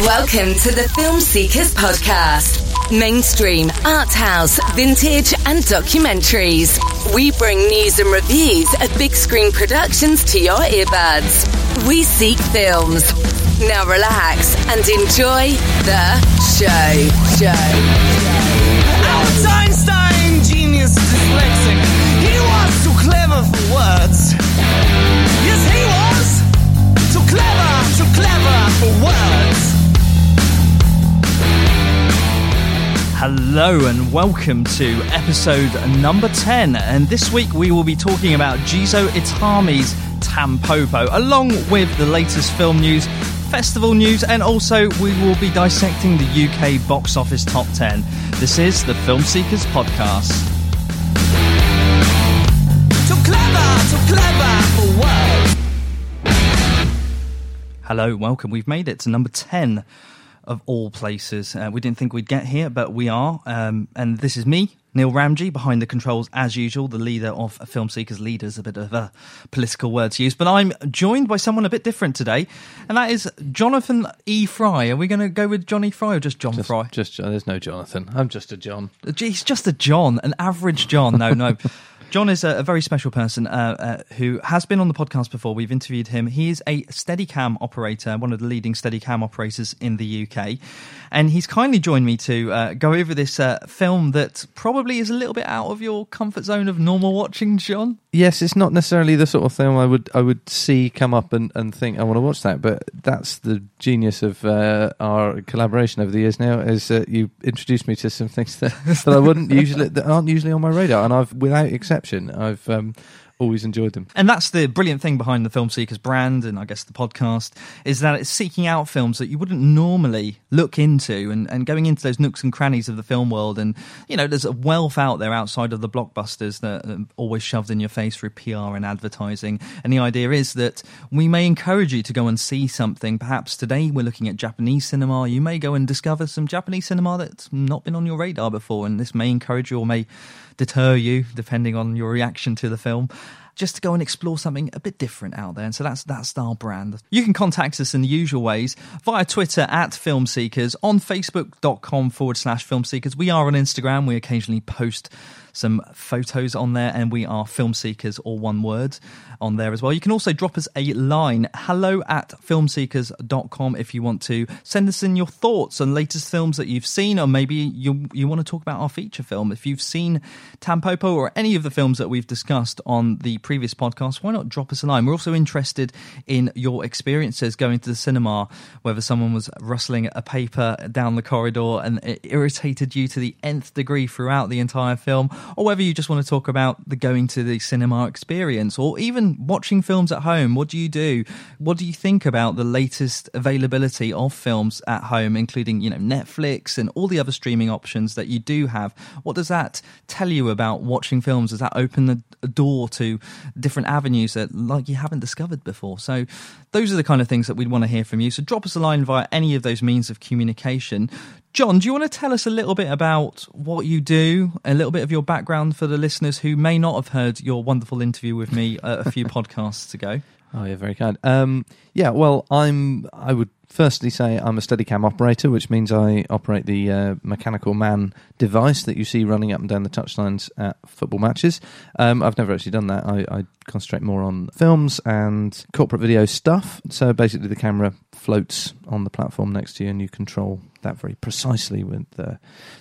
Welcome to the Film Seekers Podcast. Mainstream, art house, vintage, and documentaries. We bring news and reviews of big screen productions to your earbuds. We seek films. Now relax and enjoy the show. Show. Hello and welcome to episode number 10. And this week we will be talking about Juzo Itami's Tampopo, along with the latest film news, festival news, and also we will be dissecting the UK box office top 10. This is the Film Seekers Podcast. Too clever, too clever for words. Hello, welcome. We've made it to number 10 of all places. Uh, we didn't think we'd get here, but we are. Um, and this is me, Neil Ramji, behind the controls as usual, the leader of Film Seekers Leaders, a bit of a political word to use. But I'm joined by someone a bit different today, and that is Jonathan E. Fry. Are we going to go with Johnny Fry or just John Just, Fry? just there's no Jonathan. I'm just a John. He's just a John, an average John. No, no. John is a, a very special person uh, uh, who has been on the podcast before. We've interviewed him. He is a Steadicam operator, one of the leading Steadicam operators in the UK. And he's kindly joined me to uh, go over this uh, film that probably is a little bit out of your comfort zone of normal watching, John. Yes, it's not necessarily the sort of film I would I would see come up and, and think I want to watch that. But that's the genius of uh, our collaboration over the years. Now is that you introduced me to some things that, that I wouldn't usually that aren't usually on my radar, and I've without exception I've um, always enjoyed them. And that's the brilliant thing behind the Film Seekers brand and I guess the podcast is that it's seeking out films that you wouldn't normally look into and, and going into those nooks and crannies of the film world. And, you know, there's a wealth out there outside of the blockbusters that are always shoved in your face through PR and advertising. And the idea is that we may encourage you to go and see something. Perhaps today we're looking at Japanese cinema. You may go and discover some Japanese cinema that's not been on your radar before. And this may encourage you or may deter you, depending on your reaction to the film. Just to go and explore something a bit different out there. And so that's that's our brand. You can contact us in the usual ways via Twitter at Film Seekers, on Facebook.com forward slash Film Seekers. We are on Instagram. We occasionally post some photos on there, and we are Film Seekers, all one word, on there as well. You can also drop us a line, hello at filmseekers.com, if you want to send us in your thoughts on latest films that you've seen, or maybe you, you want to talk about our feature film. If you've seen Tampopo or any of the films that we've discussed on the previous podcast, why not drop us a line? We're also interested in your experiences going to the cinema, whether someone was rustling a paper down the corridor and it irritated you to the nth degree throughout the entire film, or whether you just want to talk about the going to the cinema experience, or even watching films at home. What do you do? What do you think about the latest availability of films at home, including you know Netflix and all the other streaming options that you do have? What does that tell you about watching films? Does that open the door to different avenues that like you haven't discovered before? So those are the kind of things that we'd want to hear from you. So drop us a line via any of those means of communication. John, do you want to tell us a little bit about what you do, a little bit of your background for the listeners who may not have heard your wonderful interview with me a few podcasts ago? Oh, you're very kind. Um, yeah, well, I'm. I would firstly say I'm a Steadicam operator, which means I operate the uh, mechanical man device that you see running up and down the touchlines at football matches. Um, I've never actually done that. I, I concentrate more on films and corporate video stuff. So basically, the camera floats on the platform next to you, and you control that very precisely with the,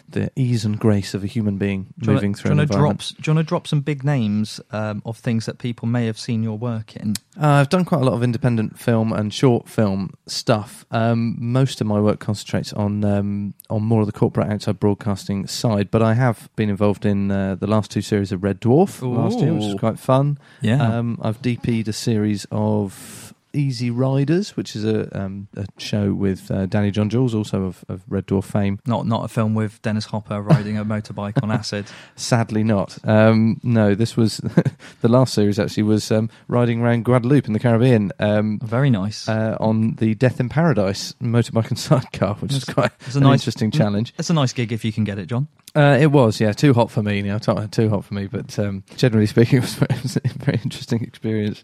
the ease and grace of a human being Do moving wanna- through do you drop, do you want to drop some big names um, of things that people may have seen your work in? Uh, I've done quite a lot of independent film and short film stuff. Um, most of my work concentrates on um, on more of the corporate outside broadcasting side, but I have been involved in uh, the last two series of Red Dwarf last year, which was quite fun. Yeah. Um, I've DP'd a series of Easy Riders, which is a, um, a show with uh, Danny John Jules, also of, of Red Dwarf fame. not not a film with Dennis Hopper riding a motorbike on acid. Sadly, not. Um, no, this was the last series. Actually, was um, riding around Guadeloupe in the Caribbean. Um, Very nice. uh, on the Death in Paradise motorbike and sidecar, which is quite It's a an nice- interesting challenge. It's a nice gig if you can get it, John. Uh, it was, yeah, too hot for me. You know, too hot for me, but um, generally speaking, it was, it was a very interesting experience.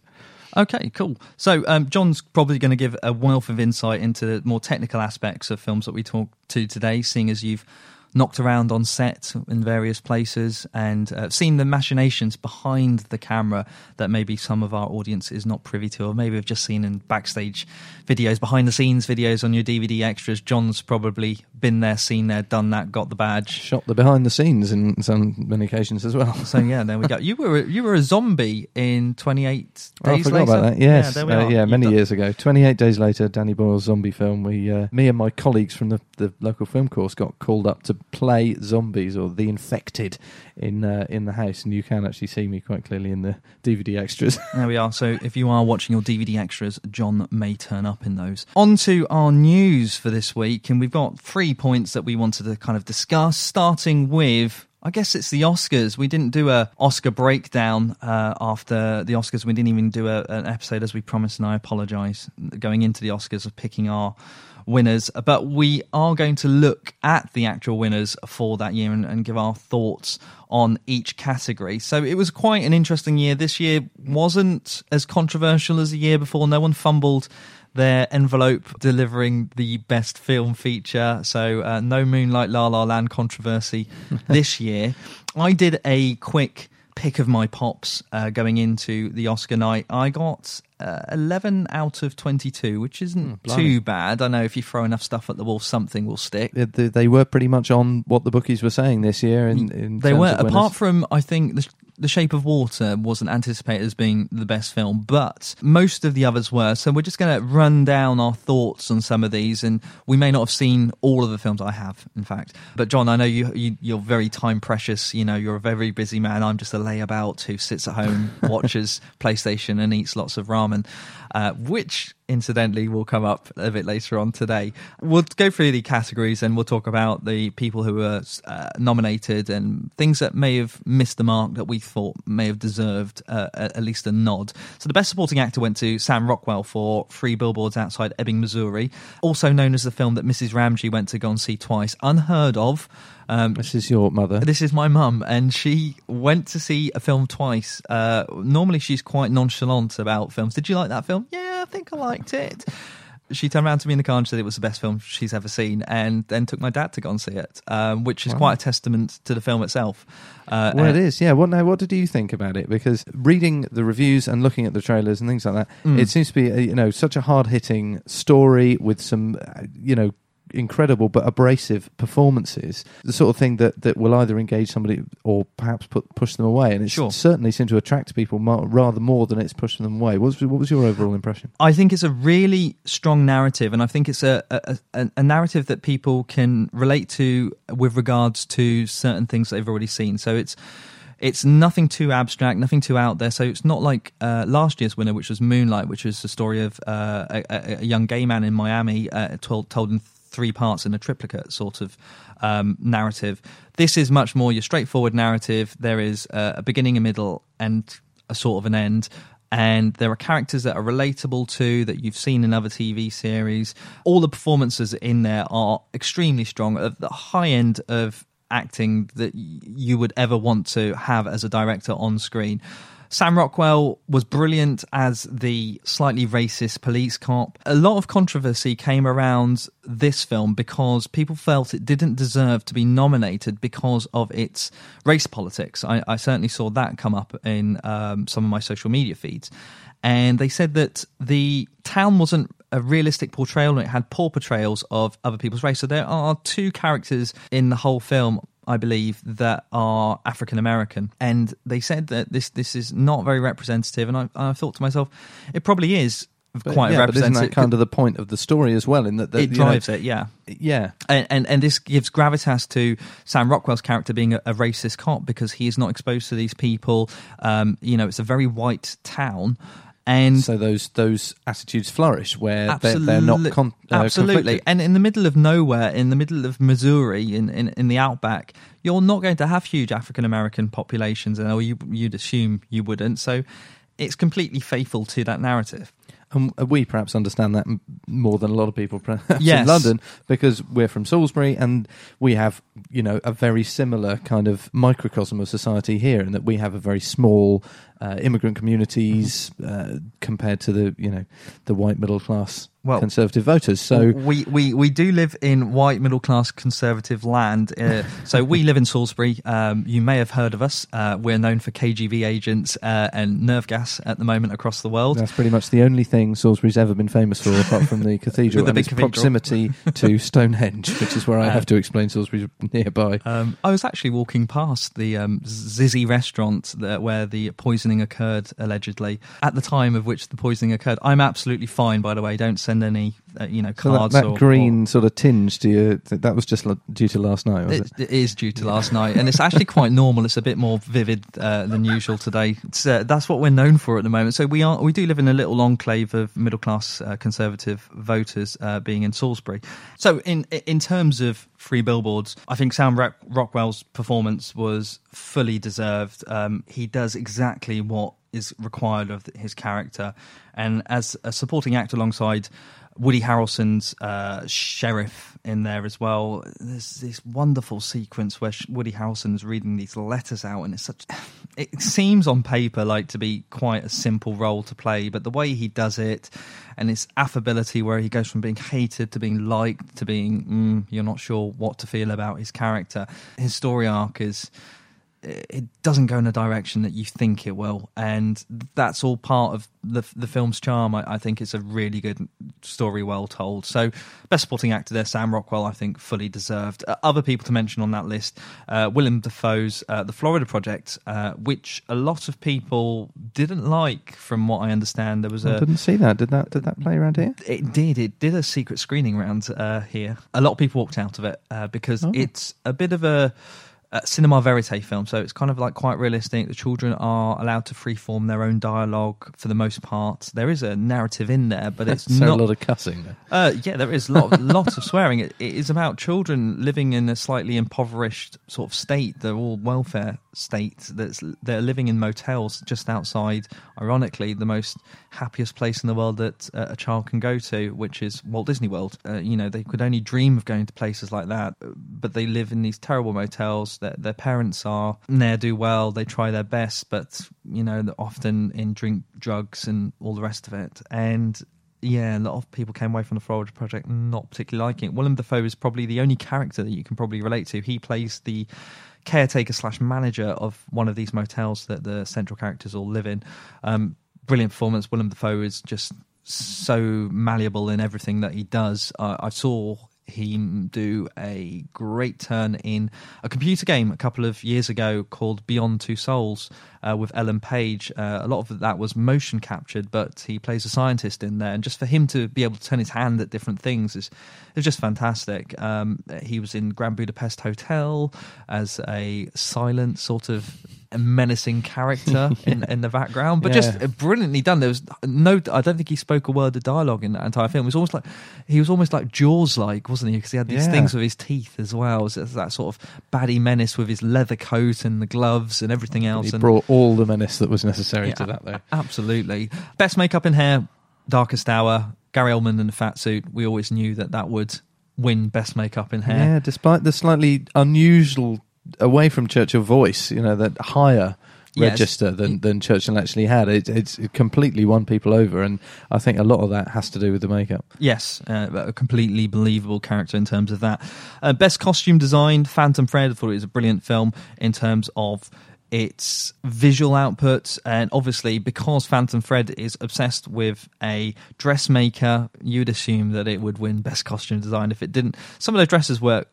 Okay, cool. So um, John's probably going to give a wealth of insight into the more technical aspects of films that we talk to today, seeing as you've knocked around on set in various places and uh, seen the machinations behind the camera that maybe some of our audience is not privy to, or maybe have just seen in backstage videos, behind the scenes videos on your DVD extras. John's probably been there, seen there, done that, got the badge. Shot the behind the scenes in some many occasions as well. So yeah, there we go. You were you were a zombie in Twenty Eight Days Oh, I forgot Later. about that. Yes, yeah, uh, yeah, many done- years ago. Twenty-eight days later, Danny Boyle's zombie film. We, uh, me and my colleagues from the, the local film course, got called up to play zombies or the infected in uh, in the house, and you can actually see me quite clearly in the DVD extras. There we are. So if you are watching your DVD extras, John may turn up in those. On to our news for this week, and we've got three points that we wanted to kind of discuss, starting with. I guess it's the Oscars. We didn't do a Oscar breakdown uh, after the Oscars. We didn't even do a, an episode as we promised, and I apologise going into the Oscars of picking our winners. But we are going to look at the actual winners for that year and, and give our thoughts on each category. So it was quite an interesting year. This year wasn't as controversial as the year before. No one fumbled their envelope delivering the best film feature. So uh, no Moonlight La La Land controversy this year. I did a quick pick of my pops uh, going into the Oscar night. I got uh, 11 out of 22, which isn't blimey. too bad. I know if you throw enough stuff at the wall, something will stick. they, they- they were pretty much on what the bookies were saying this year. In, in They were, of winners. apart from I think the, the Shape of Water wasn't anticipated as being the best film, but most of the others were. So we're just going to run down our thoughts on some of these, and we may not have seen all of the films. I have, in fact. But John, I know you, you you're very time precious. You know, you're a very busy man. I'm just a layabout who sits at home, watches PlayStation, and eats lots of ramen. Uh, which incidentally will come up a bit later on today. We'll go through the categories and we'll talk about the people who were uh, nominated and things that may have missed the mark that we thought may have deserved uh, at least a nod. So the best supporting actor went to Sam Rockwell for Three Billboards Outside Ebbing, Missouri, also known as the film that Mrs. Ramsey went to go and see twice, unheard of. Um, This is your mother. this is my mum, and she went to see a film twice. Uh, normally, she's quite nonchalant about films. Did you like that film? Yeah, I think I liked it. She turned around to me in the car and said it was the best film she's ever seen, and then took my dad to go and see it, um, which is Wow. quite a testament to the film itself. Uh, Well, it is, yeah. What now? What did you think about it? Because reading the reviews and looking at the trailers and things like that, Mm. it seems to be, a, you know, such a hard hitting story with some, uh, you know, incredible but abrasive performances. The sort of thing that, that will either engage somebody or perhaps put, push them away. And it Sure. certainly seemed to attract people rather more than it's pushing them away. What was, what was your overall impression? I think it's a really strong narrative, and I think it's a, a, a, a narrative that people can relate to with regards to certain things they've already seen. So it's it's nothing too abstract, nothing too out there. So it's not like uh, last year's winner, which was Moonlight, which was the story of uh, a, a- a young gay man in Miami uh, told, told in three parts in a triplicate sort of um, narrative. This is much more your straightforward narrative. There is uh, a beginning, a middle, and a sort of an end. And there are characters that are relatable to that you've seen in other TV series. All the performances in there are extremely strong, at the high end of acting that you would ever want to have as a director on screen. Sam Rockwell was brilliant as the slightly racist police cop. A lot of controversy came around this film because people felt it didn't deserve to be nominated because of its race politics. I, I certainly saw that come up in um, some of my social media feeds. And they said that the town wasn't a realistic portrayal and it had poor portrayals of other people's race. So there are two characters in the whole film I believe, that are African American, and they said that this this is not very representative. And I, I thought to myself, it probably is But, quite yeah, but isn't representative. that kind of the point of the story as well? In that, that it you know, drives it, yeah. Yeah, And, and and this gives gravitas to Sam Rockwell's character being a, a racist cop because he is not exposed to these people. Um, you know, it's a very white town, and so those those attitudes flourish where they're, they're not con- uh, absolutely. conflicted. And in the middle of nowhere, in the middle of Missouri, in, in, in the outback, you're not going to have huge African American populations, and or you, you'd assume you wouldn't. So it's completely faithful to that narrative. And we perhaps understand that more than a lot of people perhaps in London because we're from Salisbury and we have, you know, a very similar kind of microcosm of society here in that we have a very small uh, immigrant communities uh, compared to the you know the white middle class Well- conservative voters. So we, we, we do live in white middle class conservative land. Uh, so we live in Salisbury. Um, you may have heard of us. Uh, we're known for KGB agents uh, and nerve gas at the moment across the world. that's pretty much the only thing Salisbury's ever been famous for, apart from the cathedral With the and its cathedral. proximity to Stonehenge, which is where I Um, have to explain Salisbury's nearby. Um, I was actually walking past the um, Zizzi restaurant that, where the poisoning occurred, allegedly. At the time of which the poisoning occurred, I'm absolutely fine. By the way, don't send any, uh, you know, So that, that or, green sort of tinge to you, that was just due to last night, it? It, it is due to last night, and it's actually quite normal. It's a bit more vivid uh, than usual today. Uh, that's what we're known for at the moment. So we are we do live in a little enclave of middle class uh, conservative voters, uh, being in Salisbury. So in in terms of free billboards, I think Sam Rock- Rockwell's performance was fully deserved. Um, he does exactly what is required of his character, and as a supporting act alongside. Woody Harrelson's uh, sheriff in there as well. There's this wonderful sequence where Woody Harrelson's reading these letters out, and it's such. It seems on paper like to be quite a simple role to play, but the way he does it, and his affability, where he goes from being hated to being liked to being mm, you're not sure what to feel about his character. His story arc is it doesn't go in a direction that you think it will, and that's all part of the the film's charm. I, I think it's a really good story, well told. So, best supporting actor there, Sam Rockwell, I think fully deserved. Uh, other people to mention on that list: uh, Willem Dafoe's uh, The Florida Project, uh, which a lot of people didn't like, from what I understand. There was I a didn't see that. Did that did that play around here? it did. It did a secret screening round uh, here. A lot of people walked out of it uh, because Oh. it's a bit of a, cinema verite film. So it's kind of like quite realistic. The children are allowed to freeform their own dialogue for the most part. There is a narrative in there, but it's so not a lot of cussing. Uh, yeah, there is a lot, lots of swearing. It, it is about children living in a slightly impoverished sort of state. They're all welfare states that's they're living in motels just outside. Ironically, the most happiest place in the world that uh, a child can go to, which is Walt Disney World. Uh, you know, they could only dream of going to places like that, but they live in these terrible motels. Their, their parents are ne'er do well. They try their best, but you know, often in drink, drugs, and all the rest of it. And yeah, a lot of people came away from the Florida Project not particularly liking it. Willem Dafoe is probably the only character that you can probably relate to. He plays the caretaker slash manager of one of these motels that the central characters all live in. Um, brilliant performance. Willem Dafoe is just so malleable in everything that he does. Uh, I saw him do a great turn in a computer game a couple of years ago called Beyond Two Souls uh, with Ellen Page. Uh, a lot of that was motion captured, but he plays a scientist in there, and just for him to be able to turn his hand at different things is is just fantastic. Um, he was in Grand Budapest Hotel as a silent sort of menacing character in, in the background, but Yeah. just brilliantly done. There was no, I don't think he spoke a word of dialogue in that entire film. It was almost like he was almost like Jaws like, wasn't he? Because he had these Yeah. things with his teeth as well. So that sort of baddie menace with his leather coat and the gloves and everything else. He and brought all the menace that was necessary Yeah, to that, though. Absolutely. Best makeup and hair, Darkest Hour, Gary Oldman in the fat suit. We always knew that that would win best makeup and hair. Yeah, despite the slightly unusual away from Churchill voice, you know, that higher Yes. register than, than Churchill actually had. It, it's it completely won people over, and I think a lot of that has to do with the makeup. Yes, uh, a completely believable character in terms of that. Uh, best costume design, Phantom Thread. I thought it was a brilliant film in terms of its visual output, and obviously because Phantom Thread is obsessed with a dressmaker, you'd assume that it would win best costume design. If it didn't, some of those dresses were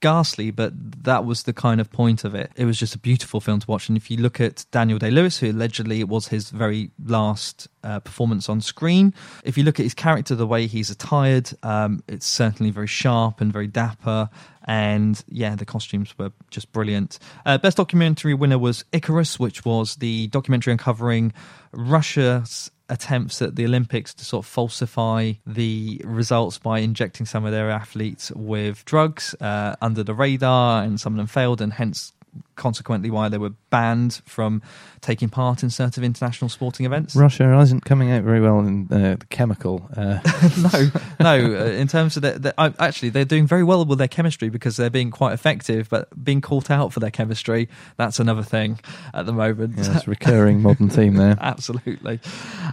ghastly, but that was the kind of point of it. It was just a beautiful film to watch, and if you look at Daniel Day Lewis, who allegedly was his very last uh, performance on screen. If you look at his character, the way he's attired, um, it's certainly very sharp and very dapper. And yeah, the costumes were just brilliant. Uh, best documentary winner was Icarus, which was the documentary uncovering Russia's attempts at the Olympics to sort of falsify the results by injecting some of their athletes with drugs uh, under the radar, and some of them failed, and hence consequently why they were banned from taking part in certain international sporting events. Russia isn't coming out very well in uh, the chemical. Uh, no, no. Uh, in terms of that, actually, they're doing very well with their chemistry because they're being quite effective. But being caught out for their chemistry, that's another thing at the moment. yeah, it's a recurring modern theme there. Absolutely.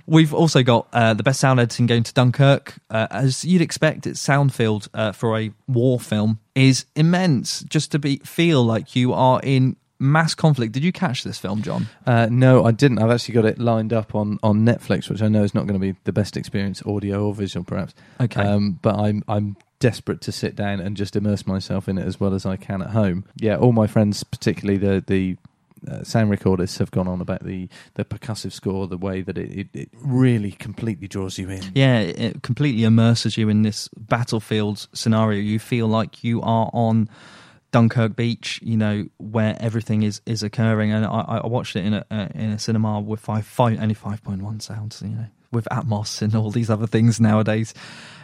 We've also got uh, the best sound editing going to Dunkirk. Uh, as you'd expect, its sound field uh, for a war film is immense. Just to be feel like you are in mass conflict. Did you catch this film, John? Uh, no, I didn't. I've actually got it lined up on, on Netflix, which I know is not going to be the best experience, audio or visual, perhaps. Okay. Um, but I'm I'm desperate to sit down and just immerse myself in it as well as I can at home. Yeah, all my friends, particularly the the uh, sound recordists, have gone on about the the percussive score, the way that it, it, it really completely draws you in. Yeah, it completely immerses you in this battlefield scenario. You feel like you are on Dunkirk Beach, you know, where everything is, is occurring. And I, I watched it in a uh, in a cinema with five, five only five point one sounds, you know, with Atmos and all these other things nowadays.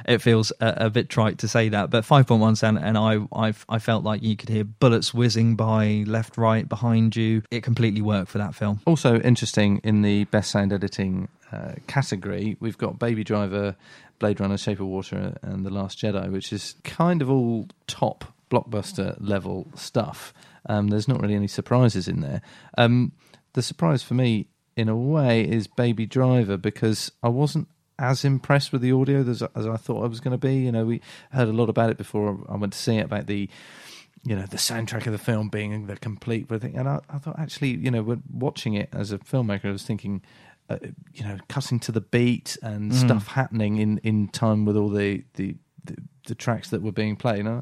It feels a, a bit trite to say that, but five point one sound, and I I I felt like you could hear bullets whizzing by left, right, behind you. It completely worked for that film. Also interesting in the best sound editing uh, category, we've got Baby Driver, Blade Runner, Shape of Water, and The Last Jedi, which is kind of all top blockbuster level stuff. Um, there's not really any surprises in there. Um, the surprise for me, in a way, is Baby Driver because I wasn't as impressed with the audio as, as I thought I was going to be. You know, we heard a lot about it before I went to see it about the you know the soundtrack of the film being the complete thing, and I, I thought actually, you know, when watching it as a filmmaker, I was thinking. Uh, you know, cutting to the beat and stuff happening in, in time with all the, the, the, the tracks that were being played. And I,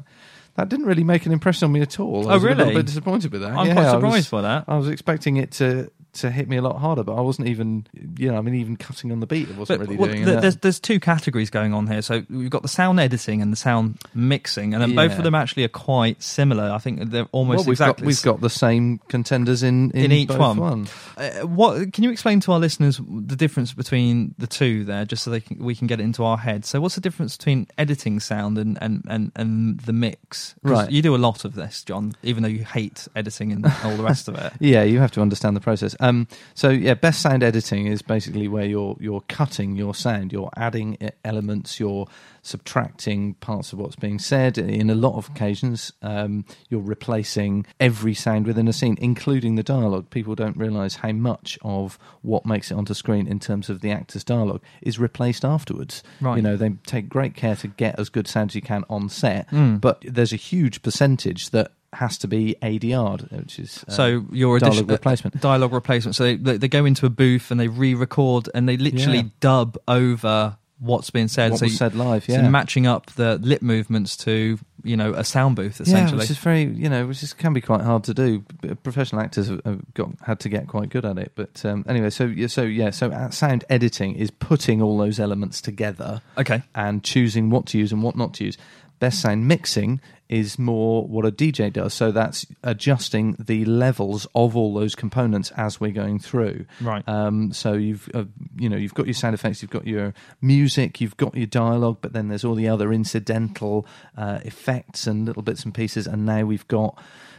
that didn't really make an impression on me at all. I Oh, was a little bit disappointed with that. I'm Yeah, quite surprised was- by that. I was expecting it to to hit me a lot harder, but I wasn't even, you know, I mean, even cutting on the beat, it wasn't But, really well, doing th- it. there's there's two categories going on here. So we've got the sound editing and the sound mixing, and then both of them actually are quite similar. I think they're almost well, we've exactly got we've got the same contenders in in, In each both one. Uh, what can you explain to our listeners the difference between the two there, just so they can, we can get it into our heads? So, what's the difference between editing sound and and and, and the mix? Right. you do a lot of this, John, even though you hate editing and all the rest of it. Yeah, you have to understand the process. Um, so yeah, best sound editing is basically where you're you're cutting your sound, you're adding elements, you're subtracting parts of what's being said. In a lot of occasions, um, you're replacing every sound within a scene, including the dialogue. People don't realise how much of what makes it onto screen in terms of the actor's dialogue is replaced afterwards. Right. You know, they take great care to get as good sound as you can on set, Mm. but there's a huge percentage that has to be ADR'd, which is uh, So your dialogue addition- replacement. dialogue replacement. So they, they they go into a booth and they re-record and they literally Yeah. dub over what's being said. what so was you- said live, so yeah. matching up the lip movements to you know a sound booth yeah, essentially. which is very, you know, which is, can be quite hard to do. Professional actors have, got had to get quite good at it. But um, anyway, so yeah, so yeah, so uh, sound editing is putting all those elements together okay. and choosing what to use and what not to use. Best sound mixing is more what a DJ does. So that's adjusting the levels of all those components as we're going through. Right. Um, so you've uh, you know you've got your sound effects, you've got your music, you've got your dialogue, but then there's all the other incidental uh, effects and little bits and pieces. And now we've got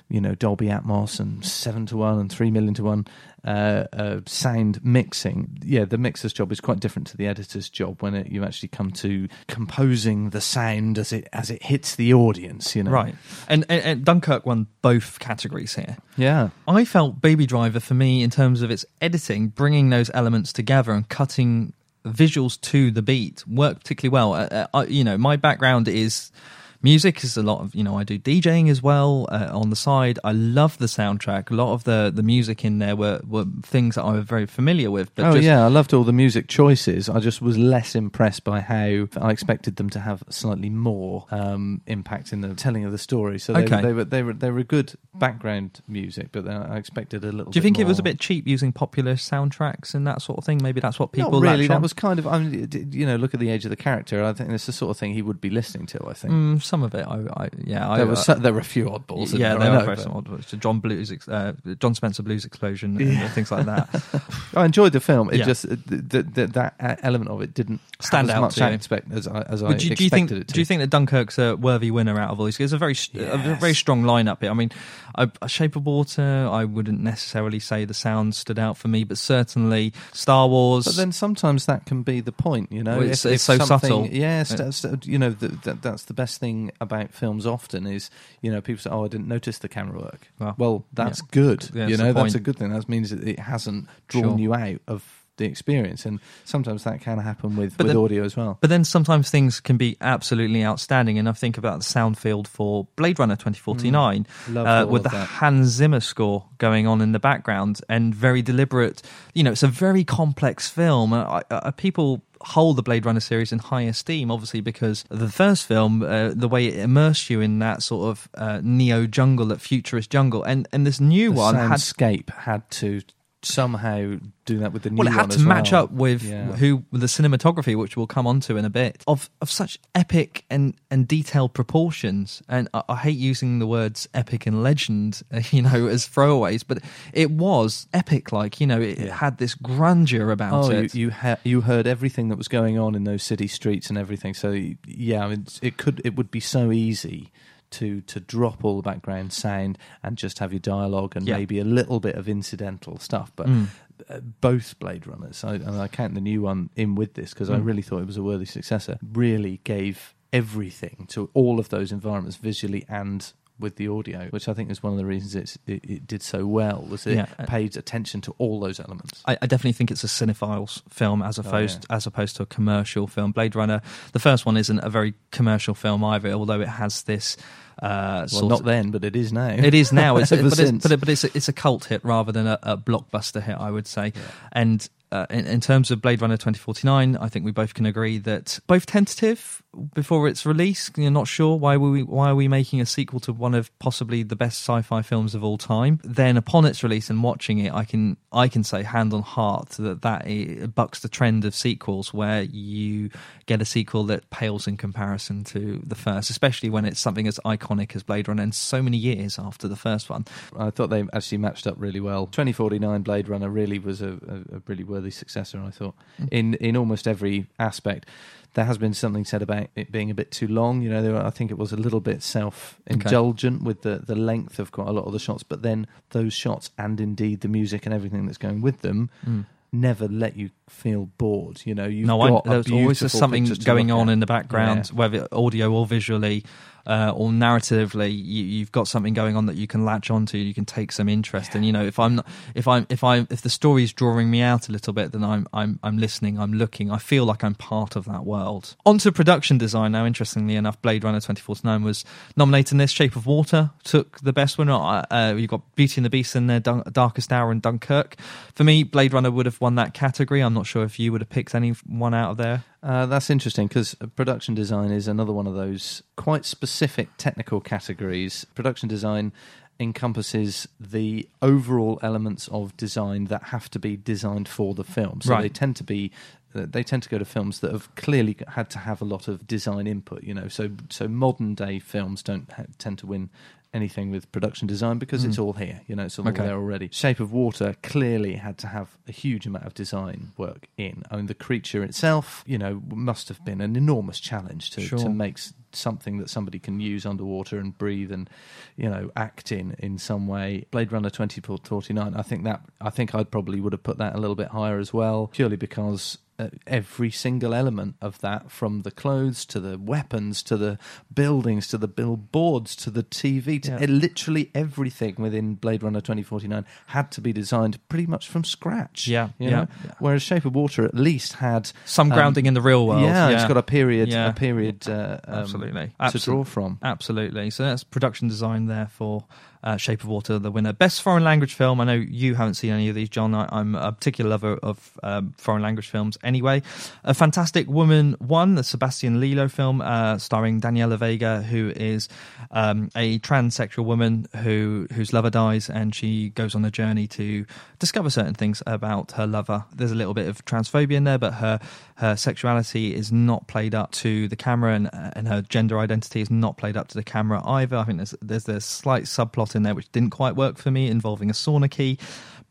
you know Dolby Atmos and seven to one and three million to one uh, uh, sound mixing. Yeah, the mixer's job is quite different to the editor's job when it, you actually come to composing the sound as it as it hits the audience. You know, Right. And, and, and Dunkirk won both categories here. Yeah. I felt Baby Driver for me in terms of its editing, bringing those elements together and cutting visuals to the beat worked particularly well. Uh, uh, you know, my background is music is a lot of you know I do DJing as well uh, on the side. I love the soundtrack. A lot of the the music in there were were things that I was very familiar with. But oh just, yeah, I loved all the music choices. I just was less impressed by how I expected them to have slightly more um, impact in the telling of the story. So they, Okay. they were they were they were good background music, but then I expected a little. Do you think it was a bit cheap using popular soundtracks and that sort of thing? Maybe that's what people Not really. That was kind of. I mean, you know, look at the age of the character. I think it's the sort of thing he would be listening to. I think. Mm, some of it. I, I yeah, I, There was uh, there were a few oddballs. yeah, there, they I were know, very but- some odd. John Blues, uh, Jon Spencer Blues Explosion, and things like that. I enjoyed the film. It Yeah. just th- th- th- that element of it didn't Stand out much to you. aspect as I as I do, you- do you expected think it to. do you think that Dunkirk's a worthy winner out of all these? It's a very st- a Yes. very strong lineup here. I mean, a, Shape of Water. I wouldn't necessarily say the sound stood out for me, but certainly Star Wars. But then sometimes that can be the point, you know. Well, it's- it's so subtle. Yes, Yeah. that's, uh, you know, the, that, that's the best thing about films. Often is, you know, people say, "Oh, I didn't notice the camera work." Well, Well, that's yeah. good. Yeah, you know, that's a good thing. That means it hasn't drawn Sure. you out of the experience, and sometimes that can happen with But with then- audio as well. But then sometimes things can be absolutely outstanding, and I think about the sound field for Blade Runner 2049 Mm. Uh, with the that. Hans Zimmer score going on in the background and very deliberate. You know, it's a very complex film. Uh, uh, people hold the Blade Runner series in high esteem, obviously, because the first film, uh, the way it immersed you in that sort of uh, neo jungle, that futurist jungle, and and this new the one had had to somehow do that with the new well, it had to match well. up with Yeah. who with the cinematography, which we'll come on to in a bit, of of such epic and and detailed proportions. And I, I hate using the words epic and legend, you know, as throwaways, but it was epic. Like you know, it, it had this grandeur about Oh, you it. you, ha- you heard everything that was going on in those city streets and everything. So yeah, I mean, it could it would be so easy to to drop all the background sound and just have your dialogue and Yeah. maybe a little bit of incidental stuff. But Mm. uh, both Blade Runners, I, and I count the new one in with this because I Mm. really thought it was a worthy successor. Really gave everything to all of those environments visually and. With the audio, which I think is one of the reasons it's, it, it did so well, was it Yeah. paid attention to all those elements. I, I definitely think it's a cinephile's film as opposed yeah. as opposed to a commercial film. Blade Runner, the first one isn't a very commercial film either, although it has this. Uh, Well, not of- then, but it is now. It is now. It's, Ever but, it's, since. but, it, but it's a, it's a cult hit rather than a, a blockbuster hit, I would say. And uh, in, in terms of Blade Runner 2049, I think we both can agree that both tentative before its release. You're not sure why were we why are we making a sequel to one of possibly the best sci-fi films of all time. Then upon its release and watching it, I can I can say hand on heart that that it bucks the trend of sequels where you get a sequel that pales in comparison to the first, especially when it's something as iconic as Blade Runner and so many years after the first one. I thought they actually matched up really well. 2049 Blade Runner really was a, a, a really worthy successor, I thought, Mm. in in almost every aspect. There has been something said about it being a bit too long. You know, were, I think it was a little bit self indulgent with the, the length of quite a lot of the shots, but then those shots and indeed the music and everything that's going with them never let you feel bored. You know, you've Mm. no, I, got a there's always something going on at. in the background, Yeah. whether audio or visually. Uh, or narratively, you, you've got something going on that you can latch onto. You can take some interest, and you know if I'm not, if I'm if I if the story's drawing me out a little bit, then I'm I'm I'm listening. I'm looking. I feel like I'm part of that world. Onto production design now. Interestingly enough, Blade Runner 2049 was nominated in this. Shape of Water took the best winner. Uh, you got Beauty and the Beast in uh, Dun- Darkest Hour and Dunkirk. For me, Blade Runner would have won that category. I'm not sure if you would have picked any one out of there. Uh, that's interesting because production design is another one of those quite specific technical categories. Production design encompasses the overall elements of design that have to be designed for the film. So Right. they tend to be uh, they tend to go to films that have clearly had to have a lot of design input, you know. So so modern day films don't ha- tend to win anything with production design because it's hmm. all here, you know, it's all Okay. there already. Shape of Water clearly had to have a huge amount of design work in. I mean, the creature itself, you know, must have been an enormous challenge to, Sure. to make something that somebody can use underwater and breathe and, you know, act in in some way. Blade Runner 2049, I think that, I think I'd probably would have put that a little bit higher as well, purely because every single element of that, from the clothes to the weapons to the buildings to the billboards to the TV, to Yeah. uh, literally everything within Blade Runner 2049 had to be designed pretty much from scratch. Yeah, you yeah, know? yeah. Whereas Shape of Water at least had Some um, grounding in the real world. Yeah, it's got a period, Yeah. a period, uh, um, Absolutely. to draw from. Absolutely. So that's production design there for uh, Shape of Water, the winner. Best foreign language film. I know you haven't seen any of these, John. I, I'm a particular lover of um, foreign language films, anyway. A Fantastic Woman One, the Sebastian Lelio film, uh, starring Daniela Vega, who is um, a transsexual woman who whose lover dies, and she goes on a journey to discover certain things about her lover. There's a little bit of transphobia in there, but her her sexuality is not played up to the camera, and and her gender identity is not played up to the camera either. I think there's there's a slight subplot in there which didn't quite work for me, involving a sauna key.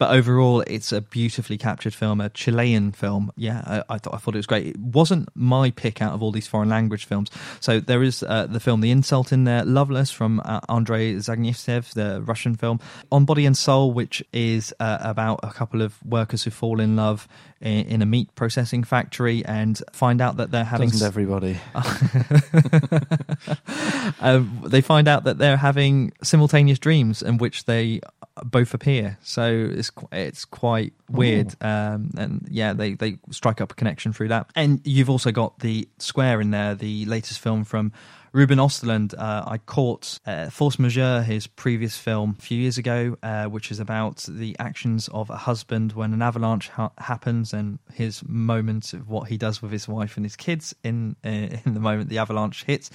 But overall, it's a beautifully captured film, a Chilean film. Yeah, I, I, thought, I thought it was great. It wasn't my pick out of all these foreign language films. So there is uh, the film The Insult in there, Loveless from uh, Andrei Zvyagintsev, the Russian film, On Body and Soul, which is uh, about a couple of workers who fall in love in, in, a meat processing factory and find out that they're having. Doesn't everybody? um, they find out that they're having simultaneous dreams in which they both appear. So it's it's quite weird, um, and yeah, they they strike up a connection through that. And you've also got the Square in there, the latest film from. Ruben Osterlund, uh, I caught uh, Force Majeure, his previous film, a few years ago, uh, which is about the actions of a husband when an avalanche ha- happens and his moment of what he does with his wife and his kids in uh, in the moment the avalanche hits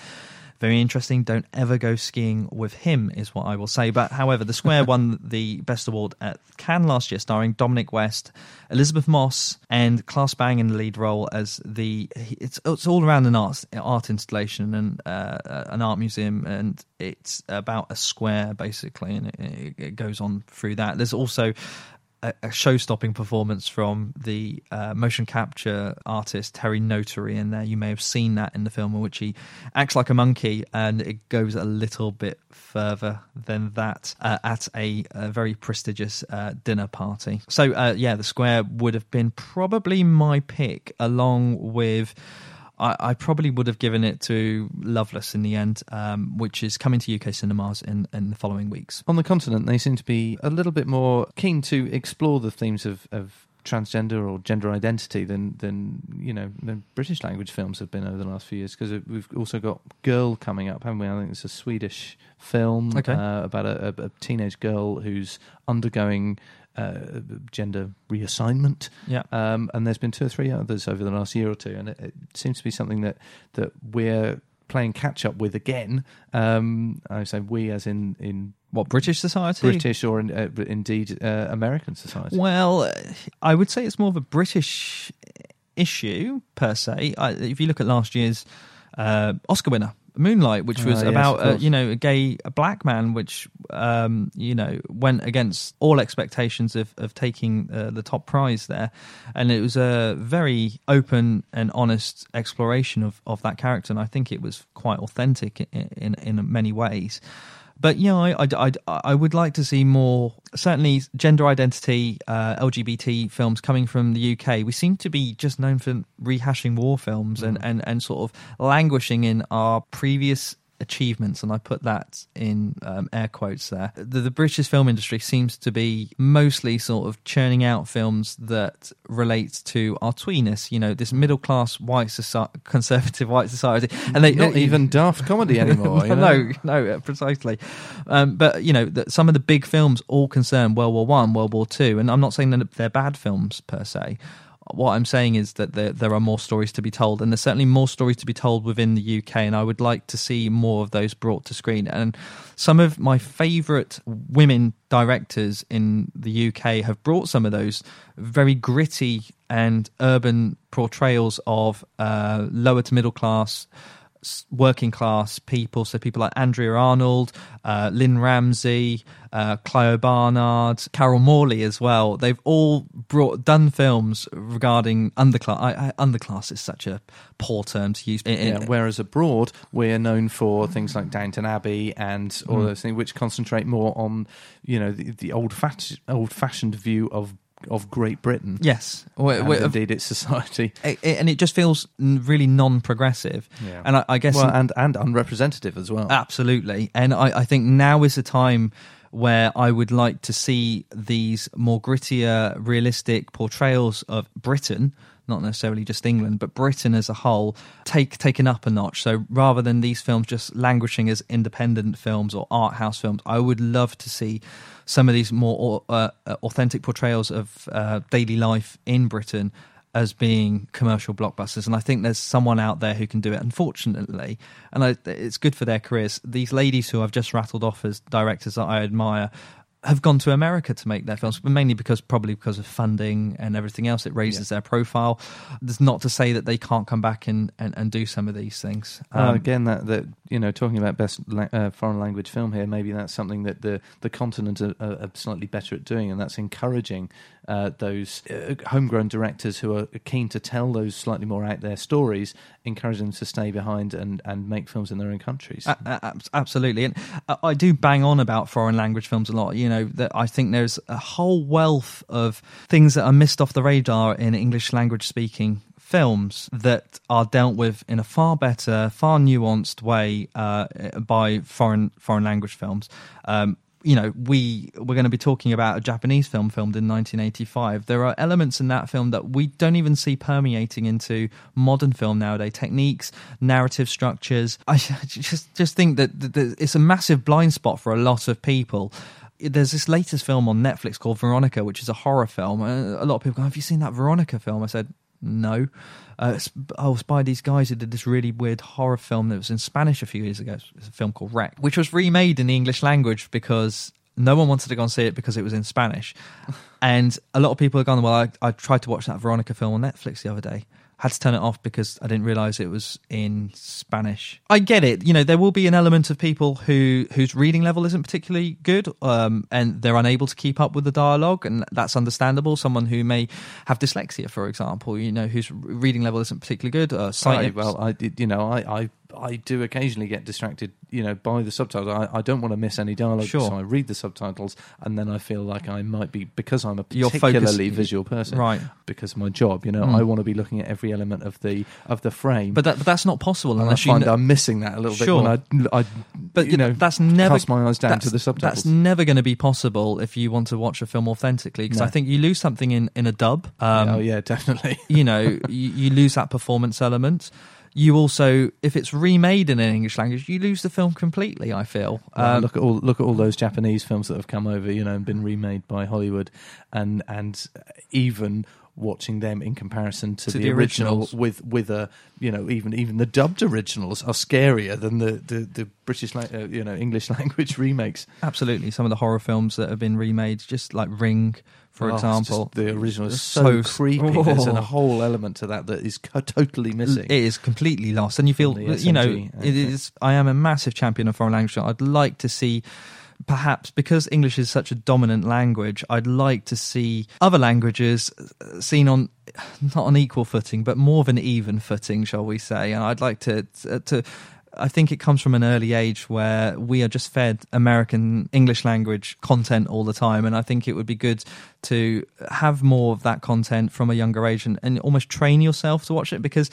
very interesting. Don't ever go skiing with him, is what I will say. But however, The Square won the Best Award at Cannes last year, starring Dominic West, Elisabeth Moss, and Claes Bang in the lead role as the. It's it's all around an art art installation and uh, an art museum, and it's about a square basically, and it, it goes on through that. There's also a, a show-stopping performance from the uh, motion capture artist Terry Notary in there. You may have seen that in the film in which he acts like a monkey, and it goes a little bit further than that uh, at a, a, very prestigious uh, dinner party. So, uh, yeah, the square would have been probably my pick, along with. I, I, probably would have given it to Loveless in the end, um, which is coming to UK cinemas in, in the following weeks. On the continent, they seem to be a little bit more keen to explore the themes of, of transgender or gender identity than than you know than British language films have been over the last few years because we've also got Girl coming up, haven't we? I think it's a Swedish film okay. uh, about a, a, teenage girl who's undergoing uh, gender reassignment. Yeah. Um, and there's been two or three others over the last year or two, and it, it seems to be something that that we're playing catch up with again. Um, I say we as in in what British society, British or in, uh, indeed uh, American society. Well, I would say it's more of a British issue per se. I, if you look at last year's uh, Oscar winner, Moonlight, which was uh, about yes, you know a gay a black man, which um, you know went against all expectations of of taking uh, the top prize there, and it was a very open and honest exploration of of that character, and I think it was quite authentic in in, in many ways. But yeah, I, I, I, I, would like to see more, certainly gender identity, uh, LGBT films coming from the UK. We seem to be just known for rehashing war films mm. and, and, and sort of languishing in our previous achievements, and I put that in um, air quotes there. The, the, British film industry seems to be mostly sort of churning out films that relate to our tweeness, you know, this middle class white society, conservative white society, and they not even daft comedy anymore. no, know? no, precisely. Um, but you know, the, some of the big films all concern World War One, World War Two, and I'm not saying that they're bad films per se what I'm saying is that there, there are more stories to be told, and there's certainly more stories to be told within the UK, and I would like to see more of those brought to screen. And some of my favourite women directors in the UK have brought some of those very gritty and urban portrayals of uh, lower to middle class working class people. So people like Andrea Arnold, uh, Lynne Ramsay, uh, Clio Barnard, Carol Morley as well. They've all brought done films regarding underclass. I, I, underclass is such a poor term to use. In, yeah, whereas abroad, we're known for things like Downton Abbey and all mm. those things, which concentrate more on you know the, the old fat, old fashioned view of of Great Britain. Yes, and indeed its society, it, it, and it just feels really non-progressive. Yeah. and I, I guess well, and and unrepresentative as well. Absolutely, and I, I think now is the time where I would like to see these more grittier, realistic portrayals of Britain not necessarily just England, but Britain as a whole, take taken up a notch. So rather than these films just languishing as independent films or art house films, I would love to see some of these more uh, uh, authentic portrayals of uh, daily life in Britain as being commercial blockbusters. And I think there's someone out there who can do it, unfortunately. And I, it's good for their careers. These ladies who I've just rattled off as directors that I admire have gone to America to make their films, but mainly because probably because of funding and everything else. It raises their profile. There's not to say that they can't come back and, and, and do some of these things. Uh, Um, again, that, that you know, talking about best la- uh, foreign language film here, maybe that's something that the the continent are are slightly better at doing, and that's encouraging uh, those uh, homegrown directors who are keen to tell those slightly more out there stories, encourage them to stay behind and, and make films in their own countries. Absolutely, and I- I do bang on about foreign language films a lot. You know that I think there's a whole wealth of things that are missed off the radar in English language speaking films that are dealt with in a far better, far nuanced way uh, by foreign foreign language films. Um, you know, we we're going to be talking about a Japanese film filmed in 1985. There are elements in that film that we don't even see permeating into modern film nowadays. Techniques, narrative structures. I just just think that, it's a massive blind spot for a lot of people. There's this latest film on Netflix called Veronica, which is a horror film. Uh, A lot of people go, "Have you seen that Veronica film?" I said, "No." Uh, it's, was by these guys who did this really weird horror film that was in Spanish a few years ago. It's a film called Rec, which was remade in the English language because no one wanted to go and see it because it was in Spanish. and a lot of people have gone, Well, I, I tried to watch that Veronica film on Netflix the other day. Had to turn it off because I didn't realize it was in Spanish. I get it. You know, there will be an element of people who whose reading level isn't particularly good, um, and they're unable to keep up with the dialogue, and that's understandable. Someone who may have dyslexia, for example, you know, whose reading level isn't particularly good. Uh, sight- Right, well, I did, you know, I, I, I do occasionally get distracted, you know, by the subtitles. I, I don't want to miss any dialogue, Sure. so I read the subtitles, and then I feel like I might be because I'm a You're particularly focused- visual person, Right. Because of my job, you know, Mm. I want to be looking at every element of the of the frame. but, that, but that's not possible and I unless you find kn- I'm missing that a little Sure. bit when I, I But you know, that's never cast my eyes down that's- to the subtitles. That's never going to be possible if you want to watch a film authentically, because No. I think you lose something in in a dub. Um, oh yeah, definitely. you know, you, you lose that performance element. You also, if it's remade in an English language, you lose the film completely. I feel. Well, Um, look at all look at all those Japanese films that have come over, you know, and been remade by Hollywood, and and even watching them in comparison to, To the, the original with with a you know even even the dubbed originals are scarier than the the, the British uh, you know English language remakes. absolutely, some of the horror films that have been remade, just like Ring, for Oh, example, the original is so, so- creepy. There's a Oh. whole element to that that is co- totally missing. It is completely lost, and you feel, you know, okay. is. I am a massive champion of foreign language. I'd like to see, perhaps because English is such a dominant language, I'd like to see other languages uh, seen on not on equal footing, but more of an even footing, shall we say? And I'd like to to. I think it comes from an early age where we are just fed American English language content all the time. And I think it would be good to have more of that content from a younger age and, and almost train yourself to watch it. Because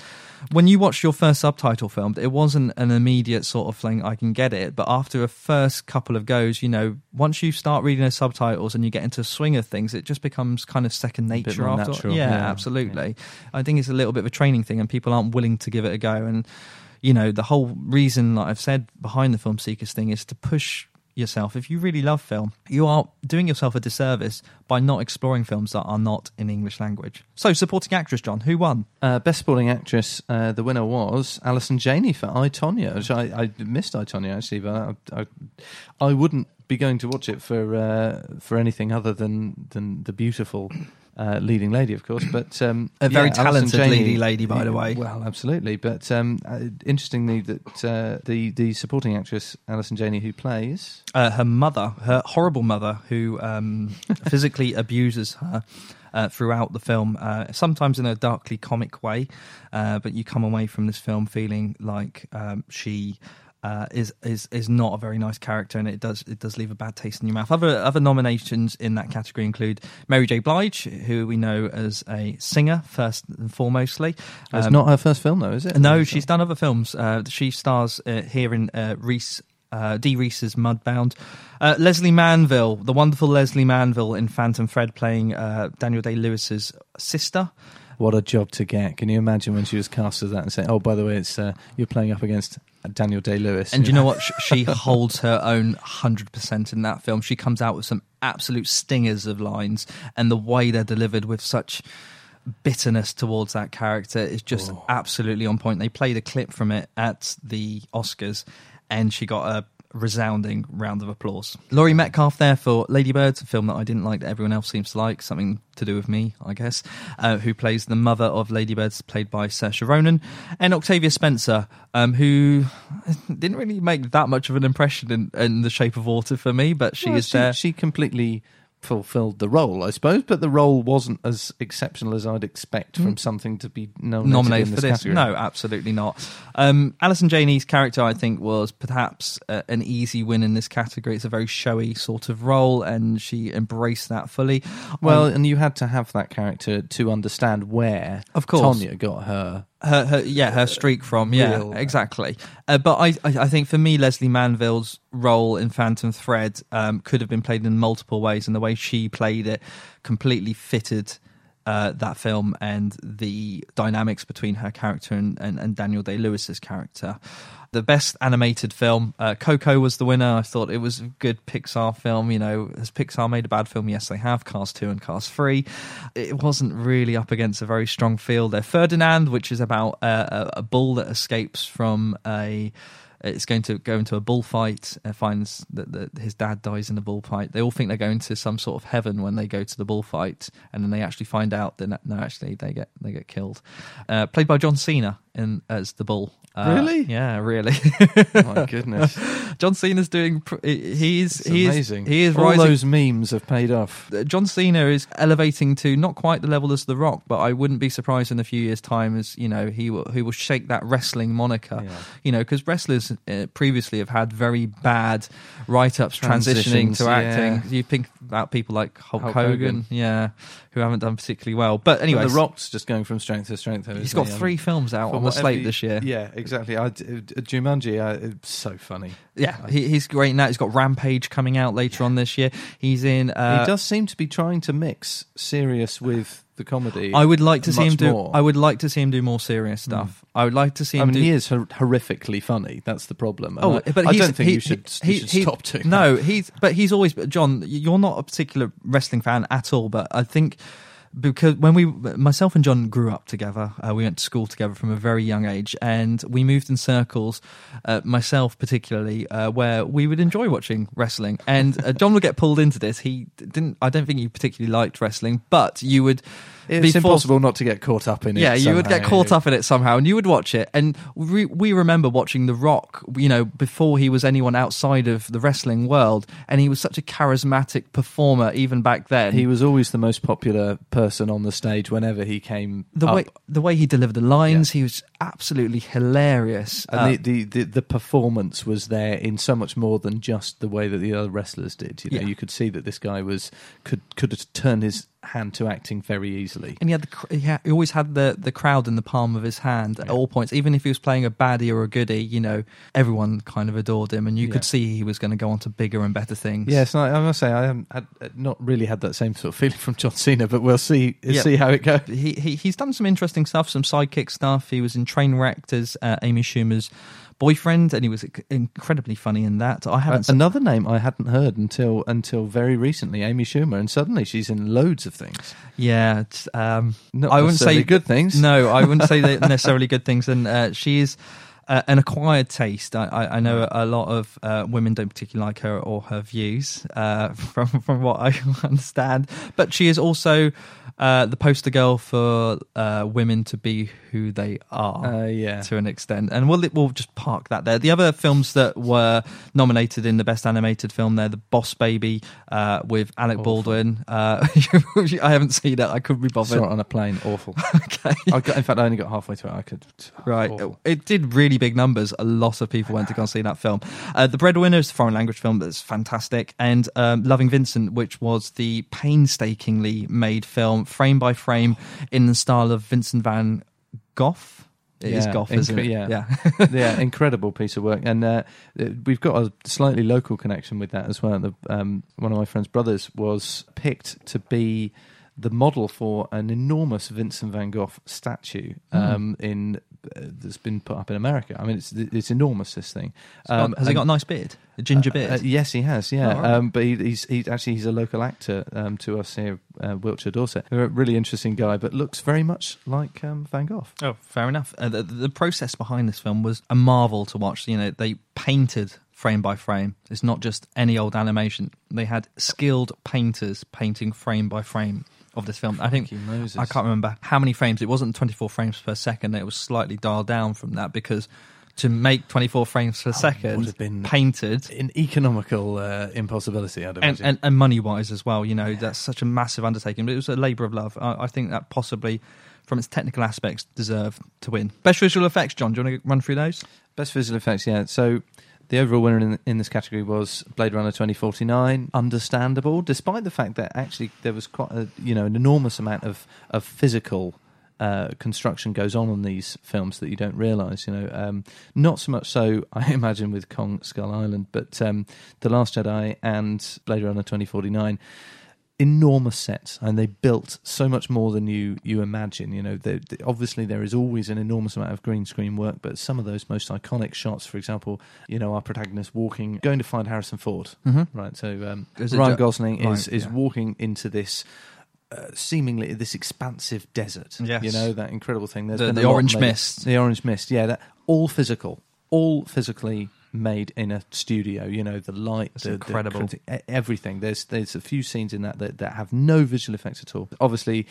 when you watched your first subtitle film, it wasn't an immediate sort of thing, I can get it. But after a first couple of goes, you know, once you start reading those subtitles and you get into a swing of things, it just becomes kind of second nature after. natural, Yeah, yeah, absolutely. I think it's a little bit of a training thing and people aren't willing to give it a go. And you know, the whole reason that I've said behind the film seekers thing is to push yourself. If you really love film, you are doing yourself a disservice by not exploring films that are not in English language. So, supporting actress, John, who won? Uh, Best Supporting Actress, uh, the winner was Allison Janney for I Tonya, which I, I missed I Tonya actually, but I, I, I wouldn't be going to watch it for uh, for anything other than than the beautiful uh, leading lady, of course. But um, A very yeah, talented leading lady, by the way. Well, absolutely. But um, uh, interestingly, that uh, the the supporting actress Allison Janney, who plays Uh, her mother, her horrible mother, who um, physically abuses her. Uh, throughout the film, uh, sometimes in a darkly comic way, uh, but you come away from this film feeling like um, she uh, is is is not a very nice character, and it does it does leave a bad taste in your mouth. Other other nominations in that category include Mary J. Blige, who we know as a singer first and foremostly. it's Um, not her first film, though, is it? no, It's she's done other films. Uh, she stars uh, here in uh, Rees. Uh, Dee Rees's Mudbound. Uh, Lesley Manville, the wonderful Lesley Manville in Phantom Thread, playing uh, Daniel Day Lewis's sister. What a job to get! Can you imagine when she was cast as that and say, "Oh, by the way, it's uh, you're playing up against Daniel Day Lewis." And you know what? She holds her own 100% in that film. She comes out with some absolute stingers of lines, and the way they're delivered with such bitterness towards that character is just Oh. absolutely on point. They played a clip from it at the Oscars, and she got a resounding round of applause. Laurie Metcalf there for Lady Birds, a film that I didn't like that everyone else seems to like, something to do with me, I guess, uh, who plays the mother of Lady Birds, played by Saoirse Ronan, and Octavia Spencer, um, who didn't really make that much of an impression in, in The Shape of Water for me, but she Well, is she, there. she completely fulfilled the role, I suppose, but the role wasn't as exceptional as I'd expect from something to be nominated, nominated in for this, this. category. No, absolutely not. Um, Allison Janney's character, I think, was perhaps uh, an easy win in this category. It's a very showy sort of role, and she embraced that fully. Well, Um, and you had to have that character to understand where Of course. Tonya got her. Her, her yeah her streak from yeah real- exactly. Uh, but I, I I think for me Lesley Manville's role in Phantom Thread um, could have been played in multiple ways and the way she played it completely fitted uh, that film and the dynamics between her character and, and, and Daniel Day Lewis's character. The best animated film, uh, Coco was the winner. I thought it was a good Pixar film. You know, has Pixar made a bad film? Yes, they have. Cars 2 and Cars 3. It wasn't really up against a very strong field there. Ferdinand, which is about uh, a, a bull that escapes from a it's going to go into a bullfight. Uh, finds that, that his dad dies in the bullfight. They all think they're going to some sort of heaven when they go to the bullfight, and then they actually find out that no, no, actually they get they get killed. Uh, played by John Cena in as the bull. Uh, Really? Yeah, really. My goodness, John Cena's doing. pr- He's it's he amazing. is he is All rising. those memes have paid off. John Cena is elevating to not quite the level as The Rock, but I wouldn't be surprised in a few years' time as you know he will he will shake that wrestling moniker. Yeah. You know, because wrestlers uh, previously have had very bad write-ups transitioning to acting. yeah. You think about people like Hulk, Hulk Hogan, Hogan. yeah, who haven't done particularly well. But anyway, the Rock's just going from strength to strength. though, he's got he? Three films out for the slate you- this year. Yeah, exactly. I, uh, Jumanji, uh, it's so funny. Yeah, he, he's great in that. He's got Rampage coming out later on this year. He's in. Uh, he does seem to be trying to mix serious with the comedy. I would like to see him do. more. I would like to see him do more serious stuff. I would like to see I him mean, do. he is hor- horrifically funny. That's the problem. And Oh, I, but I don't think he, you should, he, you should he- stop doing No, that. he's but he's always. But John, you're not a particular wrestling fan at all. But I think because when we, myself and John grew up together, uh, we went to school together from a very young age, and we moved in circles. Uh, myself particularly, uh, where we would enjoy watching wrestling, and uh, John would get pulled into this. He didn't. I don't think he particularly liked wrestling, but you would. It's be forced- impossible not to get caught up in it. yeah, you would get caught up in it somehow, and you would watch it. And we, we remember watching The Rock, you know, before he was anyone outside of the wrestling world, and he was such a charismatic performer even back then. He was always the most popular person on the stage whenever he came the up. way the way he delivered the lines, he was absolutely hilarious. And uh, the, the, the, the performance was there in so much more than just the way that the other wrestlers did. You know, Yeah. you could see that this guy was could could have turned his hand to acting very easily. and he had the he, had, he always had the the crowd in the palm of his hand at all points. Even if he was playing a baddie or a goodie, you know, everyone kind of adored him, and you Yeah. could see he was going to go on to bigger and better things. Yes, I, I must say I haven't had, not really had that same sort of feeling from John Cena, but we'll see Yeah. see how it goes. he, he he's done some interesting stuff, some sidekick stuff. He was in Trainwrecked as uh, Amy Schumer's boyfriend, and he was incredibly funny in that. I haven't. Uh, another name I hadn't heard until until very recently, Amy Schumer, and suddenly she's in loads of things. yeah, um, I wouldn't say good things. No, I wouldn't say they're necessarily good things. And uh, she is uh, an acquired taste. I, I, I know a lot of uh, women don't particularly like her or her views, uh, from from what I understand. But she is also uh, the poster girl for uh, women to be who they are Uh, yeah. to an extent. And we'll we'll just park that there. The other films that were nominated in the best animated film there, The Boss Baby uh, with Alec Awful. Baldwin. Uh, I haven't seen it. I couldn't be bothered. Saw it on a plane. Awful. Okay. I got, in fact, I only got halfway through it. I could. Right. Awful. It did really big numbers. A lot of people went to go and see that film. Uh, the Breadwinner is a foreign language film that's fantastic. And um, Loving Vincent, which was the painstakingly made film, frame by frame, in the style of Vincent van Gogh. It is Yeah, Gough, isn't it? yeah. yeah. yeah, incredible piece of work, and uh, uh, we've got a slightly local connection with that as well. The, um, one of my friend's brothers was picked to be the model for an enormous Vincent van Gogh statue Hmm. um, in uh, that's been put up in America. I mean, it's it's enormous. This thing Um, has he got a nice beard? A ginger beard? uh, yes, he has. Yeah, Oh, right. um, but he, he's he, actually he's a local actor um, to us here, uh, Wiltshire, Dorset. A really interesting guy, but looks very much like um, Van Gogh. Oh, fair enough. Uh, the, the process behind this film was a marvel to watch. You know, they painted frame by frame. It's not just any old animation. They had skilled painters painting frame by frame of this film. I think Crikey Moses. I can't remember how many frames. It wasn't 24 frames per second. It was slightly dialed down from that because to make 24 frames per would second have been- painted An economical uh, impossibility, I'd and, imagine. and, and money wise as well. You know, that's such a massive undertaking, but it was a labour of love. I, I think that possibly, from its technical aspects, deserved to win. Best visual effects, John. Do you want to run through those? Best visual effects, yeah. So the overall winner in, in this category was Blade Runner 2049. Understandable, despite the fact that actually there was quite a, you know an enormous amount of of physical. Uh, construction goes on in these films that you don't realise, you know. Um, not so much so, I imagine, with Kong Skull Island, but um, The Last Jedi and Blade Runner 2049 enormous sets and they built so much more than you you imagine you know they, they- obviously there is always an enormous amount of green screen work but some of those most iconic shots for example you know our protagonist walking going to find harrison ford Mm-hmm. right so um, ryan ju- gosling is Right, is yeah. walking into this uh, seemingly this expansive desert Yes. you know that incredible thing There's The- the orange made- mist. the orange mist yeah that all physical all physically made in a studio you know the light That's the, the incredible. criti- e- everything. There's there's a few scenes in that, that that have no visual effects at all. Obviously,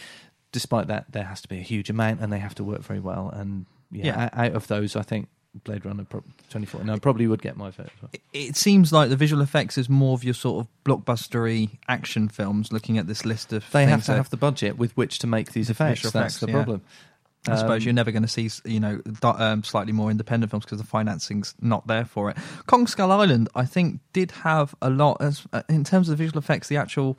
despite that, there has to be a huge amount, and they have to work very well. And yeah, Yeah. out of those, I think Blade Runner pro- 2049 probably would get my vote. well. It, seems like the visual effects is more of your sort of blockbustery action films. Looking at this list of, They have to have the budget with which to make these effects. That's effects, the yeah. problem. I suppose Um, you're never going to see, you know, um, slightly more independent films because the financing's not there for it. Kong Skull Island, I think, did have a lot as uh, in terms of the visual effects. The actual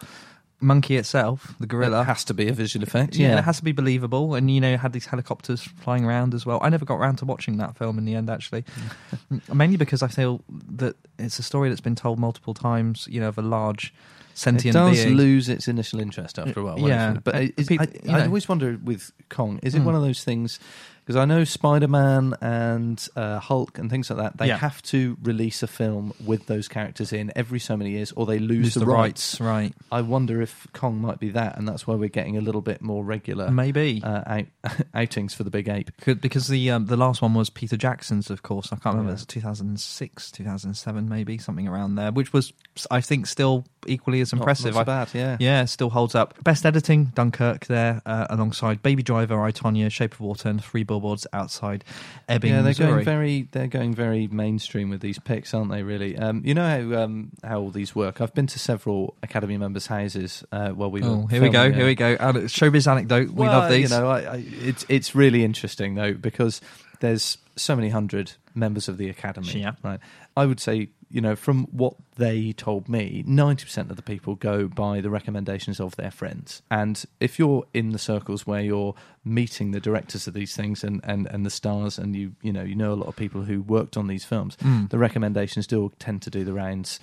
monkey itself, the gorilla, It has to be a visual effect. yeah, Yeah, it has to be believable, and you know, had these helicopters flying around as well. I never got around to watching that film in the end, actually, mainly because I feel that it's a story that's been told multiple times. You know, of a large it does being. lose its initial interest after a while. Yeah, but is, peop- I, I always wonder with Kong, is it Mm. one of those things? Because I know Spider Man and uh, Hulk and things like that, they Yeah. have to release a film with those characters in every so many years, or they lose, the, rights. right? I wonder if Kong might be that, and that's why we're getting a little bit more regular Maybe. uh, out, outings for the big ape. Could, because the um, the last one was Peter Jackson's, of course. I can't remember. Yeah. It's 2006, 2007, maybe something around there, which was, I think, still equally as Not- impressive. Not, so I- bad, yeah. yeah, still holds up. Best editing, Dunkirk there, uh, alongside Baby Driver, I Tonya, Shape of Water, and Three Billboards Outside Ebbing, yeah, they're Missouri. going very they're going very mainstream with these picks, aren't they? Really, um, you know how um, how all these work. I've been to several Academy members' houses uh, while we were. Oh, here we go, filming here we go. Showbiz anecdote. We Well, love these. You know, I, I, it's it's really interesting though because there's so many hundred members of the academy. Yeah. Right. I would say, you know, from what they told me, ninety percent of the people go by the recommendations of their friends. And if you're in the circles where you're meeting the directors of these things and, and, and the stars, and you you know you know a lot of people who worked on these films, Mm. the recommendations do tend to do the rounds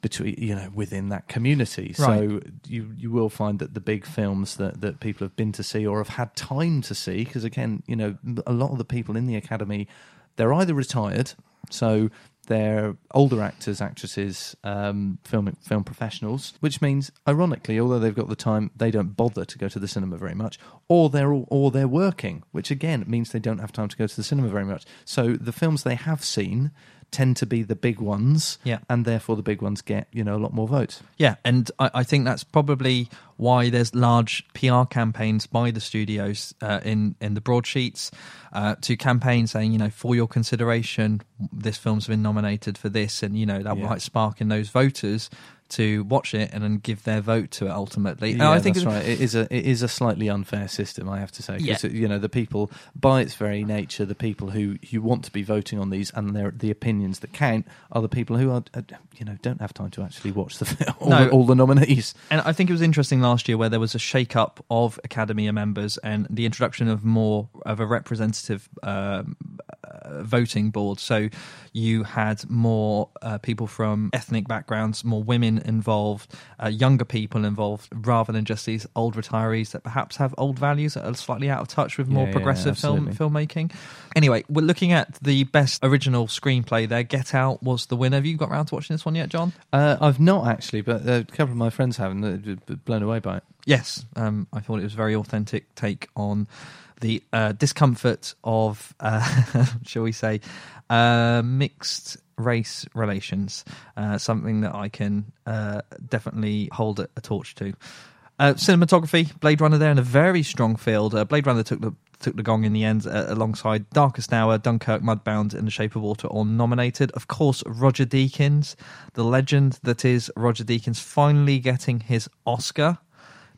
between you know within that community Right. so you you will find that the big films that that people have been to see or have had time to see because again you know a lot of the people in the academy they're either retired so they're older actors actresses um film film professionals which means ironically although they've got the time they don't bother to go to the cinema very much or they're all, or they're working which again means they don't have time to go to the cinema very much. So the films they have seen tend to be the big ones Yeah. and therefore the big ones get you know a lot more votes. Yeah, and I, I think that's probably why there's large PR campaigns by the studios uh, in in the broadsheets uh, to campaign saying, you know, for your consideration, this film's been nominated for this, and you know that Yeah. might spark in those voters to watch it and then give their vote to it ultimately. Yeah, I think that's right. It is a it is a slightly unfair system, I have to say. 'cause, Yeah. you know the people by its very nature, the people who who want to be voting on these and their the opinions that count are the people who are uh, you know don't have time to actually watch the. All, No. the, all the nominees. And I think it was interesting last year where there was a shake-up of Academy members and the introduction of more of a representative um, uh, uh, voting board. So you had more uh, people from ethnic backgrounds, more women involved, uh, younger people involved, rather than just these old retirees that perhaps have old values that are slightly out of touch with more Yeah, yeah, progressive film filmmaking. Anyway, we're looking at the best original screenplay there. Get Out was the winner. Have you got around to watching this one yet, John? Uh, I've not actually, but a couple of my friends have, and they're blown away by it. Yes, um, I thought it was a very authentic take on the uh, discomfort of, uh, shall we say, uh, mixed race relations. Uh, something that I can uh, definitely hold a, torch to. Uh, cinematography, Blade Runner there in a very strong field. Uh, Blade Runner took the took the gong in the end uh, alongside Darkest Hour, Dunkirk, Mudbound, and The Shape of Water, all nominated. Of course, Roger Deakins, the legend that is Roger Deakins, finally getting his Oscar.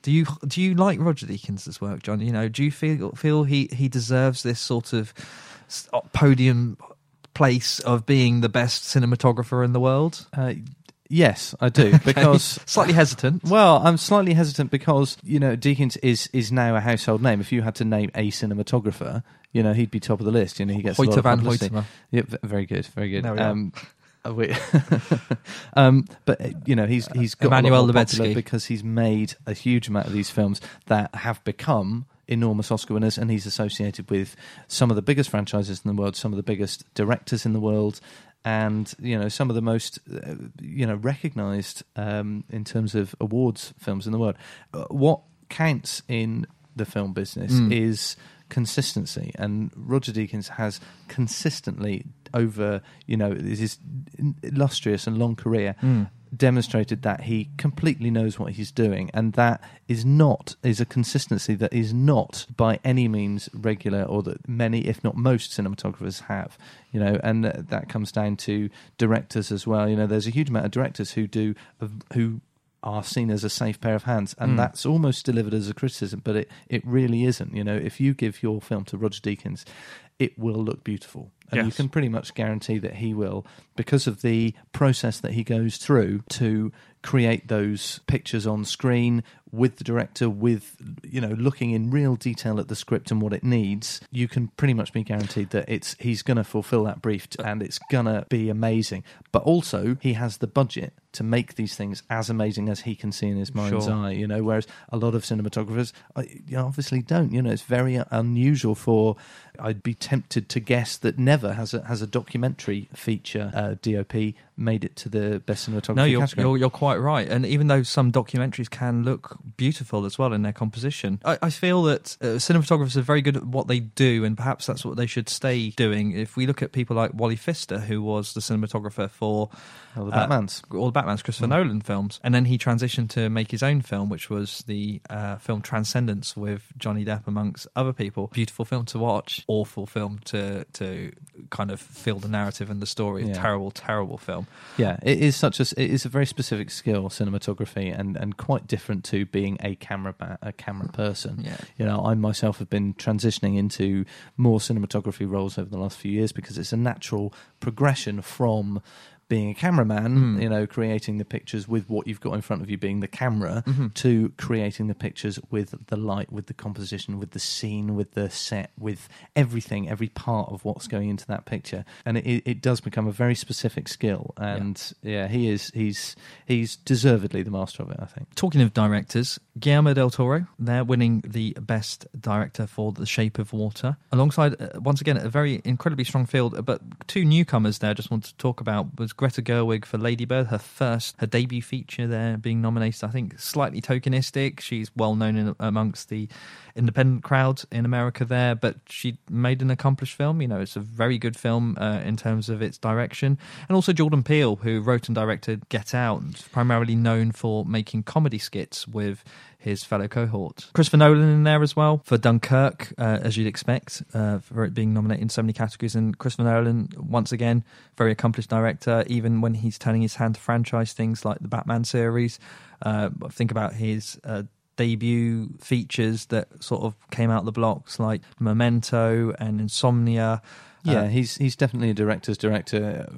Do you do you like Roger Deakins' work, John? You know, do you feel feel he he deserves this sort of podium place of being the best cinematographer in the world? Uh, yes, I do because Slightly hesitant. Well, I'm slightly hesitant because you know Deakins is is now a household name. If you had to name a cinematographer, you know he'd be top of the list. You know he gets a lot Hoyte of van. Hoytema. Yeah, very good, very good. There we are. um, uh, we- um, but uh, you know he's he's got Emmanuel Lubezki. because he's made a huge amount of these films that have become enormous Oscar winners, and he's associated with some of the biggest franchises in the world, some of the biggest directors in the world, and you know some of the most uh, you know recognized um, in terms of awards films in the world. Uh, what counts in the film business Mm. is consistency, and Roger Deakins has consistently over you know his illustrious and long career Mm. Demonstrated that he completely knows what he's doing and that is not is a consistency that is not by any means regular or that many if not most cinematographers have you know and that comes down to directors as well. You know there's a huge amount of directors who do who are seen as a safe pair of hands and Mm. that's almost delivered as a criticism but it it really isn't. You know if you give your film to Roger Deakins it will look beautiful and you can pretty much guarantee that he will because of the process that he goes through to create those pictures on screen with the director with you know looking in real detail at the script and what it needs you can pretty much be guaranteed that it's he's going to fulfill that brief and it's going to be amazing but also he has the budget to make these things as amazing as he can see in his mind's Sure. eye you know whereas a lot of cinematographers uh, you obviously don't you know it's very unusual for I'd be tempted to guess that never has a has a documentary feature uh, DOP made it to the best cinematography No, you're, category. you're you're quite right. And even though some documentaries can look beautiful as well in their composition, I, I feel that uh, cinematographers are very good at what they do, and perhaps that's what they should stay doing. If we look at people like Wally Pfister, who was the cinematographer for All the uh, Batmans. all the Batman's Christopher Nolan films, and then he transitioned to make his own film, which was the uh, film Transcendence with Johnny Depp amongst other people. Beautiful film to watch, awful film to to kind of feel the narrative and the story. Yeah. Terrible, terrible film. Yeah, it is such a it is a very specific skill, cinematography, and, and quite different to being a camera ba- a camera person. Yeah. You know, I myself have been transitioning into more cinematography roles over the last few years because it's a natural progression from being a cameraman, Mm. you know, creating the pictures with what you've got in front of you being the camera, Mhm. to creating the pictures with the light, with the composition, with the scene, with the set, with everything, every part of what's going into that picture. And it, it does become a very specific skill. And yeah, he is he's he's deservedly the master of it, I think. Talking of directors, Guillermo del Toro, they're winning the best director for The Shape of Water, alongside uh, once again a very incredibly strong field. But two newcomers there, I just wanted to talk about was Greta Gerwig for Lady Bird, her first, her debut feature there, being nominated. I think slightly tokenistic. She's well known in, amongst the independent crowd in America there, but she made an accomplished film. You know, it's a very good film uh, in terms of its direction, and also Jordan Peele, who wrote and directed Get Out, primarily known for making comedy skits with his fellow cohort. Christopher Nolan in there as well for Dunkirk, uh, as you'd expect, uh, for it being nominated in so many categories. And Christopher Nolan, once again, very accomplished director, even when he's turning his hand to franchise things like the Batman series. Uh, think about his uh, debut features that sort of came out the blocks, like Memento and Insomnia. Yeah, Uh, he's he's definitely a director's director.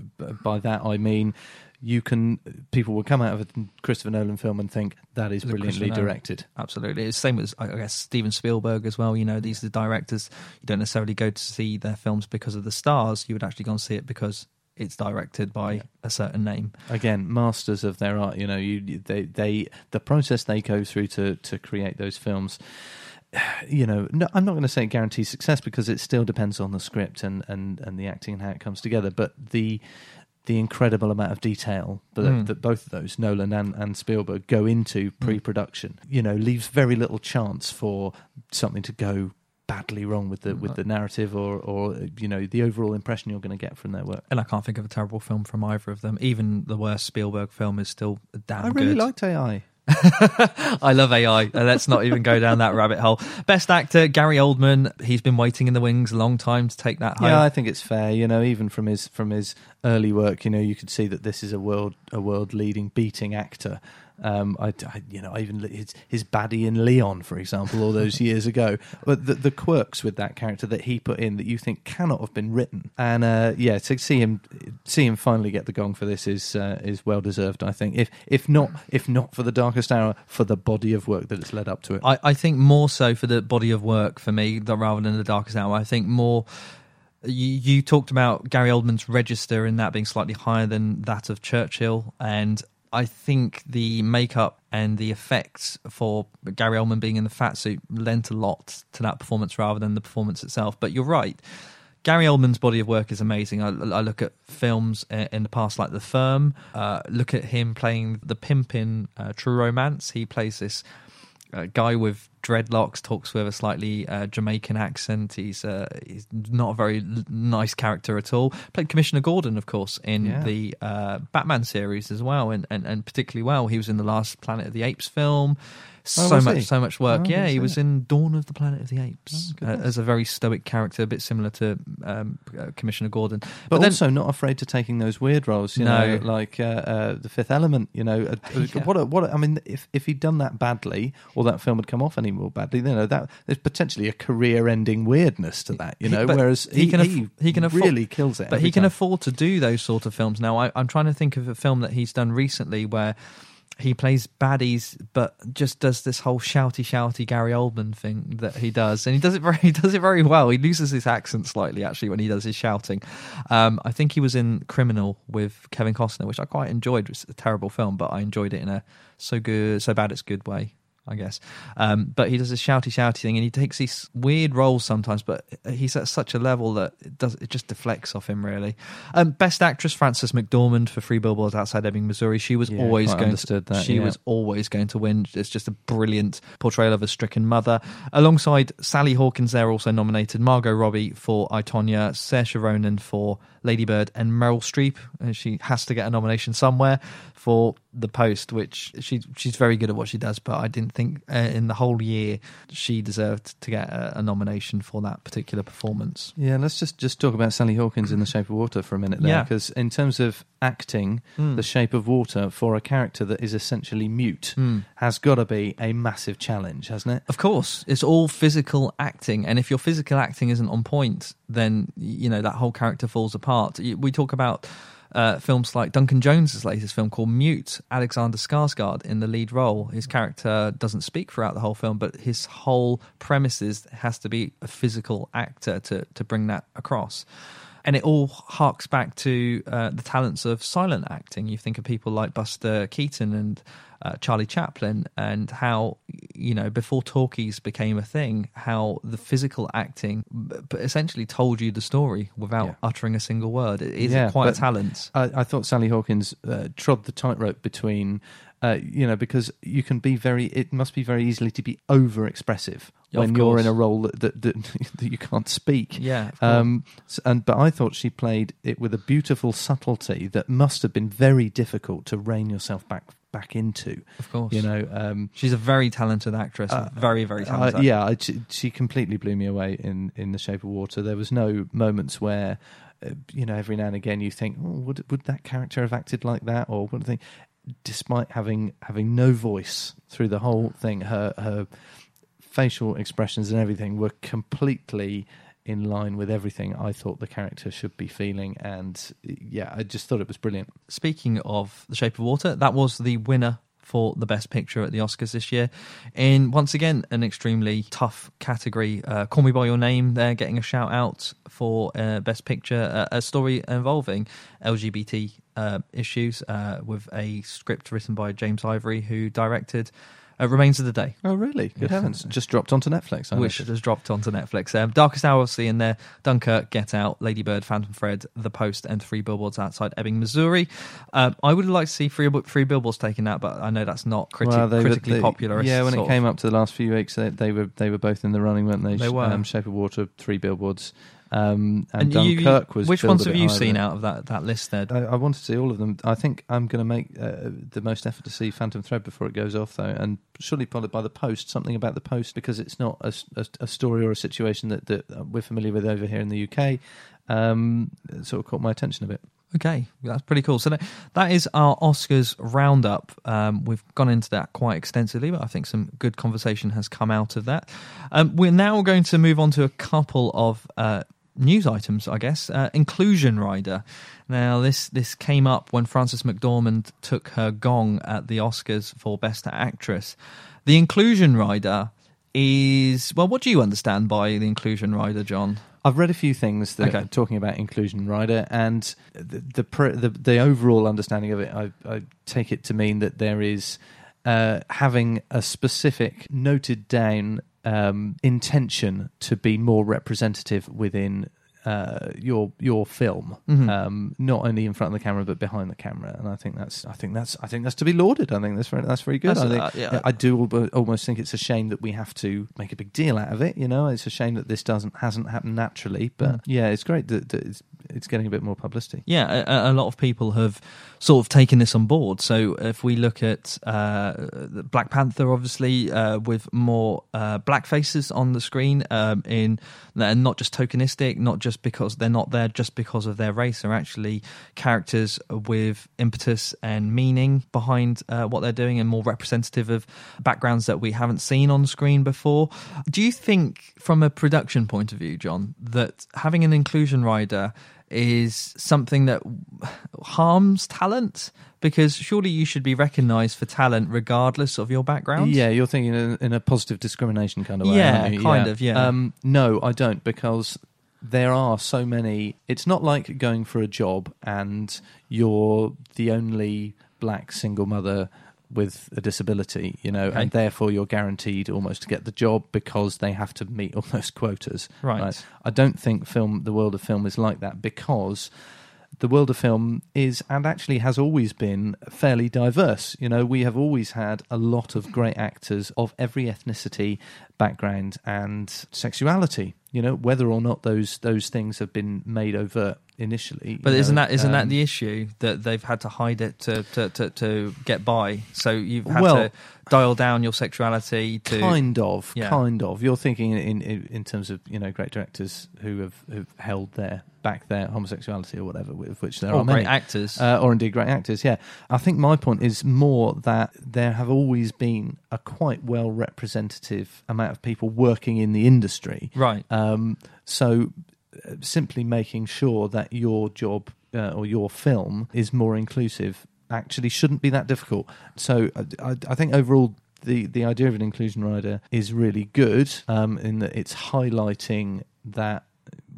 By that I mean, you can people will come out of a Christopher Nolan film and think that is brilliantly directed. Absolutely. It's the same as, I guess, Steven Spielberg as well. You know, these are the directors. You don't necessarily go to see their films because of the stars. You would actually go and see it because it's directed by a certain name. Again, masters of their art. You know, you they they the process they go through to to create those films. You know, no, I'm not going to say it guarantees success because it still depends on the script and, and, and the acting and how it comes together. But the the incredible amount of detail that, Mm. that both of those Nolan and, and Spielberg go into pre-production, you know, leaves very little chance for something to go badly wrong with the with the narrative or or you know the overall impression you're going to get from their work. And I can't think of a terrible film from either of them. Even the worst Spielberg film is still damn I really good. liked AI. I love AI. Uh, Let's not even go down that rabbit hole. Best actor Gary Oldman. He's been waiting in the wings a long time to take that home. Yeah, I think it's fair. You know, even from his from his early work, you know, you could see that this is a world a world leading beating actor. Um, I, I- you know, I even his his baddie in Leon, for example, all those years ago. But the, the quirks with that character that he put in that you think cannot have been written, and uh, yeah, to see him see him finally get the gong for this is uh, is well deserved. I think, if if not if not for the Darkest Hour, for the body of work that it's led up to it. I, I think more so for the body of work for me rather than the darkest hour. I think more. You, talked about Gary Oldman's register and that being slightly higher than that of Churchill, and I think the makeup and the effects for Gary Oldman being in the fat suit lent a lot to that performance rather than the performance itself. But you're right. Gary Oldman's body of work is amazing. I, I look at films in the past like The Firm. Uh, look at him playing the pimp in uh, True Romance. He plays this uh, guy with dreadlocks, talks with a slightly uh, Jamaican accent. He's uh, he's not a very l- nice character at all. Played Commissioner Gordon, of course, in Yeah. the uh, Batman series as well, and, and and particularly well. He was in the last Planet of the Apes film. So was much, he? so much work. Oh, yeah, he was it. in Dawn of the Planet of the Apes Oh, uh, as a very stoic character, a bit similar to um, uh, Commissioner Gordon. but, then- also not afraid to taking those weird roles, you No. know, like uh, uh, the Fifth Element. You know, uh, Yeah. what? A, what? A, I mean, if if he'd done that badly, or that film had come off any more badly, you know, that there's potentially a career-ending weirdness to that. You know, but whereas he he, can aff- he, he can afford- really kills it. but he can time. afford to do those sort of films now. I, I'm trying to think of a film that he's done recently where he plays baddies, but just does this whole shouty, shouty Gary Oldman thing that he does, and he does it very, he does it very well. He loses his accent slightly actually when he does his shouting. Um, I think he was in Criminal with Kevin Costner, which I quite enjoyed. It's a terrible film, but I enjoyed it in a so good, so bad it's good way. I guess. Um, but he does this shouty, shouty thing, and he takes these weird roles sometimes. But he's at such a level that it does it just deflects off him really. Um, best actress Frances McDormand for Three Billboards Outside Ebbing, Missouri. She was Yeah, always going. understood to, that, she yeah. was always going to win. It's just a brilliant portrayal of a stricken mother. Alongside Sally Hawkins, they're also nominated Margot Robbie for I Tonya, Saoirse Ronan for Lady Bird, and Meryl Streep. Uh, She has to get a nomination somewhere for The Post, which she she's very good at what she does. But I didn't think uh, in the whole year she deserved to get a, a nomination for that particular performance. Yeah, let's just, just talk about Sally Hawkins in The Shape of Water for a minute there, Yeah. because in terms of acting, Hmm. The Shape of Water for a character that is essentially mute Hmm. has got to be a massive challenge, hasn't it? Of course, it's all physical acting, and if your physical acting isn't on point, then you know that whole character falls apart. We talk about uh, films like Duncan Jones's latest film called Mute. Alexander Skarsgård in the lead role. His character doesn't speak throughout the whole film, but his whole premise is has to be a physical actor to to bring that across. And it all harks back to uh, the talents of silent acting. You think of people like Buster Keaton and uh, Charlie Chaplin, and how you know before talkies became a thing, how the physical acting essentially told you the story without Yeah. uttering a single word. It is Yeah, quite a talent. I, I thought Sally Hawkins uh, trod the tightrope between, uh, you know, because you can be very, it must be very easily to be over expressive when you're in a role that, that, that, that you can't speak. Yeah. Um, and but I thought she played it with a beautiful subtlety that must have been very difficult to rein yourself back back into. Of course. You know, um, She's a very talented actress. very, very uh, talented. yeah, I, she, she completely blew me away in in The Shape of Water. There was no moments where, uh, you know, every now and again you think, oh, would would that character have acted like that, or would they? Despite having having no voice through the whole thing, her her facial expressions and everything were completely in line with everything I thought the character should be feeling. And yeah, I just thought it was brilliant. Speaking of The Shape of Water, that was the winner for the Best Picture at the Oscars this year. In once again an extremely tough category. Uh, Call Me by Your Name, they're getting a shout out for uh, Best Picture, uh, a story involving LGBT uh, issues uh, with a script written by James Ivory, who directed. Uh, Remains of the Day, Oh, really? Good heavens! Just dropped onto Netflix. I which noticed. has dropped onto Netflix. Um, Darkest Hour, obviously, in there. Dunkirk, Get Out, Lady Bird, Phantom Fred, The Post, and Three Billboards Outside Ebbing, Missouri. Um, I would like to see Three, Three Billboards taken out, but I know that's not criti- Well, they critically they- popular. Yeah, when it came of- up to the last few weeks, they, they were they were both in the running, weren't they? They were. Um, Shape of Water, Three Billboards, um, and, And you- Dunkirk was. Which ones have you higher seen out of that, that list there? I, I want to see all of them. I think I'm going to make uh, the most effort to see Phantom Thread before it goes off, though, and surely followed by the Post. Something about the Post because it's not a, a, a story or a situation that, that we're familiar with over here in the UK. Um, it sort of caught my attention a bit. Okay, that's pretty cool. So that, that is our Oscars roundup. Um, we've gone into that quite extensively, but I think some good conversation has come out of that. Um, we're now going to move on to a couple of uh, news items, I guess. Uh, Inclusion Rider. Now, this this came up when Frances McDormand took her gong at the Oscars for Best Actress. The Inclusion Rider is well. What do you understand by the Inclusion Rider, John? I've read a few things that Okay. are talking about inclusion rider, and the the, the the overall understanding of it, I, I take it to mean that there is uh, having a specific noted down um, intention to be more representative within. Uh, your your film, Mm-hmm. um, not only in front of the camera but behind the camera, and I think that's I think that's I think that's to be lauded. I think that's very that's very good. That's- I, uh, think, yeah. I do almost think it's a shame that we have to make a big deal out of it. You know, it's a shame that this doesn't hasn't happened naturally. But Mm. yeah, it's great that, that it's it's getting a bit more publicity. Yeah, a, a lot of people have sort of taken this on board. So if we look at uh, Black Panther, obviously uh, with more uh, black faces on the screen, um, in and not just tokenistic, not just because they're not there just because of their race, they're actually characters with impetus and meaning behind uh, what they're doing, and more representative of backgrounds that we haven't seen on screen before. Do you think, from a production point of view, John, that having an inclusion rider is something that harms talent because surely you should be recognized for talent regardless of your background Yeah, you're thinking in, a positive discrimination kind of way. Yeah, kind of, yeah. Um, no, I don't because there are so many. It's not like going for a job and you're the only black single mother with a disability, you know, Okay. and therefore you're guaranteed almost to get the job because they have to meet almost quotas. Right. I don't think film, the world of film, is like that because the world of film is and actually has always been fairly diverse. You know, we have always had a lot of great actors of every ethnicity, background, and sexuality. You know, whether or not those those things have been made overt initially. but isn't know, that isn't that um, the issue that they've had to hide it to to, to, to get by so you've had Well- to dial down your sexuality to kind of, Yeah. kind of. You're thinking in, in in terms of you know great directors who have who've held their back their homosexuality or whatever, with which there or are many. great actors uh, or indeed great actors. Yeah, I think my point is more that there have always been a quite well representative amount of people working in the industry. right Um, so simply making sure that your job uh, or your film is more inclusive actually shouldn't be that difficult. So I, I think overall. The, the idea of an inclusion rider is really good um, in that it's highlighting that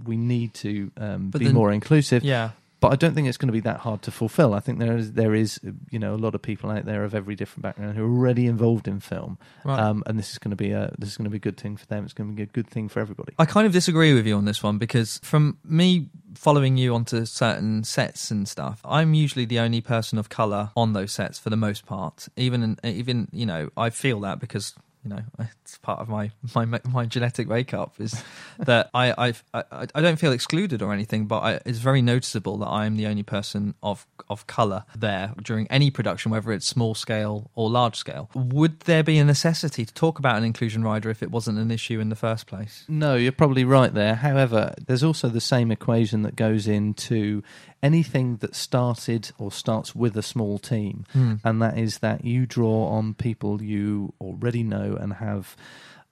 we need to um, be then- more inclusive yeah but I don't think it's going to be that hard to fulfill. I think there is there is you know a lot of people out there of every different background who are already involved in film, Right. um, and this is going to be a this is going to be a good thing for them. It's going to be a good thing for everybody. I kind of disagree with you on this one because from me following you onto certain sets and stuff, I'm usually the only person of color on those sets for the most part. Even even you know, I feel that because you know it's part of my my my genetic makeup is that I I've, I I don't feel excluded or anything, but I, it's very noticeable that I am the only person of of color there during any production, whether it's small scale or large scale. Would there be a necessity to talk about an inclusion rider if it wasn't an issue in the first place? No, you're probably right there. However, there's also the same equation that goes into anything that started or starts with a small team, Hmm. and that is that you draw on people you already know and have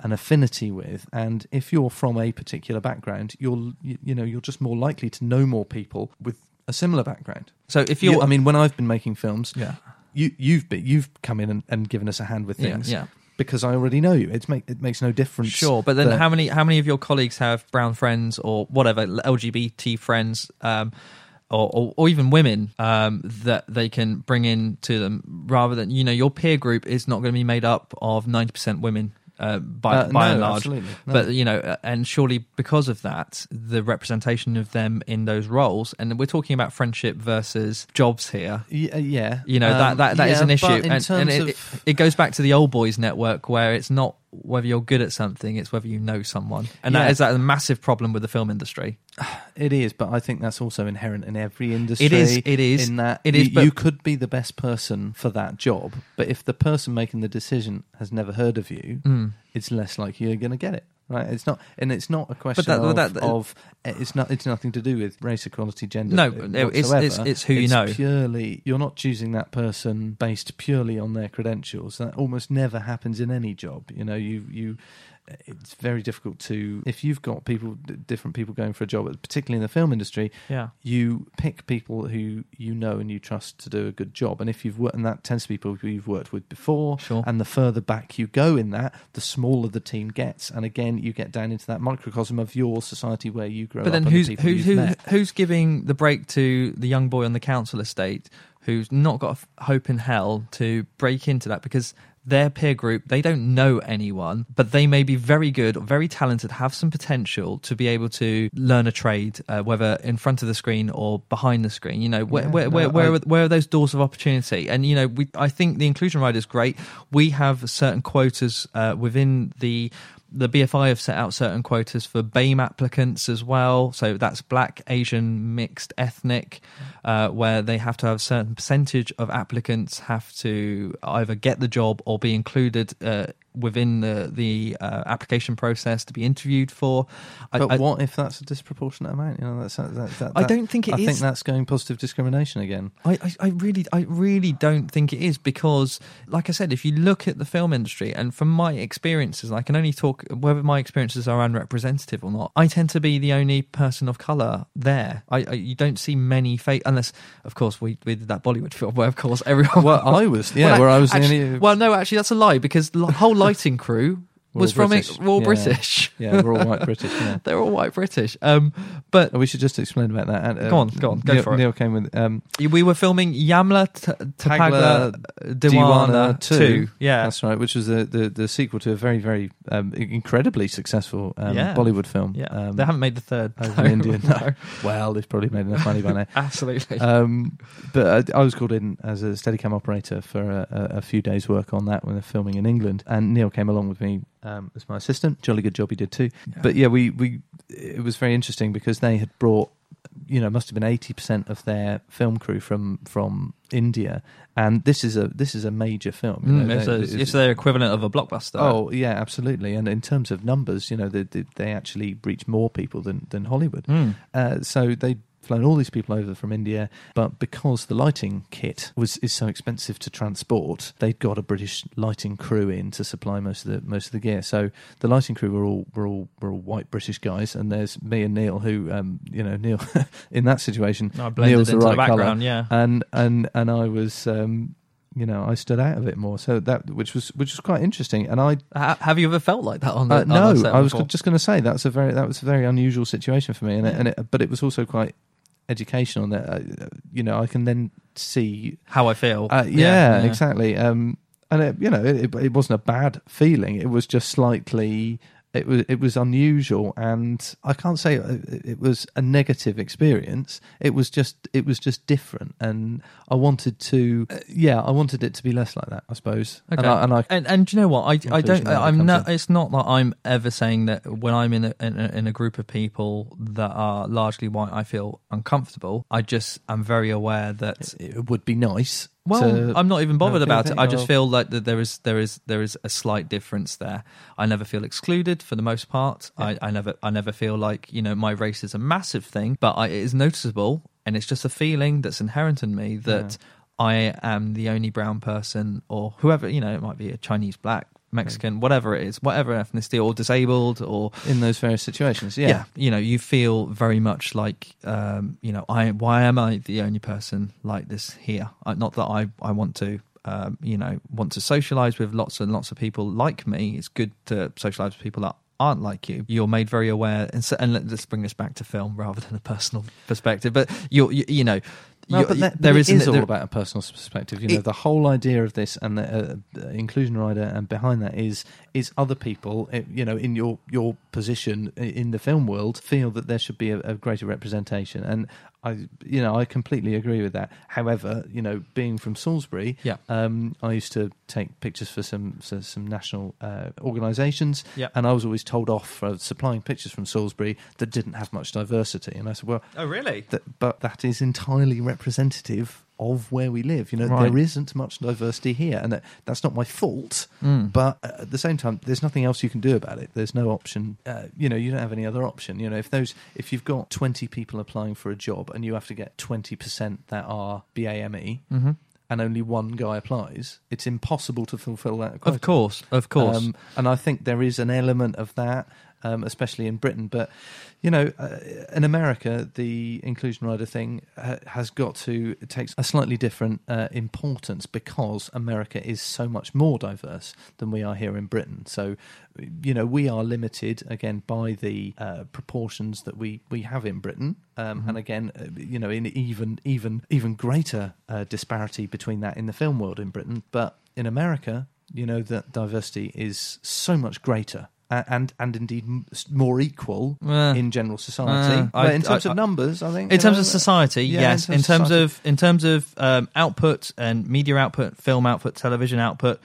an affinity with. And if you're from a particular background, you're you, you know you're just more likely to know more people with a similar background. So if you're, You- I mean, when I've been making films, yeah, you you've been, you've come in and, and given us a hand with Yeah, things, yeah. because I already know you. It's make it makes no difference. Sure, but then that- how many how many of your colleagues have brown friends or whatever LGBT friends, um, or, or or even women um, that they can bring in to them, rather than you know your peer group is not going to be made up of ninety percent women. Uh, by Uh, by no, and large, absolutely, no. but you know, uh, and surely because of that, the representation of them in those roles, and we're talking about friendship versus jobs here. Y- uh, yeah, You know Um, that that, that is yeah, an issue, in and, terms and it, of it goes back to the old boys network where it's not whether you're good at something, it's whether you know someone, and Yeah. that is that a massive problem with the film industry. It is, but I think that's also inherent in every industry. It is, it is, In that it you, is, but- you could be the best person for that job, but if the person making the decision has never heard of you, Mm. it's less likely you're going to get it. Right? It's not, and it's not a question that- of, that- that- of. Eh, it's not. It's nothing to do with race equality, gender. No, eh, it's- it's- it's who you know. Purely, you're not choosing that person based purely on their credentials. That almost never happens in any job. You know, you you it's very difficult to if you've got people different people going for a job particularly in the film industry Yeah. you pick people who you know and you trust to do a good job and if you've worked and that tends to be people you've worked with before Sure. and the further back you go in that the smaller the team gets and again you get down into that microcosm of your society where you grow But up then and the who's people who, you've who met. who's giving the break to the young boy on the council estate who's not got a f- hope in hell to break into that because their peer group they don't know anyone but they may be very good or very talented have some potential to be able to learn a trade uh, whether in front of the screen or behind the screen. You know where Yeah, where, no, where, where, I- are, where are those doors of opportunity? And you know we i think the inclusion ride is great. We have certain quotas uh, within the the BFI have set out certain quotas for BAME applicants as well. So that's black, Asian, mixed, ethnic, uh, where they have to have a certain percentage of applicants have to either get the job or be included uh, within the the uh, application process to be interviewed for. I- but I- what if that's a disproportionate amount? You know, that's that, that, that, I don't think it I think that's going positive discrimination again. I, I, I really I really don't think it is because like I said if you look at the film industry and from my experiences I can only talk whether my experiences are unrepresentative or not I tend to be the only person of color there I, I you don't see many face unless of course we, we did that Bollywood film where of course everyone Well, I was, yeah, Well, where I was actually, the only. well no actually that's a lie because the whole lighting crew We're was from it we're all Yeah. British yeah, we're all white British. Yeah. they're all white British um but Oh, we should just explain about that. Uh, Go on, go on, go Neil, for it. Neil came with um, we were filming Yamla T- Tapagla Tagla Diwana 2 2. yeah That's right, which was the, the, the sequel to a very, very um, incredibly successful um, Yeah. Bollywood film. Yeah, um, they haven't made the third over in India. No. Well, they've probably made enough money by now. absolutely. Um, but I, I was called in as a Steadicam operator for a, a, a few days' work on that when they're filming in England, and Neil came along with me um, as my assistant. Jolly good job he did too. But yeah, we, we it was very interesting because they had brought you know must have been eighty percent of their film crew from from India, and this is a this is a major film. you Mm, it's, they- a, it's- it's their equivalent of a blockbuster. Oh yeah, absolutely. And in terms of numbers, you know, they they, they actually reach more people than than Hollywood. Mm. Uh, so they'd flown all these people over from India, but because the lighting kit was is so expensive to transport, they'd got a British lighting crew in to supply most of the most of the gear. So the lighting crew were all were all were all white British guys, and there's me and Neil, who um, you know Neil in that situation, I Neil's the into right the colour, background, yeah. and and and I was. Um, you know, I stood out a bit more, so that which was which was quite interesting, and I have you ever felt like that on the uh, on no, set I was before? just going to say that's a very that was a very unusual situation for me, and it, and it, but it was also quite educational. That uh, you know, I can then see, how I feel. uh, yeah, exactly, um, and it, you know, it, it wasn't a bad feeling. It was just slightly. It was it was unusual, and I can't say it, it was a negative experience. It was just it was just different, and I wanted to, uh, yeah, I wanted it to be less like that. I suppose, Okay. and I, and I and, and do you know what? I, I don't. I'm not. in. It's not that I'm ever saying that when I'm in a, in a in a group of people that are largely white, I feel uncomfortable. I just am very aware that it would be nice. Well, I'm not even bothered about it. I just feel like that there is there is there is a slight difference there. I never feel excluded for the most part. I, I never I never feel like you know my race is a massive thing, but I, it is noticeable, and it's just a feeling that's inherent in me that I am the only brown person, or whoever you know. It might be a Chinese black Mexican, whatever it is, whatever ethnicity, or disabled, or in those various situations. Yeah, yeah, you know, you feel very much like, um, you know, I why am I the only person like this here? I, not that I I want to. Um, you know, want to socialize with lots and lots of people like me. It's good to socialize with people that aren't like you. You're made very aware, and, so, and let's bring this back to film rather than a personal perspective. But you're, you, you know, no, but that, there is is there- all about a personal perspective. You know, It- the whole idea of this and the uh, inclusion rider and behind that is is other people, uh, you know, in your your position in the film world, feel that there should be a, a greater representation. And I, you know, I completely agree with that. However, you know, being from Salisbury, Yeah. um, I used to take pictures for some so some national uh, organisations, Yeah. and I was always told off for supplying pictures from Salisbury that didn't have much diversity. And I said, well, Oh, really? that, but that is entirely representative of where we live. You know, Right. there isn't much diversity here, and that, that's not my fault. Mm. But at the same time, there's nothing else you can do about it. There's no option. Uh, you know, you don't have any other option. You know, if those, if you've got 20 people applying for a job and you have to get 20% that are BAME. hmm And only one guy applies. It's impossible to fulfil that. quota. Of course, of course. Um, and I think there is an element of that, um, especially in Britain. But you know, uh, in America, the inclusion rider thing ha- has got to it takes a slightly different uh, importance because America is so much more diverse than we are here in Britain. So, you know, we are limited again by the uh, proportions that we we have in Britain, um, Mhm. and again, uh, you know, in even even even greater uh, disparity between that in the film world in Britain, but in America, you know that diversity is so much greater and and indeed more equal Uh, in general society. uh, but I- in terms I- of numbers, I think in terms know, of society, yeah, yes. in In terms terms, of of in terms of um, output and media output, film output, television output,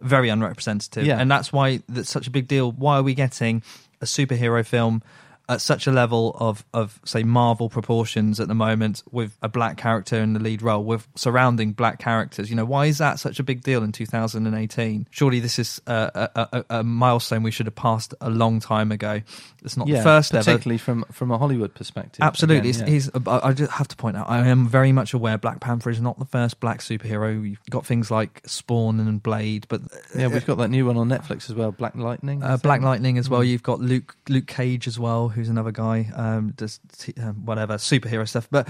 very unrepresentative. Yeah. And that's why that's such a big deal. Why are we getting a superhero film at such a level of of say Marvel proportions at the moment with a black character in the lead role with surrounding black characters? You know, why is that such a big deal in 2018? Surely this is a, a, a, milestone we should have passed a long time ago. It's not yeah, the first ever particularly from from a Hollywood perspective. Absolutely, Again, he's, he's. I I just have to point out, I am very much aware Black Panther is not the first black superhero. You've got things like Spawn and Blade, but yeah, we've got that new one on Netflix as well, Black Lightning. uh, Black? Lightning as well. Mm. You've got Luke Luke Cage as well, who's another guy. Um, does t- um, whatever superhero stuff. But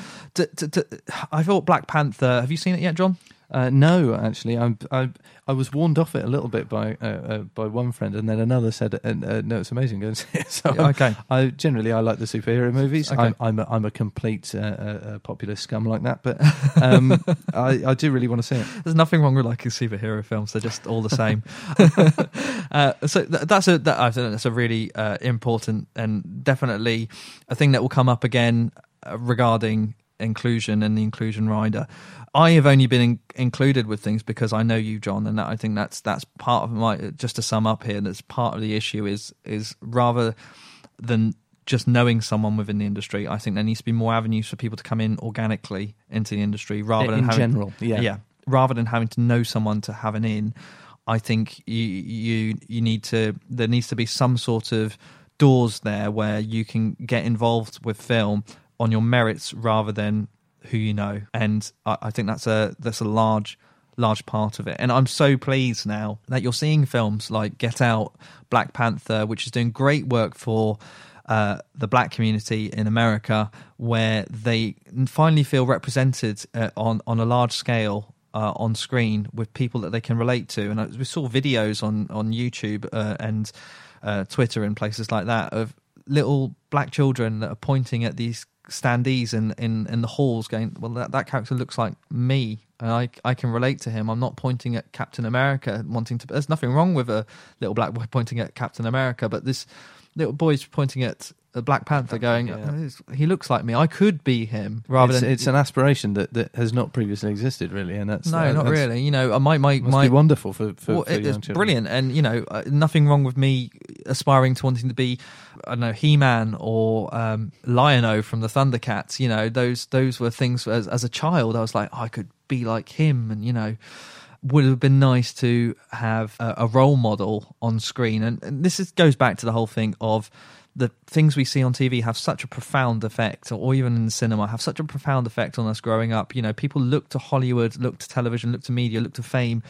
I thought Black Panther. Have you seen it yet, John? Uh, no, actually, I'm, I I was warned off it a little bit by uh, uh, by one friend, and then another said, uh, uh, "No, it's amazing." Go and see it. So Yeah, okay. I generally I like the superhero movies. Okay. I'm I'm a, I'm a complete uh, populist scum like that, but um, I, I do really want to see it. There's nothing wrong with liking superhero films; they're just all the same. uh, so th- that's a that, I think that's a really uh, important and definitely a thing that will come up again regarding inclusion and the inclusion rider. I have only been in- included with things because I know you, John, and that, I think that's that's part of my. Just to sum up here, that's part of the issue is is rather than just knowing someone within the industry. I think there needs to be more avenues for people to come in organically into the industry rather than in having, general, yeah. yeah, rather than having to know someone to have an in. I think you you you need to there needs to be some sort of doors there where you can get involved with film on your merits rather than who you know, and I, I think that's a that's a large large part of it. And I'm so pleased now that you're seeing films like Get Out, Black Panther, which is doing great work for uh, the black community in America, where they finally feel represented uh, on on a large scale. Uh, on screen with people that they can relate to, and we saw videos on on YouTube uh, and uh, Twitter and places like that of little black children that are pointing at these standees in, in, in the halls going, well, that, that character looks like me. And I, I can relate to him. I'm not pointing at Captain America, wanting to. There's nothing wrong with a little black boy pointing at Captain America, but this little boy's pointing at a Black Panther, going, Yeah. "Oh, he looks like me. I could be him, rather it's, than it's an aspiration that, that has not previously existed, really, and that's no, uh, not that's- really. You know, my my my be wonderful for for, well, for it's children. brilliant, and you know, uh, nothing wrong with me aspiring to wanting to be, I don't know, He Man or um, Lion-O from the Thundercats. You know, those those were things as as a child. I was like, oh, I could be like him, and you know, would have been nice to have a, a role model on screen. And, and this is, goes back to the whole thing of the things we see on TV have such a profound effect, or even in the cinema, have such a profound effect on us growing up. You know, people look to Hollywood, look to television, look to media, look to fame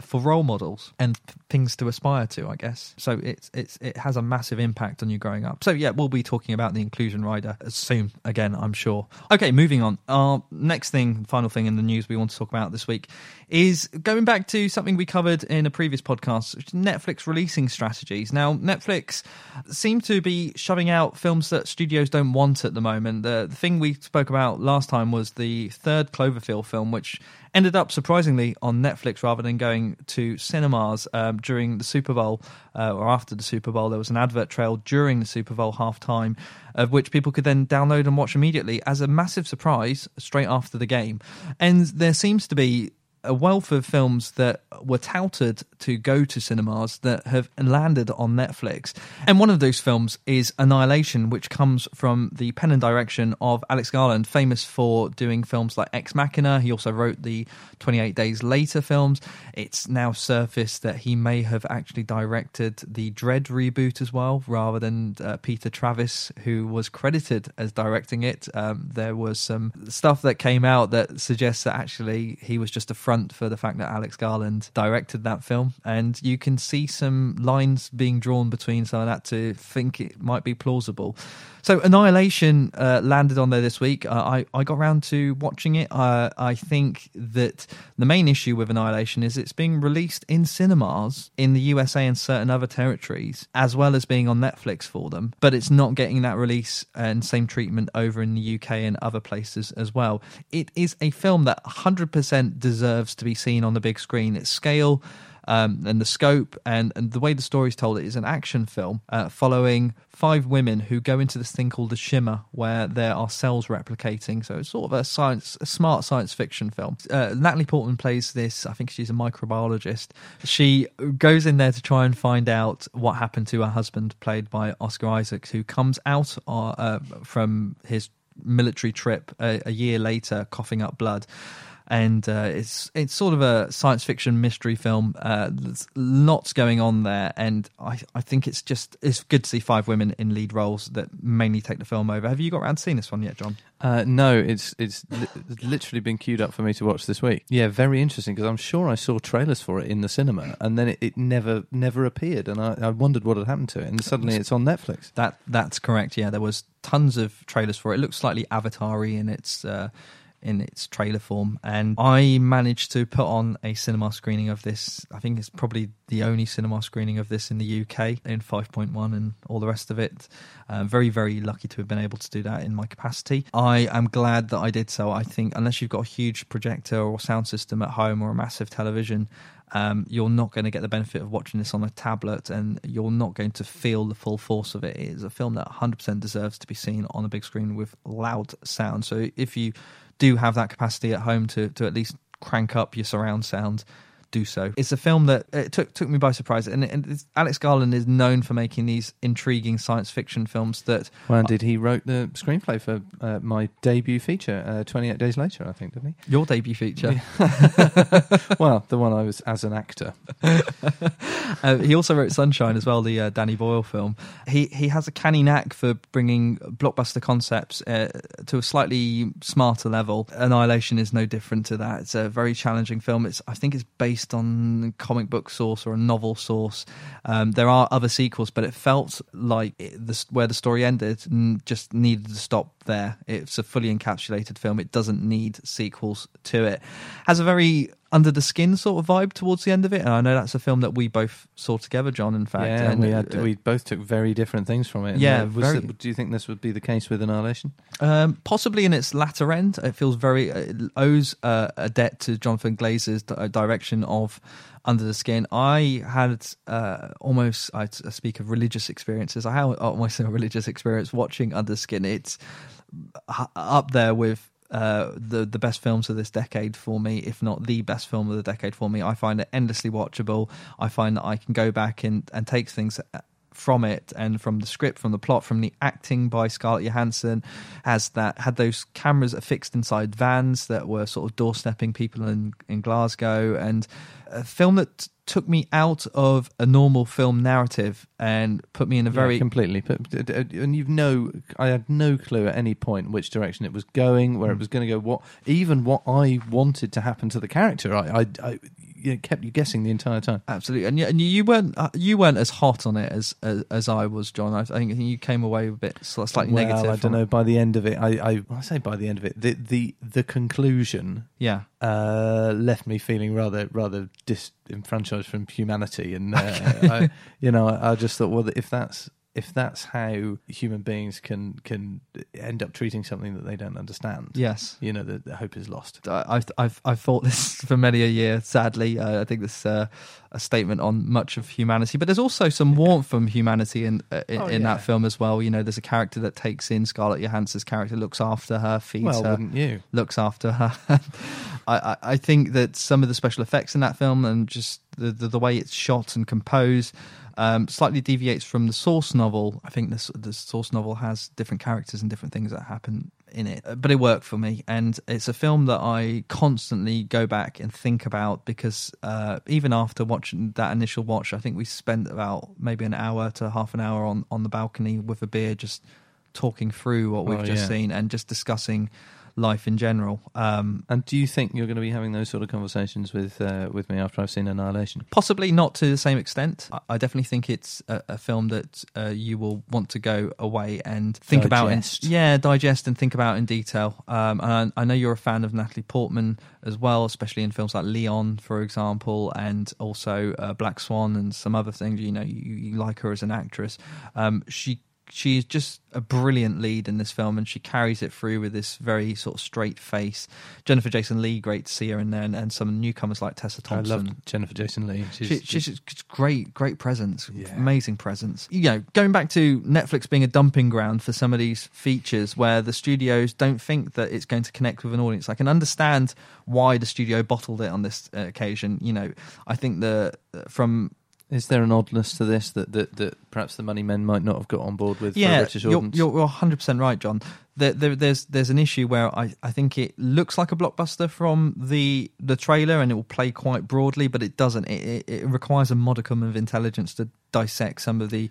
for role models and th- things to aspire to, I guess. So it's it's it has a massive impact on you growing up. So yeah, we'll be talking about the inclusion rider as soon again, I'm sure. Okay, moving on. Our next thing, final thing in the news we want to talk about this week is going back to something we covered in a previous podcast, Netflix releasing strategies. Now, Netflix seem to be shoving out films that studios don't want at the moment. The, the thing we spoke about last time was the third Cloverfield film, which ended up surprisingly on Netflix rather than going to cinemas um, during the Super Bowl uh, or after the Super Bowl. There was an advert trail during the Super Bowl halftime, of which people could then download and watch immediately as a massive surprise straight after the game. And there seems to be a wealth of films that were touted to go to cinemas that have landed on Netflix. And one of those films is Annihilation, which comes from the pen and direction of Alex Garland, famous for doing films like Ex Machina. He also wrote the 28 Days Later films. It's now surfaced that he may have actually directed the Dredd reboot as well, rather than uh, Peter Travis, who was credited as directing it. Um, there was some stuff that came out that suggests that actually he was just a front for the fact that Alex Garland directed that film, and you can see some lines being drawn between some of that to think it might be plausible. So Annihilation uh, landed on there this week. Uh, I I got around to watching it. Uh, I think that the main issue with Annihilation is it's being released in cinemas in the USA and certain other territories, as well as being on Netflix for them. But it's not getting that release and same treatment over in the UK and other places as well. It is a film that 100% deserves to be seen on the big screen. Its scale um, and the scope and, and the way the story's told it is an action film uh, following five women who go into this thing called the shimmer where there are cells replicating. So it's sort of a science a smart science fiction film. Uh, natalie portman plays this i think she's a microbiologist. She goes in there to try and find out what happened to her husband played by oscar isaacs who comes out uh, uh, from his military trip a, a year later coughing up blood and uh, it's it's sort of a science fiction mystery film. Uh, there's lots going on there, and I I think it's just it's good to see five women in lead roles that mainly take the film over. Have you got around to seeing this one yet, John? Uh, no, it's it's li- literally been queued up for me to watch this week. Yeah, very interesting because I'm sure I saw trailers for it in the cinema, and then it, it never never appeared, and I, I wondered what had happened to it, and suddenly it's on Netflix. That that's correct. Yeah, there was tons of trailers for it. It looks slightly Avatar-y in its. Uh, in its trailer form, and I managed to put on a cinema screening of this. I think it's probably the only cinema screening of this in the UK in 5.1 and all the rest of it. Uh, very, very lucky to have been able to do that in my capacity. I am glad that I did so. I think unless you've got a huge projector or sound system at home or a massive television, um, you're not going to get the benefit of watching this on a tablet and you're not going to feel the full force of it. It is a film that 100% deserves to be seen on a big screen with loud sound. So if you do have that capacity at home to, to at least crank up your surround sound, do so. It's a film that it took took me by surprise, and, and Alex Garland is known for making these intriguing science fiction films. That well, indeed, he wrote the screenplay for uh, my debut feature, uh, Twenty Eight Days Later, I think, didn't he? Your debut feature. well, the one I was as an actor. uh, he also wrote Sunshine as well, the uh, Danny Boyle film. He he has a canny knack for bringing blockbuster concepts uh, to a slightly smarter level. Annihilation is no different to that. It's a very challenging film. It's I think it's based on comic book source or a novel source. Um, there are other sequels, but it felt like it, the, where the story ended just needed to stop there. It's a fully encapsulated film. It doesn't need sequels to it. Has a very under the skin sort of vibe towards the end of it. And I know that's a film that we both saw together, John. In fact, yeah, and we had, uh, we both took very different things from it. Yeah, very, it, do you think this would be the case with Annihilation? Um, possibly in its latter end, it feels very it owes uh, a debt to Jonathan Glazer's uh, direction of Under the Skin. I had uh, almost I speak of religious experiences. I had almost a religious experience watching Under the Skin. It's up there with uh, the the best films of this decade for me, if not the best film of the decade for me. I find it endlessly watchable. I find that I can go back and, and take things from it and from the script, from the plot, from the acting by Scarlett Johansson, has that had those cameras affixed inside vans that were sort of doorstepping people in in Glasgow, and a film that took me out of a normal film narrative and put me in a very yeah, completely. And you've no, I had no clue at any point which direction it was going, where mm. it was going to go. What even what I wanted to happen to the character, I, I, I you know, kept you guessing the entire time. Absolutely, and you, and you weren't uh, you weren't as hot on it as as, as I was, John. I think you came away a bit slightly well, negative. I don't know. it. By the end of it, I, I, I say by the end of it, the the the conclusion Yeah, uh, left me feeling rather rather disenfranchised from humanity, and uh, I, you know, I, I just thought, well, if that's if that's how human beings can can end up treating something that they don't understand, yes. you know, the, the hope is lost. I- I've I've I've thought this for many a year. Sadly, uh, I think this is uh, a statement on much of humanity, but there's also some warmth from humanity in uh, in, Oh, in yeah. that film as well. You know, there's a character that takes in Scarlett Johansson's character, looks after her, feeds Well, her, wouldn't you? looks after her. I, I I think that some of the special effects in that film and just the the, the way it's shot and composed. Um, slightly deviates from the source novel. I think the, the source novel has different characters and different things that happen in it, Uh, but it worked for me. And it's a film that I constantly go back and think about because uh, even after watching that initial watch, I think we spent about maybe an hour to half an hour on, on the balcony with a beer, just talking through what we've Oh, just yeah. seen and just discussing life in general. Um, And do you think you're going to be having those sort of conversations with uh, with me after I've seen Annihilation? Possibly not to the same extent. I- I definitely think it's a, a film that uh, you will want to go away and think Digest. about. In, yeah, digest and think about in detail. Um, and I, I know you're a fan of Natalie Portman as well, especially in films like Leon, for example, and also uh, Black Swan and some other things. You know, you, you like her as an actress. Um, she she's just a brilliant lead in this film and she carries it through with this very sort of straight face jennifer jason lee great to see her in there and, and some newcomers like tessa thompson I love Jennifer Jason Lee. She's, she, she's just great, great presence, Yeah. amazing presence. You know, going back to Netflix being a dumping ground for some of these features where the studios don't think that it's going to connect with an audience. I can understand why the studio bottled it on this uh, occasion. You know, I think the from Is there an oddness to this that, that, that perhaps the money men might not have got on board with yeah, British you're, you're 100 percent right, John. There, there, there's there's an issue where I, I think it looks like a blockbuster from the the trailer and it will play quite broadly, but it doesn't. It, it, it requires a modicum of intelligence to dissect some of the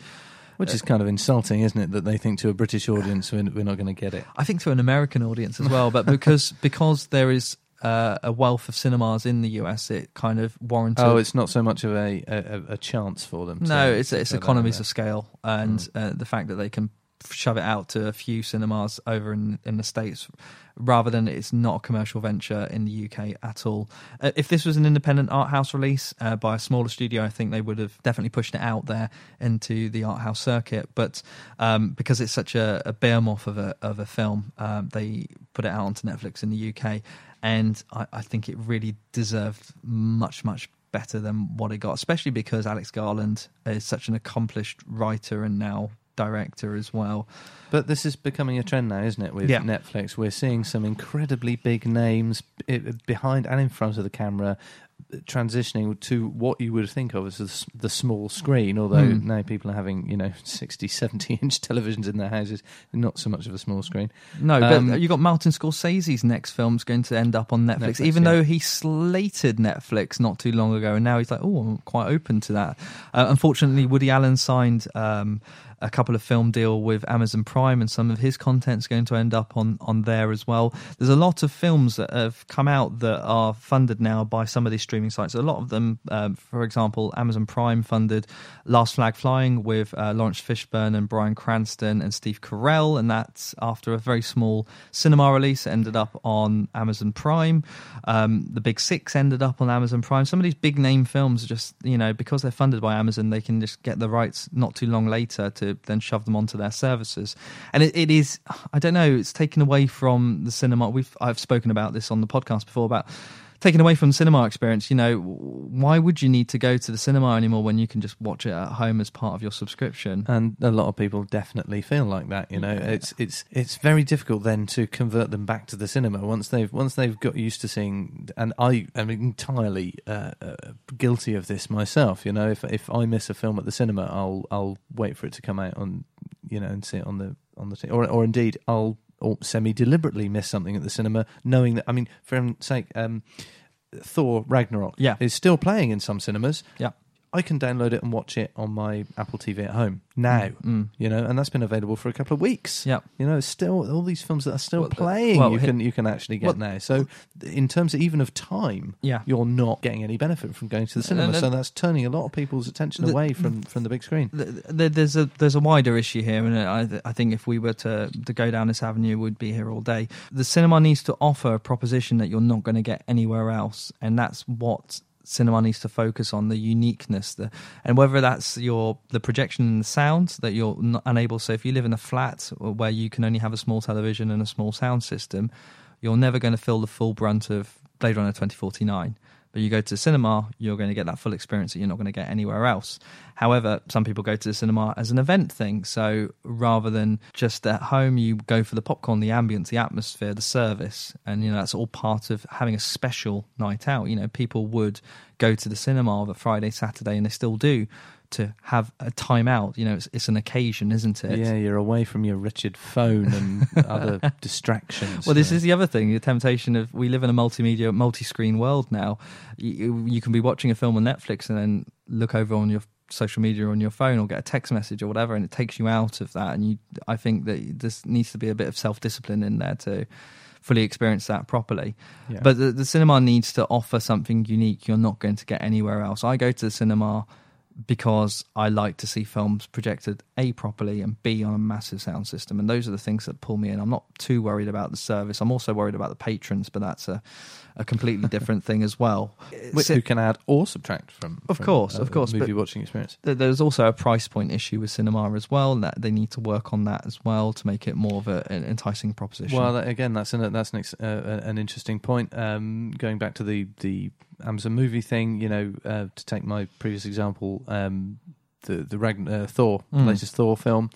Which uh, is kind of insulting, isn't it? That they think to a British audience we're, we're not going to get it. I think to an American audience as well, but because because there is uh, a wealth of cinemas in the US, it kind of warranted. Oh, it's not so much of a a, a chance for them. no, to- it's it's economies of scale and Mm. uh, the fact that they can shove it out to a few cinemas over in in the states rather than it's not a commercial venture in the UK at all. Uh, if this was an independent art house release uh, by a smaller studio, I think they would have definitely pushed it out there into the art house circuit. But um, because it's such a, a behemoth of a of a film, um, they put it out onto Netflix in the UK, and I, I think it really deserved much much better than what it got, especially because Alex Garland is such an accomplished writer and now director as well. But this is becoming a trend now, isn't it? With Yeah. Netflix, we're seeing some incredibly big names eh, behind and in front of the camera transitioning to what you would think of as the small screen although Hmm. now people are having you know 60 70 inch televisions in their houses not so much of a small screen No, Um, but you got Martin Scorsese's next film's going to end up on Netflix, Netflix, even yeah. though he slated Netflix not too long ago, and now he's like, oh, I'm quite open to that. Uh, unfortunately, Woody Allen signed um, a couple of film deal with Amazon Prime, and some of his content's going to end up on on there as well. There's a lot of films that have come out that are funded now by some of these streaming sites. A lot of them, um, for example, Amazon Prime funded Last Flag Flying with uh, Laurence Fishburne and Bryan Cranston and Steve Carell, and that's after a very small cinema release. Ended up on Amazon Prime. Um, the Big Sick ended up on Amazon Prime. Some of these big name films, are just you know, because they're funded by Amazon, they can just get the rights not too long later to then shove them onto their services. And it, it is, I don't know, it's taken away from the cinema. We've I've spoken about this on the podcast before about taken away from the cinema experience. You know, why would you need to go to the cinema anymore when you can just watch it at home as part of your subscription? and a lot of people definitely feel like that you know Yeah. it's it's it's very difficult then to convert them back to the cinema once they've once they've got used to seeing and i am entirely uh, uh, guilty of this myself you know if if i miss a film at the cinema i'll i'll wait for it to come out on you know and see it on the on the t- or or indeed i'll or semi deliberately miss something at the cinema knowing that i mean for heaven's sake um thor ragnarok Yeah. is still playing in some cinemas Yeah. I can download it and watch it on my Apple TV at home now. You know, and that's been available for a couple of weeks. Mm. Yep. You know, it's still all these films that are still Well, playing. well, you can you can actually get well- now. So, in terms of even of time, Yeah. you're not getting any benefit from going to the cinema. no, so that's turning a lot of people's attention The- away from from the big screen. th- th- there's a there's a wider issue here, and I, I think if we were to to go down this avenue, we'd be here all day. The cinema needs to offer a proposition that you're not going to get anywhere else, and that's what cinema needs to focus on the uniqueness the, and whether that's your the projection and the sound that you're unable so if you live in a flat where you can only have a small television and a small sound system you're never going to feel the full brunt of Blade Runner 2049 but you go to the cinema, you're going to get that full experience that you're not going to get anywhere else. However, some people go to the cinema as an event thing. So rather than just at home, you go for the popcorn, the ambience, the atmosphere, the service. And, you know, that's all part of having a special night out. You know, people would go to the cinema of a Friday, Saturday, and they still do to have a time out. You know, it's, it's an occasion, isn't it? Yeah, you're away from your wretched phone and other distractions. Well, this is the other thing: the temptation of we live in a multimedia, multi-screen world now. You, you can be watching a film on Netflix and then look over on your social media or on your phone or get a text message or whatever, and it takes you out of that. And you, I think that this needs to be a bit of self-discipline in there to fully experience that properly. Yeah. But the, the cinema needs to offer something unique you're not going to get anywhere else. I go to the cinema because I like to see films projected A properly and B on a massive sound system. And those are the things that pull me in. I'm not too worried about the service. I'm also worried about the patrons, but that's a, a completely different thing as well. Which, who can add or subtract from, Of from, course, uh, of course, movie watching experience. Th- There's also a price point issue with cinema as well, that they need to work on that as well to make it more of a, an enticing proposition. Well, that- again, that's an that's an, ex, uh, an interesting point. Um, going back to the the Amazon movie thing, you know, uh, to take my previous example, um, the the Ragn- uh, Thor, Mm. latest Thor film.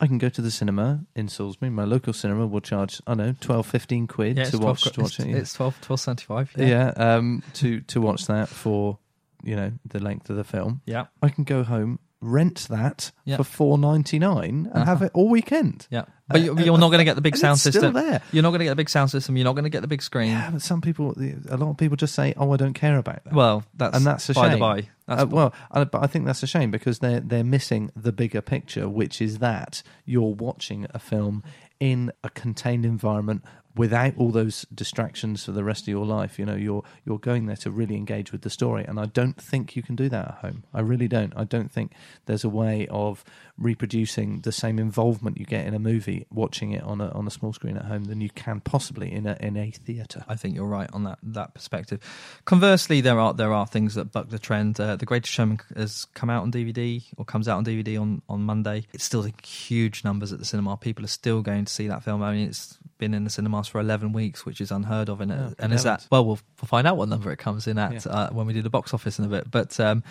I can go to the cinema in Salisbury. My local cinema will charge, I don't know, 12, 15 quid yeah, to 12 watch, to watch it's, it. yeah. it's 12, 12.75. yeah, um, to to watch that for you know the length of the film. yeah, I can go home, rent that Yeah. for four ninety nine, and Uh-huh. have it all weekend. yeah. But Uh, you're not going to get the big and sound it's still system. there. You're not going to get the big sound system. You're not going to get the big screen. Yeah, but some people, a lot of people just say, "Oh, I don't care about that." Well, that's and that's a by the shame. by. That's Uh, well, I, but I think that's a shame because they're they're missing the bigger picture, which is that you're watching a film in a contained environment without all those distractions for the rest of your life. You know, you're you're going there to really engage with the story, and I don't think you can do that at home. I really don't. I don't think there's a way of reproducing the same involvement you get in a movie watching it on a on a small screen at home than you can possibly in a in a theatre. I think you're right on that that perspective. Conversely, there are there are things that buck the trend. Uh, the Greatest Showman has come out on DVD or comes out on DVD on on Monday. It's still huge numbers at the cinema. People are still going to see that film. I mean, it's been in the cinemas for 11 weeks, which is unheard of. In it, Oh, and is that we'll we'll find out what number it comes in at Yeah. uh, when we do the box office in a bit. But um,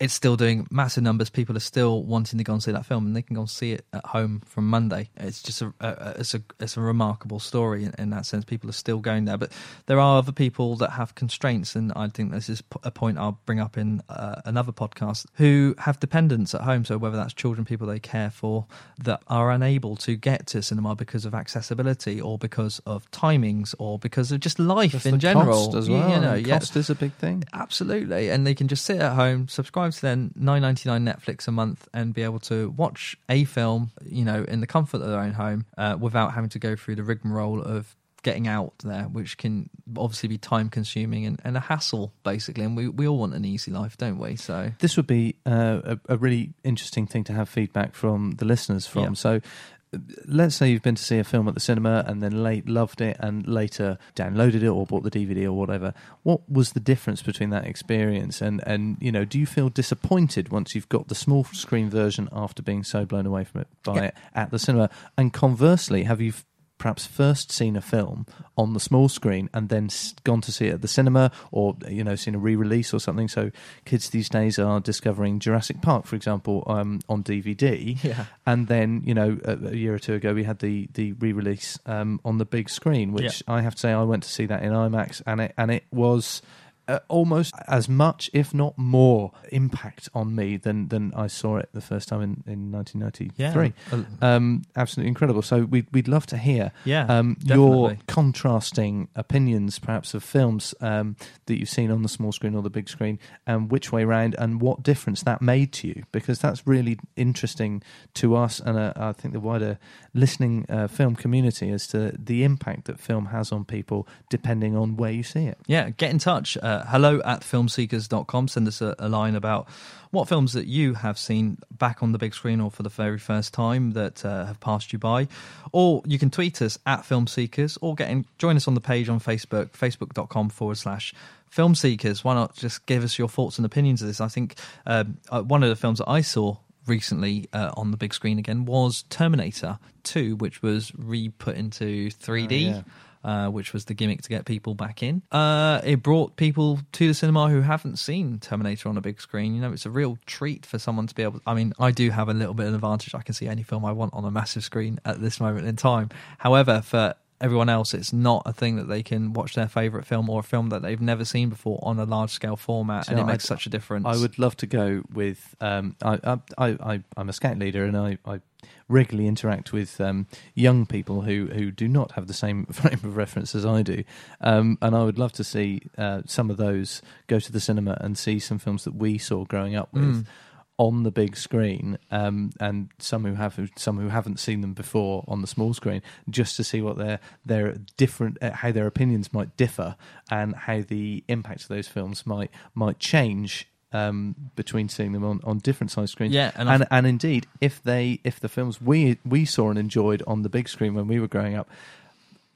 it's still doing massive numbers. People are still wanting to go and see that film, and they can go and see it at home from Monday. It's just a, a it's a it's a remarkable story in, in that sense. People are still going there, but there are other people that have constraints, and I think this is a point I'll bring up in uh, another podcast who have dependents at home. So whether that's children, people they care for, that are unable to get to cinema because of accessibility, or because of timings, or because of just life in general. as well. you know, yeah. cost is a big thing. Absolutely, and they can just sit at home, subscribe to their nine ninety nine Netflix a month, and be able to watch a film, you know, in the comfort of their own home, uh, without having to go through the rigmarole of getting out there, which can obviously be time consuming and, and a hassle, basically. And we, we all want an easy life, don't we? So This would be uh, a, a really interesting thing to have feedback from the listeners from. Yeah. So, let's say you've been to see a film at the cinema and then late loved it and later downloaded it or bought the DVD or whatever. What was the difference between that experience and and you know, do you feel disappointed once you've got the small screen version after being so blown away from it by Yeah. it at the cinema? And conversely, have you perhaps first seen a film on the small screen and then gone to see it at the cinema or you know seen a re-release or something. So kids these days are discovering Jurassic Park for example um, on DVD Yeah. and then you know a, a year or two ago we had the the re-release um, on the big screen which I have to say I went to see that in IMAX and it and it was uh, almost as much, if not more, impact on me than than I saw it the first time in, in 1993. Uh, Um, absolutely incredible. So we'd we'd love to hear Yeah, um, your contrasting opinions, perhaps of films um, that you've seen on the small screen or the big screen, and which way round, and what difference that made to you, because that's really interesting to us and uh, I think the wider listening uh, film community as to the impact that film has on people depending on where you see it. Yeah, get in touch. Uh, hello at filmseekers.com. Send us a, a line about what films that you have seen back on the big screen or for the very first time that uh, have passed you by. Or you can tweet us at filmseekers or get in, join us on the page on Facebook, facebook.com forward slash film seekers. Why not just give us your thoughts and opinions of this? I think um, uh, one of the films that I saw recently uh, on the big screen again was Terminator 2, which was re put into 3D. yeah. Uh, which was the gimmick to get people back in. Uh, it brought people to the cinema who haven't seen Terminator on a big screen. You know, it's a real treat for someone to be able. I mean, I do have a little bit of advantage. I can see any film I want on a massive screen at this moment in time. However, for everyone else, it's not a thing that they can watch their favorite film or a film that they've never seen before on a large scale format, So and it makes such a difference. I would love to go with. Um, I, I, I, I, I'm a scout leader, and I, I regularly interact with um, young people who, who do not have the same frame of reference as I do, um, and I would love to see uh, some of those go to the cinema and see some films that we saw growing up with. Mm. On the big screen, um, and some who have some who haven't seen them before on the small screen, just to see what their their different uh, how their opinions might differ, and how the impact of those films might might change um, between seeing them on, on different size screens. Yeah, and and, and indeed, if they if the films we we saw and enjoyed on the big screen when we were growing up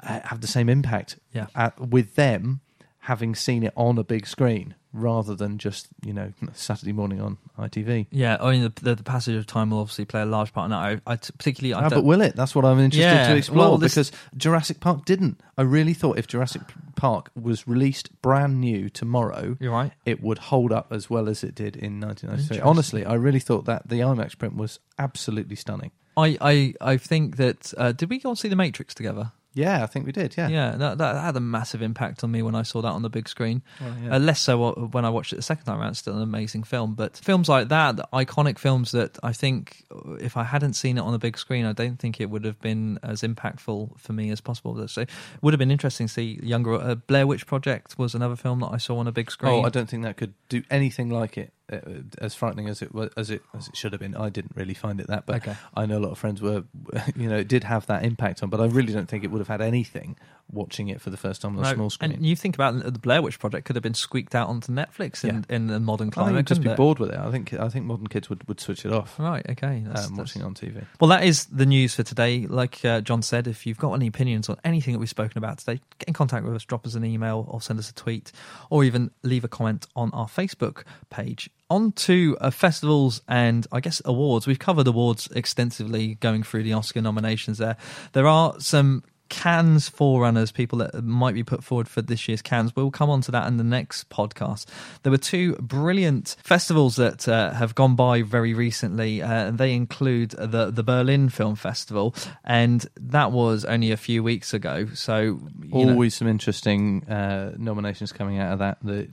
uh, have the same impact Yeah. at, with them having seen it on a big screen rather than just you know Saturday morning on ITV. Yeah, I mean the, the, the passage of time will obviously play a large part in that. I, I t- particularly, I Ah, but will it? That's what I'm interested Yeah, to explore well, this- because Jurassic Park didn't. I really thought if Jurassic Park was released brand new tomorrow, you're right. it would hold up as well as it did in 1993. Honestly, I really thought that the IMAX print was absolutely stunning. I, I, I think that uh, did we go and see the Matrix together? Yeah, I think we did. Yeah. Yeah, that, that had a massive impact on me when I saw that on the big screen. Oh, yeah. Uh, less so when I watched it the second time around. It's Still an amazing film, but films like that, iconic films that I think if I hadn't seen it on the big screen, I don't think it would have been as impactful for me as possible. So, it would have been interesting to see younger. Uh, Blair Witch Project was another film that I saw on a big screen. Oh, I don't think that could do anything like it. Uh, as frightening as it was, as it as it should have been, I didn't really find it that. But Okay. I know a lot of friends were, you know, it did have that impact on. But I really don't think it would have had anything watching it for the first time on a No, small screen. And you think about the Blair Witch Project could have been squeaked out onto Netflix in, in the modern climate. you'd just be it? bored with it. I think I think modern kids would, would switch it off. Right. Okay. That's, um, that's- watching it on TV. Well, that is the news for today. Like uh, John said, if you've got any opinions on anything that we've spoken about today, get in contact with us, drop us an email, or send us a tweet, or even leave a comment on our Facebook page. On to uh, festivals and I guess awards. We've covered awards extensively going through the Oscar nominations there. There are some Cannes forerunners, people that might be put forward for this year's Cannes. We'll come on to that in the next podcast. There were two brilliant festivals that uh, have gone by very recently. Uh, they include the the Berlin Film Festival, and that was only a few weeks ago. So you know- Always some interesting uh, nominations coming out of that. That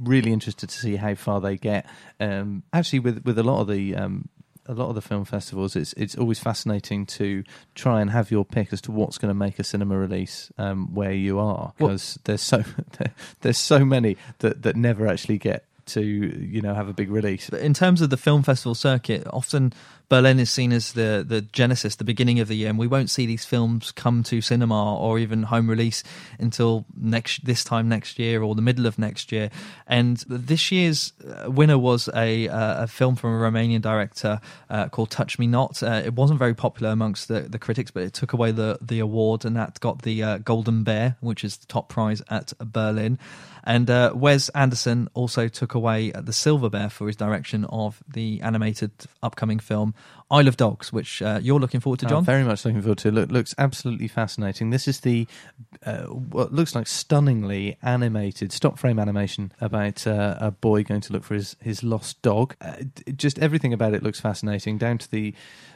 really interested to see how far they get. Um, actually, with with a lot of the um, a lot of the film festivals, it's it's always fascinating to try and have your pick as to what's going to make a cinema release um, where you are Well- because there's so there's so many that that never actually get to you know have a big release. But in terms of the film festival circuit, often Berlin is seen as the the genesis, the beginning of the year, and we won't see these films come to cinema or even home release until next this time next year or the middle of next year. And this year's uh, winner was a uh, a film from a Romanian director uh, called Touch Me Not. Uh, it wasn't very popular amongst the, the critics, but it took away the the award, and that got the uh, Golden Bear, which is the top prize at Berlin. And uh, Wes Anderson also took away the Silver Bear for his direction of the animated upcoming film Isle of Dogs, which uh, you're looking forward to, Oh, John. very much looking forward to. Look, looks absolutely fascinating. This is the uh, what looks like stunningly animated stop frame animation about uh, a boy going to look for his, his lost dog. Uh, just everything about it looks fascinating, down to the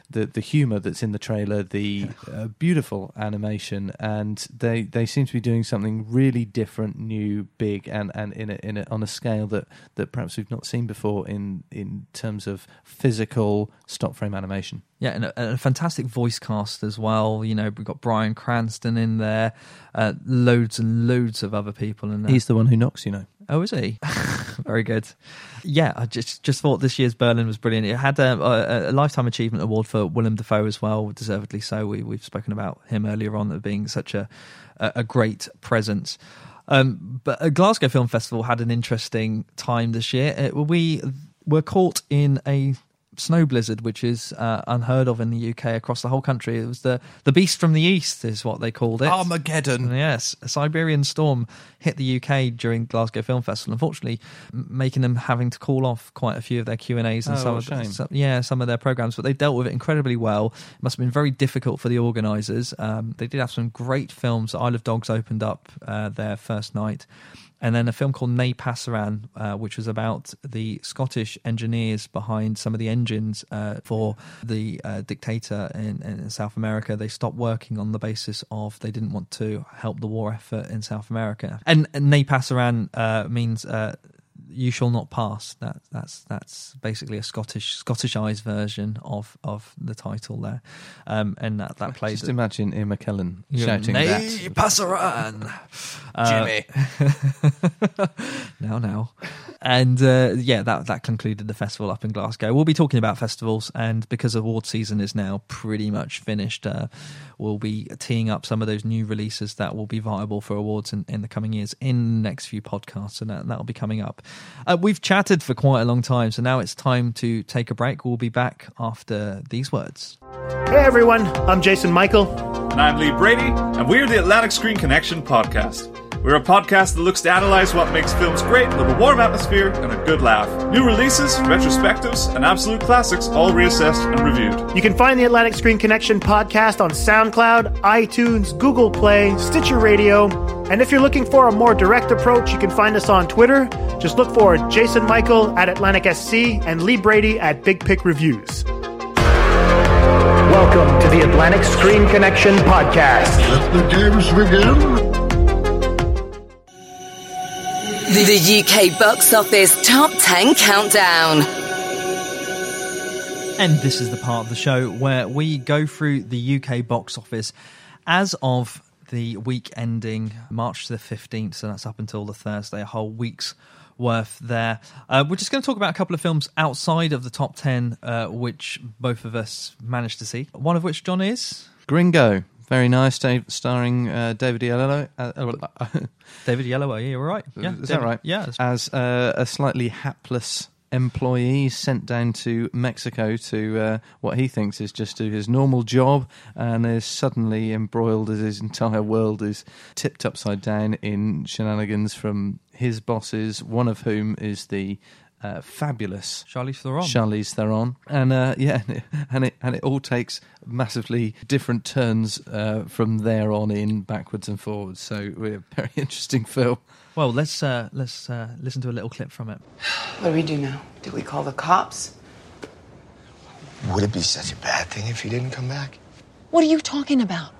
the, the humor that's in the trailer, the uh, beautiful animation, and they, they seem to be doing something really different, new, big, and, and in a, in a, on a scale that, that perhaps we've not seen before in in terms of physical stop frame animation. Yeah, and a, a fantastic voice cast as well. You know, we've got Bryan Cranston in there, uh, loads and loads of other people and. He's the one who knocks, you know. Oh, is he? Very good. Yeah, I just just thought this year's Berlin was brilliant. It had a, a, a lifetime achievement award for Willem Dafoe as well, deservedly so. We we've spoken about him earlier on as being such a a, great presence. Um, but uh, Glasgow Film Festival had an interesting time this year. It, we were caught in a snow blizzard, which is uh, unheard of in the UK across the whole country. It was the the beast from the east, is what they called it. Armageddon. Yes, a Siberian storm hit the UK during Glasgow Film Festival. Unfortunately, making them having to call off quite a few of their Q and A's and Oh, some what of a the, shame. some, yeah some of their programs. But they dealt with it incredibly well. It must have been very difficult for the organisers. Um, they did have some great films. Isle of Dogs opened up uh, their first night. And then a film called Nae Pasaran, uh, which was about the Scottish engineers behind some of the engines uh, for the uh, dictator in, in South America. They stopped working on the basis of they didn't want to help the war effort in South America. And, and Nae Pasaran uh, means uh, you shall not pass. That that's that's basically a Scottish Scottishized version of of the title there, um, and that that plays. Just imagine Ian McKellen shouting "Ne that. Passeran, Uh, Jimmy. now now and uh, yeah that that concluded the festival up in glasgow we'll be talking about festivals and because award season is now pretty much finished uh, we'll be teeing up some of those new releases that will be viable for awards in, in the coming years in the next few podcasts and that, that'll be coming up uh, we've chatted for quite a long time so now it's time to take a break we'll be back after these words Hey everyone, I'm Jason Michael. And I'm Lee Brady, and we're the Atlantic Screen Connection podcast. We're a podcast that looks to analyze what makes films great with a warm atmosphere and a good laugh. New releases, retrospectives, and absolute classics all reassessed and reviewed. You can find the Atlantic Screen Connection podcast on SoundCloud, iTunes, Google Play, Stitcher Radio, and if you're looking for a more direct approach, you can find us on Twitter. Just look for Jason Michael at Atlantic SC and Lee Brady at Big Pick Reviews. Welcome to the Atlantic Screen Connection podcast. Let the games begin. The UK box office top 10 countdown. And this is the part of the show where we go through the UK box office as of the week ending March the 15th. So that's up until the Thursday, a whole week's worth there. Uh, we're just going to talk about a couple of films outside of the top 10, uh, which both of us managed to see. One of which, John, is Gringo. Very nice, Dave, starring uh, David Oyelowo. Uh, David Yellow. Are you all right? Yeah, is David- that right? Yeah. As uh, a slightly hapless employee sent down to Mexico to uh, what he thinks is just do his normal job and is suddenly embroiled as his entire world is tipped upside down in shenanigans from his bosses, one of whom is the uh, fabulous Charlize Theron. Charlize Theron, and uh, yeah, and it, and it and it all takes massively different turns uh, from there on in, backwards and forwards. So, we're a very interesting film. well, let's uh, let's uh, listen to a little clip from it. What do we do now? Do we call the cops? Would it be such a bad thing if he didn't come back? What are you talking about?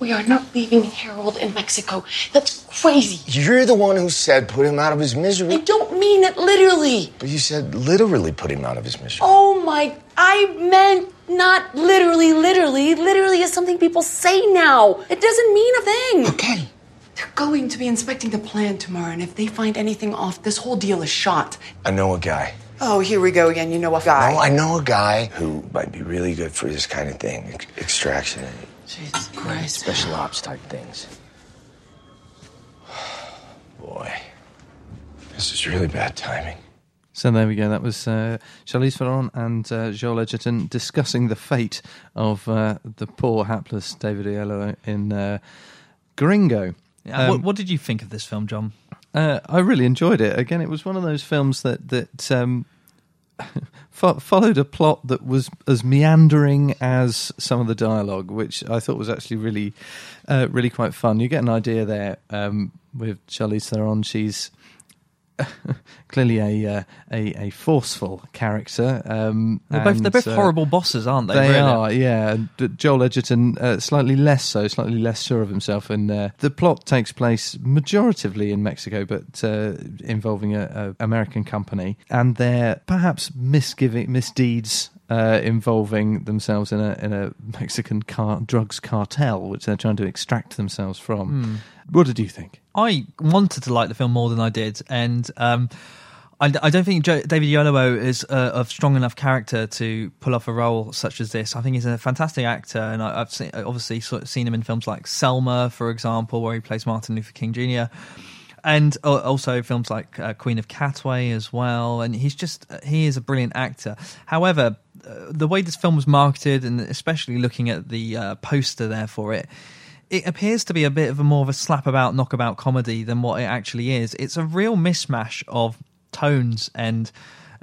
We are not leaving Harold in Mexico. That's crazy. You're the one who said put him out of his misery. I don't mean it literally. But you said literally put him out of his misery. Oh my, I meant not literally, literally. Literally is something people say now. It doesn't mean a thing. Okay. They're going to be inspecting the plant tomorrow, and if they find anything off, this whole deal is shot. I know a guy. Oh, here we go again. You know a guy. No, I know a guy who might be really good for this kind of thing. Ex- extraction and Jesus Christ. special ops type things. Boy. This is really bad timing. So there we go. That was uh, Charlize Theron and uh, Joel Edgerton discussing the fate of uh, the poor hapless David Oyelowo in uh, Gringo. Uh, what, Um, what did you think of this film, John? Uh, I really enjoyed it. Again, it was one of those films that that um, fo- followed a plot that was as meandering as some of the dialogue, which I thought was actually really, uh, really quite fun. You get an idea there um, with Charlize Theron. She's clearly a, uh, a a forceful character. Um, They're both, they're both uh, horrible bosses, aren't they? They really? are, yeah. Joel Edgerton, uh, slightly less so, slightly less sure of himself. And uh, the plot takes place majoritively in Mexico, but uh, involving a, a American company and their perhaps misgiving misdeeds. Uh, involving themselves in a in a Mexican car, drugs cartel, which they're trying to extract themselves from. What did you think? I wanted to like the film more than I did, and um, I, I don't think David Yolowo is uh, of strong enough character to pull off a role such as this. I think he's a fantastic actor, and I, I've seen, obviously sort of seen him in films like Selma, for example, where he plays Martin Luther King Jr. And also films like uh, Queen of Katwe as well, and he's just he is a brilliant actor. However, the way this film was marketed, and especially looking at the uh, poster there for it, it appears to be a bit of a more of a slap about knockabout comedy than what it actually is. It's a real mishmash of tones and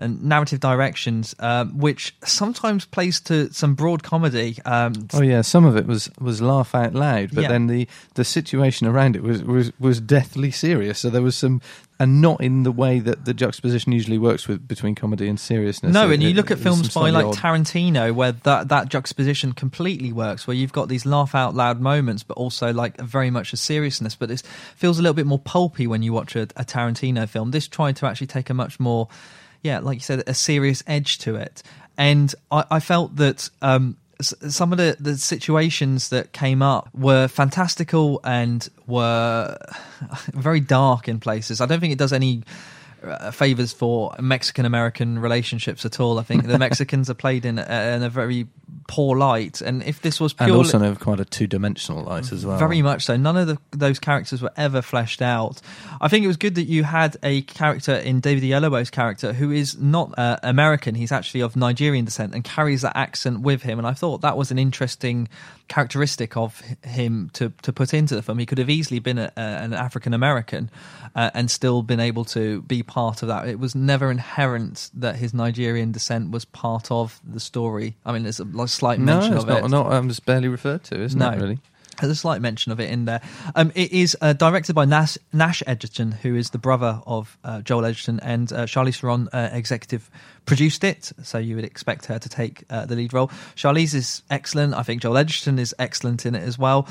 and narrative directions, um, which sometimes plays to some broad comedy. Um, Oh yeah, some of it was was laugh out loud, but Yeah. then the the situation around it was was was deathly serious. So there was some, and not in the way that the juxtaposition usually works with between comedy and seriousness. No, It- and you it- look at films by like odd- Tarantino where that that juxtaposition completely works, where you've got these laugh out loud moments, but also like very much a seriousness. But it feels a little bit more pulpy when you watch a, a Tarantino film. This tried to actually take a much more, yeah, like you said, a serious edge to it, and I, I felt that. Um, some of the, the situations that came up were fantastical and were very dark in places. I don't think it does any uh, favors for Mexican American relationships at all. I think the Mexicans are played in a, in a very poor light, and if this was and purely also in a quite a two dimensional light as well. very much so. None of the, those characters were ever fleshed out. I think it was good that you had a character in David Oyelowo's character who is not uh, American. He's actually of Nigerian descent and carries that accent with him. And I thought that was an interesting characteristic of him to, to put into the film. He could have easily been a, a, an African American uh, and still been able to be part of that. It was never inherent that his Nigerian descent was part of the story. I mean, there's a like, slight no, mention it's of not, it. not um, it's barely referred to, isn't No. it? Really. There's a slight mention of it in there. Um, it is uh, directed by Nash, Nash Edgerton, who is the brother of uh, Joel Edgerton, and uh, Charlize Theron uh, executive produced it. So you would expect her to take uh, the lead role. Charlize is excellent. I think Joel Edgerton is excellent in it as well.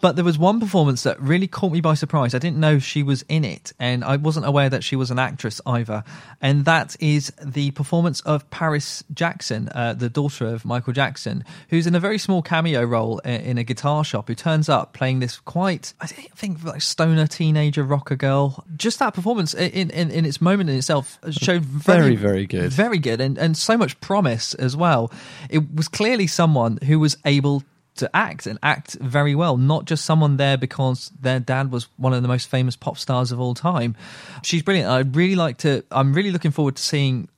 But there was one performance that really caught me by surprise. I didn't know she was in it, and I wasn't aware that she was an actress either. And that is the performance of Paris Jackson, uh, the daughter of Michael Jackson, who's in a very small cameo role in a guitar shop, who turns up playing this quite, I think, like stoner teenager rocker girl. Just that performance in, in, in its moment in itself showed Very, very good. very good, and, and so much promise as well. It was clearly someone who was able to act and act very well, not just someone there because their dad was one of the most famous pop stars of all time. She's brilliant. I'd really like to, I'm really looking forward to seeing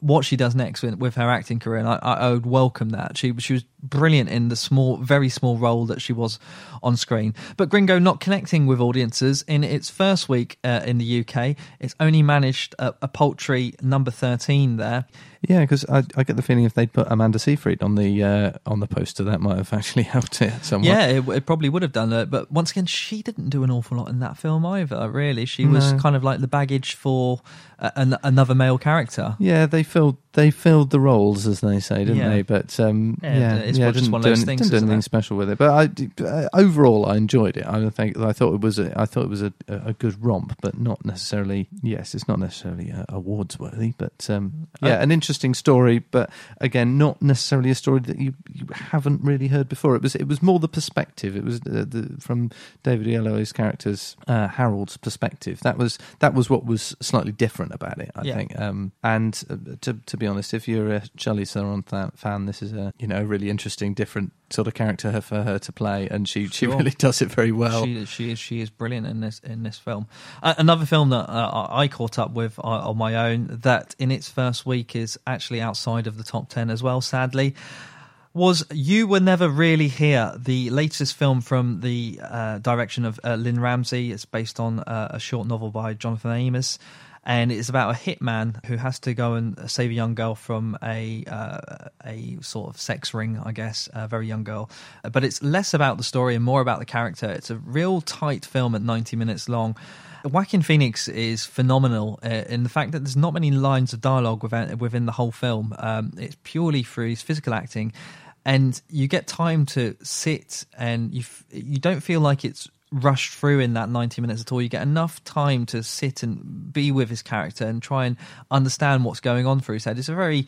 what she does next with, with her acting career, and I, I, I would welcome that. She she was brilliant in the small, very small role that she was on screen. But Gringo not connecting with audiences in its first week uh, in the UK, it's only managed a, a paltry number thirteen there. Yeah, because I, I get the feeling if they'd put Amanda Seyfried on the uh, on the poster, that might have actually helped it somewhat. Yeah, it, it probably would have done it. But once again, she didn't do an awful lot in that film either. Really, she was kind of like the baggage for uh, an, another male character. Yeah, they filled they filled the roles, as they say, didn't Yeah. they? But um, Yeah, yeah, it's yeah, just didn't one of those any- things, Didn't do anything it? special with it, but I uh, overall I enjoyed it. I think I thought it was a, I thought it was a, a good romp, but not necessarily. Yes, it's not necessarily uh, awards worthy, but um, yeah, Uh, an interesting story. But again, not necessarily a story that you, you haven't really heard before. It was it was more the perspective. It was the, the, from David Oyelowo's character's uh, Harold's perspective. That was that was what was slightly different about it. I Yeah. think. Um, and uh, to to be honest, if you're a Charlie Theron fan, this is a you know really interesting, different sort of character for her to play, and she she really does it very well. she, she is she is brilliant in this in this film. Uh, another film that uh, I caught up with uh, on my own that in its first week is actually outside of the top ten as well. Sadly, was You Were Never Really Here, the latest film from the uh, direction of uh, Lynne Ramsay. It's based on uh, a short novel by Jonathan Amos. And it's about a hitman who has to go and save a young girl from a uh, a sort of sex ring, I guess, a very young girl. But it's less about the story and more about the character. It's a real tight film at 90 minutes long. Joaquin Phoenix is phenomenal uh, in the fact that there's not many lines of dialogue within, within the whole film. Um, it's purely through his physical acting, and you get time to sit and you f- you don't feel like it's rushed through in that 90 minutes at all. You get enough time to sit and be with his character and try and understand what's going on through his head. It's a very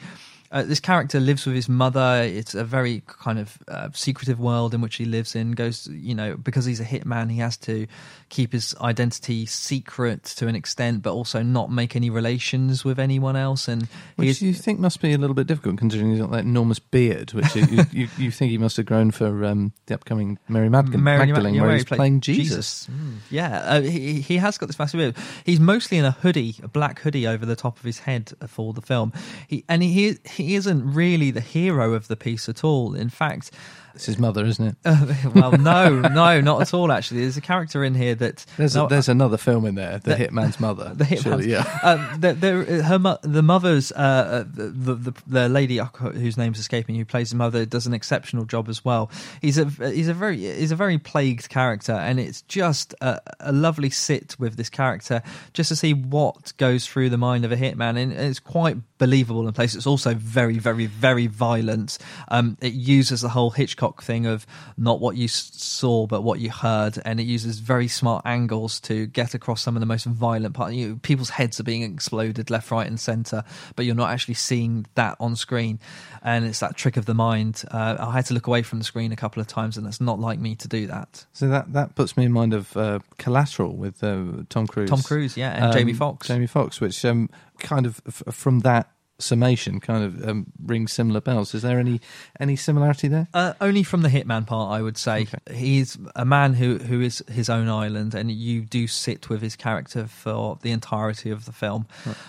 uh, this character lives with his mother. It's a very kind of uh, secretive world in which he lives in. Goes, you know, because he's a hitman, he has to keep his identity secret to an extent, but also not make any relations with anyone else. And Which you think must be a little bit difficult considering he's got that enormous beard, which you, you, you, you think he must have grown for um, the upcoming Mary Mag- Mary Magdalene, yeah, where he's playing Jesus. Mm, yeah, uh, he he has got this massive beard. He's mostly in a hoodie, a black hoodie over the top of his head for the film. He and he he isn't really the hero of the piece at all. In fact. It's his mother, isn't it? Uh, well, no, no, not at all. Actually, there's a character in here that There's, a, no, there's another film in there, The The- Hitman's Mother. the hit surely, yeah. Um, the, the, her mo- the mother's uh, uh, the, the the lady uh, whose name's escaping who plays the mother does an exceptional job as well. He's a he's a very he's a very plagued character, and it's just a, a lovely sit with this character just to see what goes through the mind of a hitman, and it's quite believable in place. It's also very very very violent. Um, it uses the whole Hitchcock thing of not what you saw but what you heard, and it uses very smart angles to get across some of the most violent part. You, people's heads are being exploded left, right, and centre, but you're not actually seeing that on screen. And it's that trick of the mind. Uh, I had to look away from the screen a couple of times, and it's not like me to do that. So that, that puts me in mind of uh, Collateral with uh, Tom Cruise. Tom Cruise, yeah, and Jamie Foxx. Jamie Foxx, which um, kind of f- from that summation kind of um, rings similar bells. Is there any any similarity there? Uh, only from the hitman part, I would say. He's a man who, who is his own island, and you do sit with his character for the entirety of the film.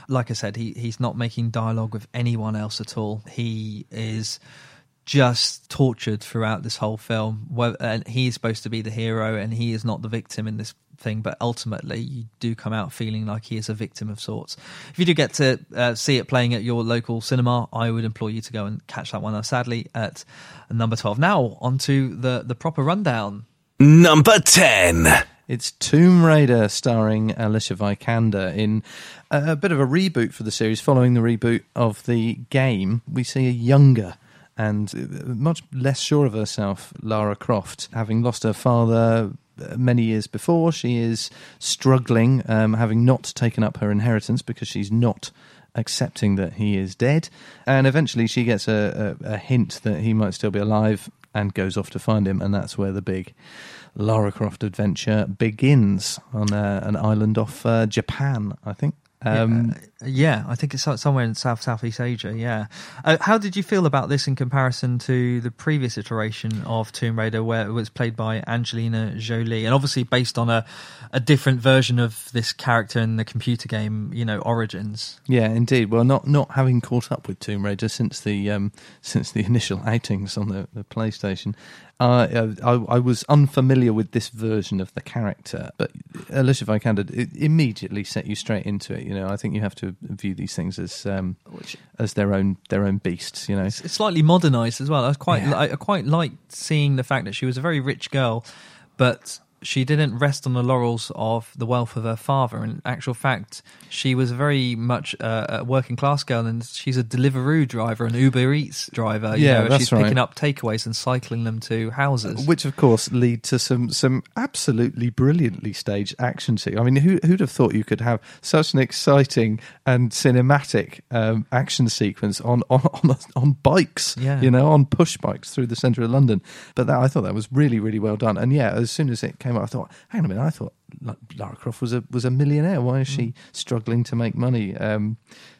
Like I said, he, he's not making dialogue with anyone else at all. He is just tortured throughout this whole film. Well, And he is supposed to be the hero, and he is not the victim in this thing. But ultimately, you do come out feeling like he is a victim of sorts. If you do get to uh, see it playing at your local cinema, I would implore you to go and catch that one. Uh, sadly, at number twelve. Now onto the the proper rundown. Number 10. It's Tomb Raider starring Alicia Vikander in a, a bit of a reboot for the series. Following the reboot of the game, we see a younger and uh, much less sure of herself Lara Croft, having lost her father many years before. She is struggling, um, having not taken up her inheritance because she's not accepting that he is dead. And eventually she gets a, a, a hint that he might still be alive and goes off to find him. And that's where the big Lara Croft adventure begins on uh, an island off uh, Japan, I think. Um, Yeah, I think it's somewhere in South Southeast Asia. Yeah. Uh, how did you feel about this in comparison to the previous iteration of Tomb Raider, where it was played by Angelina Jolie, and obviously based on a a different version of this character in the computer game, you know, Origins. Yeah, indeed. Well, not not having caught up with Tomb Raider since the um, since the initial outings on the, the PlayStation, uh, I, I was unfamiliar with this version of the character. But Alicia Vikander it immediately set you straight into it. You know, I think you have to view these things as um, as their own their own beasts. You know, It's slightly modernized as well. I was quite Yeah. I, I quite liked seeing the fact that she was a very rich girl, but she didn't rest on the laurels of the wealth of her father. In actual fact, she was very much a working class girl, and she's a Deliveroo driver, an Uber Eats driver. You Yeah, know, she's picking up takeaways and cycling them to houses. Which, of course, lead to some some absolutely brilliantly staged action scene. I mean, who, who'd have thought you could have such an exciting and cinematic um, action sequence on on on, on bikes? Yeah. you know, on push bikes through the centre of London. But that, I thought that was really really well done. And yeah, as soon as it came out, I thought, hang on a minute, I thought Lara Croft was a was a millionaire. Why is she struggling to make money? Um,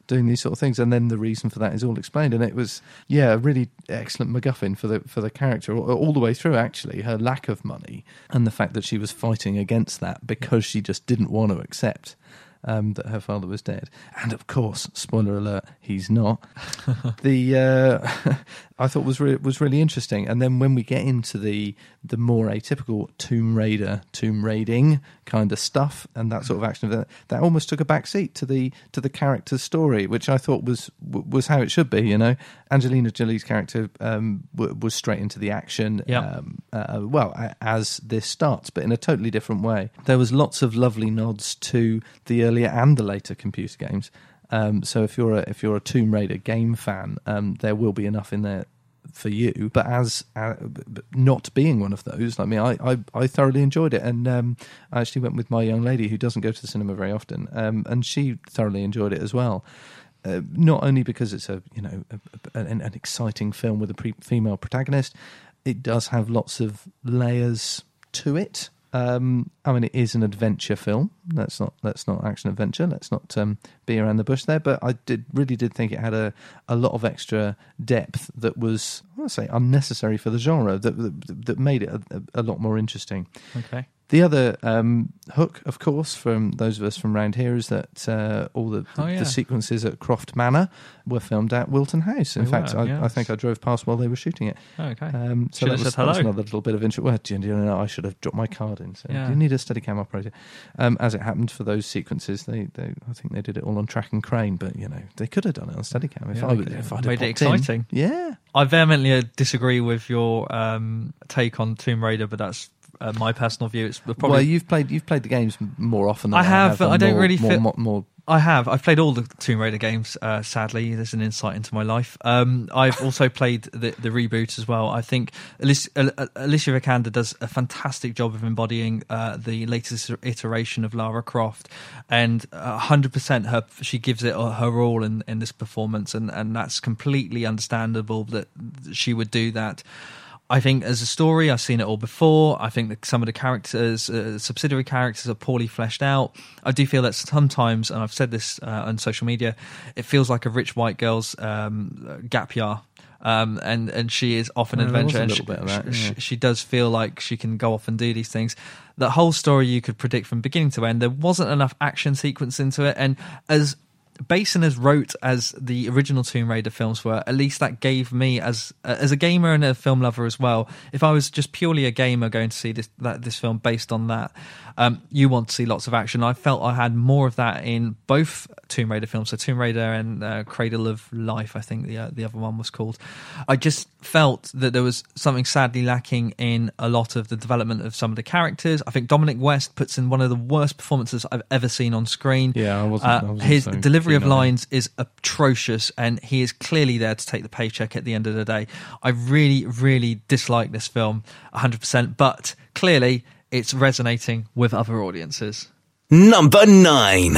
doing these sort of things, and then the reason for that is all explained. And it was, yeah, a really excellent MacGuffin for the for the character all, all the way through. Actually, her lack of money and the fact that she was fighting against that because she just didn't want to accept um, that her father was dead. And of course, spoiler alert, he's not. the uh, I thought was re- was really interesting. And then when we get into the the more atypical Tomb Raider, Tomb Raiding kind of stuff, and that sort of action, that that almost took a back seat to the to the character's story, which I thought was was how it should be. You know, Angelina Jolie's character um, w- was straight into the action. Yep. Um, uh, well, a- as this starts, but in a totally different way. There was lots of lovely nods to the earlier and the later computer games. Um, so if you're a if you're a Tomb Raider game fan, um, there will be enough in there for you. But as uh, not being one of those, I mean, I I, I thoroughly enjoyed it, and um, I actually went with my young lady who doesn't go to the cinema very often, um, and she thoroughly enjoyed it as well. Uh, not only because it's a you know a, a- an, an exciting film with a pre- female protagonist, it does have lots of layers to it. Um, I mean, it is an adventure film. Let's not let's not action adventure. Let's not um, be around the bush there. But I did really did think it had a, a lot of extra depth that was I want to say unnecessary for the genre that that, that made it a, a lot more interesting. Okay. The other um, hook, of course, from those of us from round here, is that uh, all the, Oh, yeah. the sequences at Croft Manor were filmed at Wilton House. In They fact, were, I, yes. I think I drove past while they were shooting it. Oh, okay. Um, so that was, that was another little bit of intro. Well, do you know, I should have dropped my card in. So Yeah. you need a Steadicam operator. Um, as it happened for those sequences, they, they I think they did it all on track and crane, but you know they could have done it on Steadicam if Yeah, I would if I'd made it popped in. exciting. Yeah, I vehemently disagree with your um, take on Tomb Raider, but that's uh, my personal view. It's probably well, you've played you've played the games more often. Than I have, but I don't more- really more, feel- more, more I have. I've played all the Tomb Raider games. Uh, sadly, there's an insight into my life. Um, I've also played the, the reboot as well. I think Alicia, uh, Alicia Vikander does a fantastic job of embodying uh, the latest iteration of Lara Croft, and hundred percent her she gives it her all in, in this performance, and, and that's completely understandable that she would do that. I think as a story, I've seen it all before. I think that some of the characters, uh, subsidiary characters, are poorly fleshed out. I do feel that sometimes, and I've said this uh, on social media, it feels like a rich white girl's um, gap year. Um, and and she is off an Yeah, adventure, a and little she, that, she- yeah. she does feel like she can go off and do these things. The whole story you could predict from beginning to end. There wasn't enough action sequence into it, and as Basin as wrote as the original Tomb Raider films were, at least that gave me as uh, as a gamer and a film lover as well. If I was just purely a gamer going to see this that this film based on that, um, you want to see lots of action. I felt I had more of that in both Tomb Raider films, so Tomb Raider and uh, Cradle of Life, I think the uh, the other one was called. I just felt that there was something sadly lacking in a lot of the development of some of the characters. I think Dominic West puts in one of the worst performances I've ever seen on screen. Yeah, I wasn't- Uh, I wasn't his delivery of keen on him. lines is atrocious, and he is clearly there to take the paycheck at the end of the day. I really, really dislike this film 100%, but clearly it's resonating with other audiences. Number nine.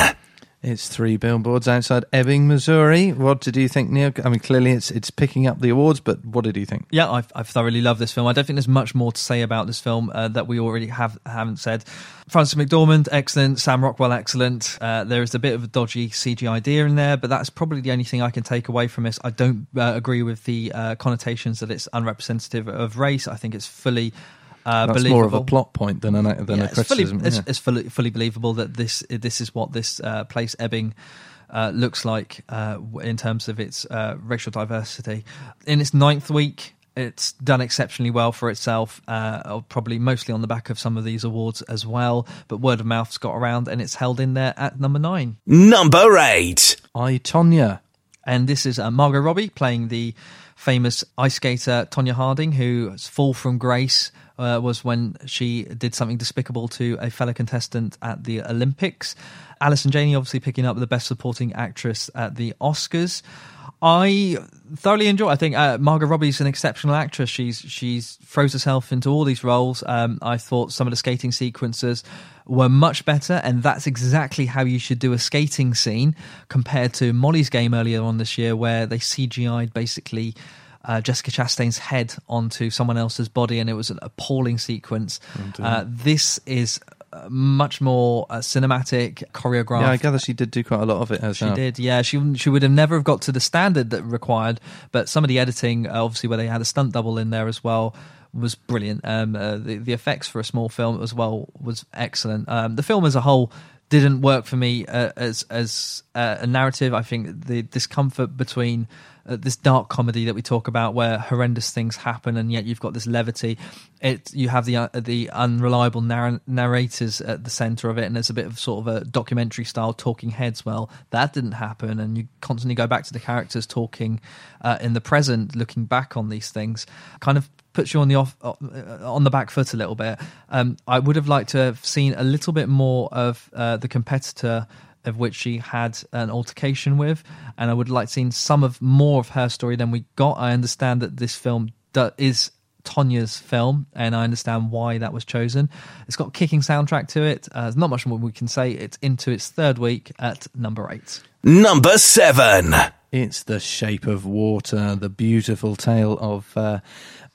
It's three billboards outside Ebbing, Missouri. What did you think, Neil? I mean, clearly it's it's picking up the awards, but what did you think? Yeah, I've, I've thoroughly loved this film. I don't think there's much more to say about this film uh, that we already have haven't said. Frances McDormand, excellent. Sam Rockwell, excellent. Uh, there is a bit of a dodgy CG idea in there, but that's probably the only thing I can take away from this. I don't uh, agree with the uh, connotations that it's unrepresentative of race. I think it's fully. Uh, That's believable. more of a plot point than a than Yeah, a it's fully, criticism. it's, yeah. it's fully, fully believable that this this is what this uh, place Ebbing uh, looks like uh, in terms of its uh, racial diversity. In its ninth week, it's done exceptionally well for itself. Uh, probably mostly on the back of some of these awards as well. But word of mouth's got around, and it's held in there at number nine. Number eight. I Tonya. And this is uh, Margot Robbie playing the famous ice skater Tonya Harding, whose fall from grace uh, was when she did something despicable to a fellow contestant at the Olympics. Allison Janney obviously picking up the Best Supporting Actress at the Oscars. I thoroughly enjoy. I think uh, Margot Robbie's an exceptional actress. She's she's throws herself into all these roles. Um, I thought some of the skating sequences were much better, and that's exactly how you should do a skating scene compared to Molly's game earlier on this year, where they CGI'd basically. Uh, Jessica Chastain's head onto someone else's body, and it was an appalling sequence. uh, this is much more uh, cinematic, choreographed. Yeah, I gather she did do quite a lot of it She herself. did, yeah. She she would have never have got to the standard that required, but some of the editing, uh, obviously, where they had a stunt double in there as well, was brilliant. Um, uh, the the effects for a small film as well was excellent. Um, the film as a whole didn't work for me uh, as as uh, a narrative. I think the discomfort between uh, this dark comedy that we talk about, where horrendous things happen, and yet you've got this levity. It you have the uh, the unreliable narr- narrators at the center of it, and there's a bit of sort of a documentary style talking heads. Well, that didn't happen, and you constantly go back to the characters talking uh, in the present, looking back on these things. Kind of puts you on the off uh, on the back foot a little bit. Um, I would have liked to have seen a little bit more of uh, the competitor of which she had an altercation with, and I would like seen some of more of her story than we got. I understand that this film do- is Tonya's film, and I understand why that was chosen. It's got a kicking soundtrack to it. Uh, there's not much more we can say. It's into its third week at number eight. Number seven. It's the shape of water, the beautiful tale of uh,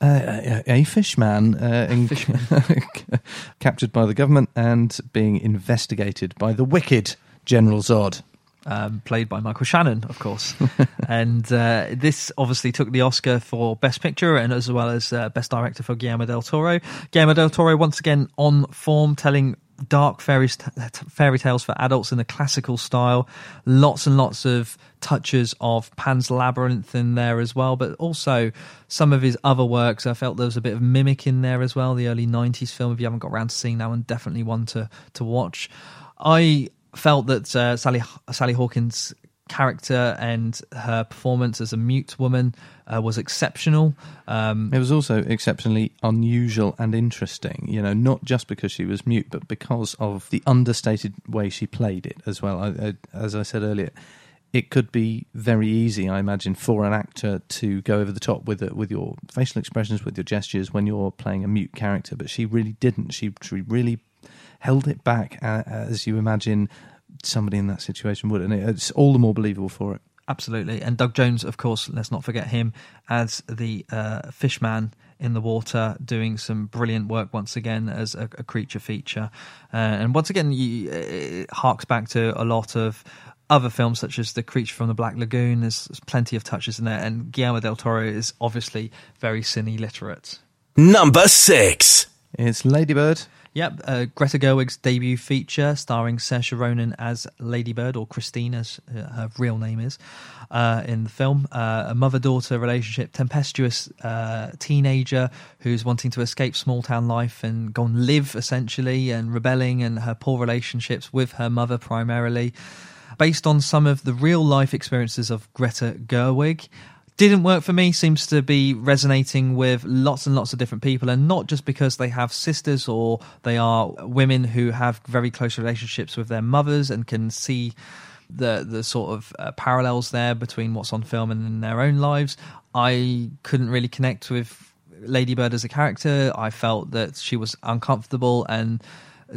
uh, a fishman, uh, in- captured by the government and being investigated by the wicked General Zod. um, played by Michael Shannon, of course. and uh, this obviously took the Oscar for Best Picture and as well as uh, Best Director for Guillermo del Toro. Guillermo del Toro, once again on form, telling dark fairy, fairy tales for adults in a classical style. Lots and lots of touches of Pan's Labyrinth in there as well, but also some of his other works. I felt there was a bit of Mimic in there as well, the early 90s film. If you haven't got around to seeing that one, definitely one to, to watch. I felt that uh, Sally Sally Hawkins' character and her performance as a mute woman uh, was exceptional. Um, It was also exceptionally unusual and interesting, you know, not just because she was mute, but because of the understated way she played it as well. I, I, as I said earlier, it could be very easy, I imagine, for an actor to go over the top with it, with your facial expressions, with your gestures when you're playing a mute character, but she really didn't. She, she really held it back uh, as you imagine somebody in that situation would, and it, it's all the more believable for it. Absolutely. And Doug Jones, of course, let's not forget him as the uh, fishman in the water, doing some brilliant work once again as a, a creature feature. Uh, and once again, you, it harks back to a lot of other films such as The Creature from the Black Lagoon. There's, there's plenty of touches in there. And Guillermo del Toro is obviously very cine literate. Number six. It's Ladybird. Yep, uh, Greta Gerwig's debut feature starring Saoirse Ronan as Ladybird, or Christine as uh, her real name is, uh, in the film. Uh, a mother daughter relationship, tempestuous uh, teenager who's wanting to escape small town life and go and live essentially, and rebelling, and her poor relationships with her mother primarily. Based on some of the real life experiences of Greta Gerwig didn't work for me seems to be resonating with lots and lots of different people and not just because they have sisters or they are women who have very close relationships with their mothers and can see the the sort of uh, parallels there between what's on film and in their own lives. I couldn't really connect with ladybird as a character. I felt that she was uncomfortable and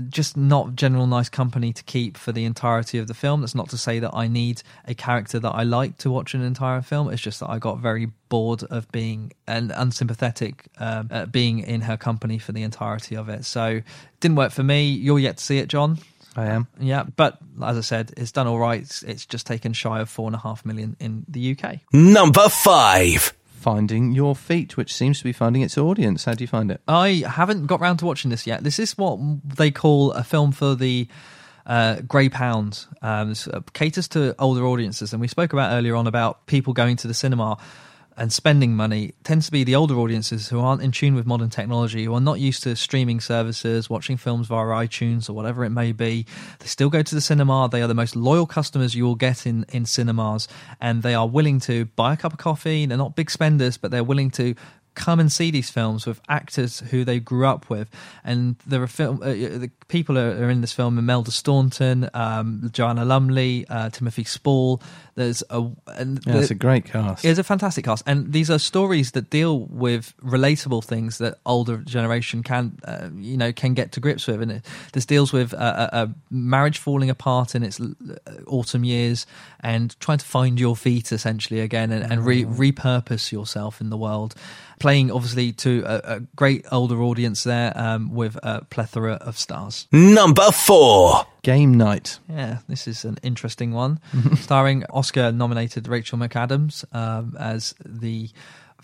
just not general nice company to keep for the entirety of the film. That's not to say that I need a character that I like to watch an entire film. It's just that I got very bored of being and unsympathetic um, at being in her company for the entirety of it. So didn't work for me. You're yet to see it, John. I am. Yeah, but as I said, it's done all right. It's, it's just taken shy of four and a half million in the UK. Number five. Finding Your Feet, which seems to be finding its audience. How do you find it? I haven't got round to watching this yet. This is what they call a film for the uh, grey pound. Um, uh, caters to older audiences, and we spoke about earlier on about people going to the cinema and spending money tends to be the older audiences who aren't in tune with modern technology, who are not used to streaming services, watching films via iTunes or whatever it may be. They still go to the cinema. They are the most loyal customers you will get in, in cinemas, and they are willing to buy a cup of coffee. They're not big spenders, but they're willing to come and see these films with actors who they grew up with. And there are film uh, the people are, are in this film: Imelda Staunton, um, Joanna Lumley, uh, Timothy Spall. There's a and Yeah, it's a great cast. it's a fantastic cast, and these are stories that deal with relatable things that older generation can, uh, you know, can get to grips with. And it, this deals with a, marriage falling apart in its uh, autumn years, and trying to find your feet essentially again, and, and re- repurpose yourself in the world. Playing obviously to a, a great older audience there, um, with a plethora of stars. Number four. Game Night. Yeah, this is an interesting one, starring Oscar-nominated Rachel McAdams um, as the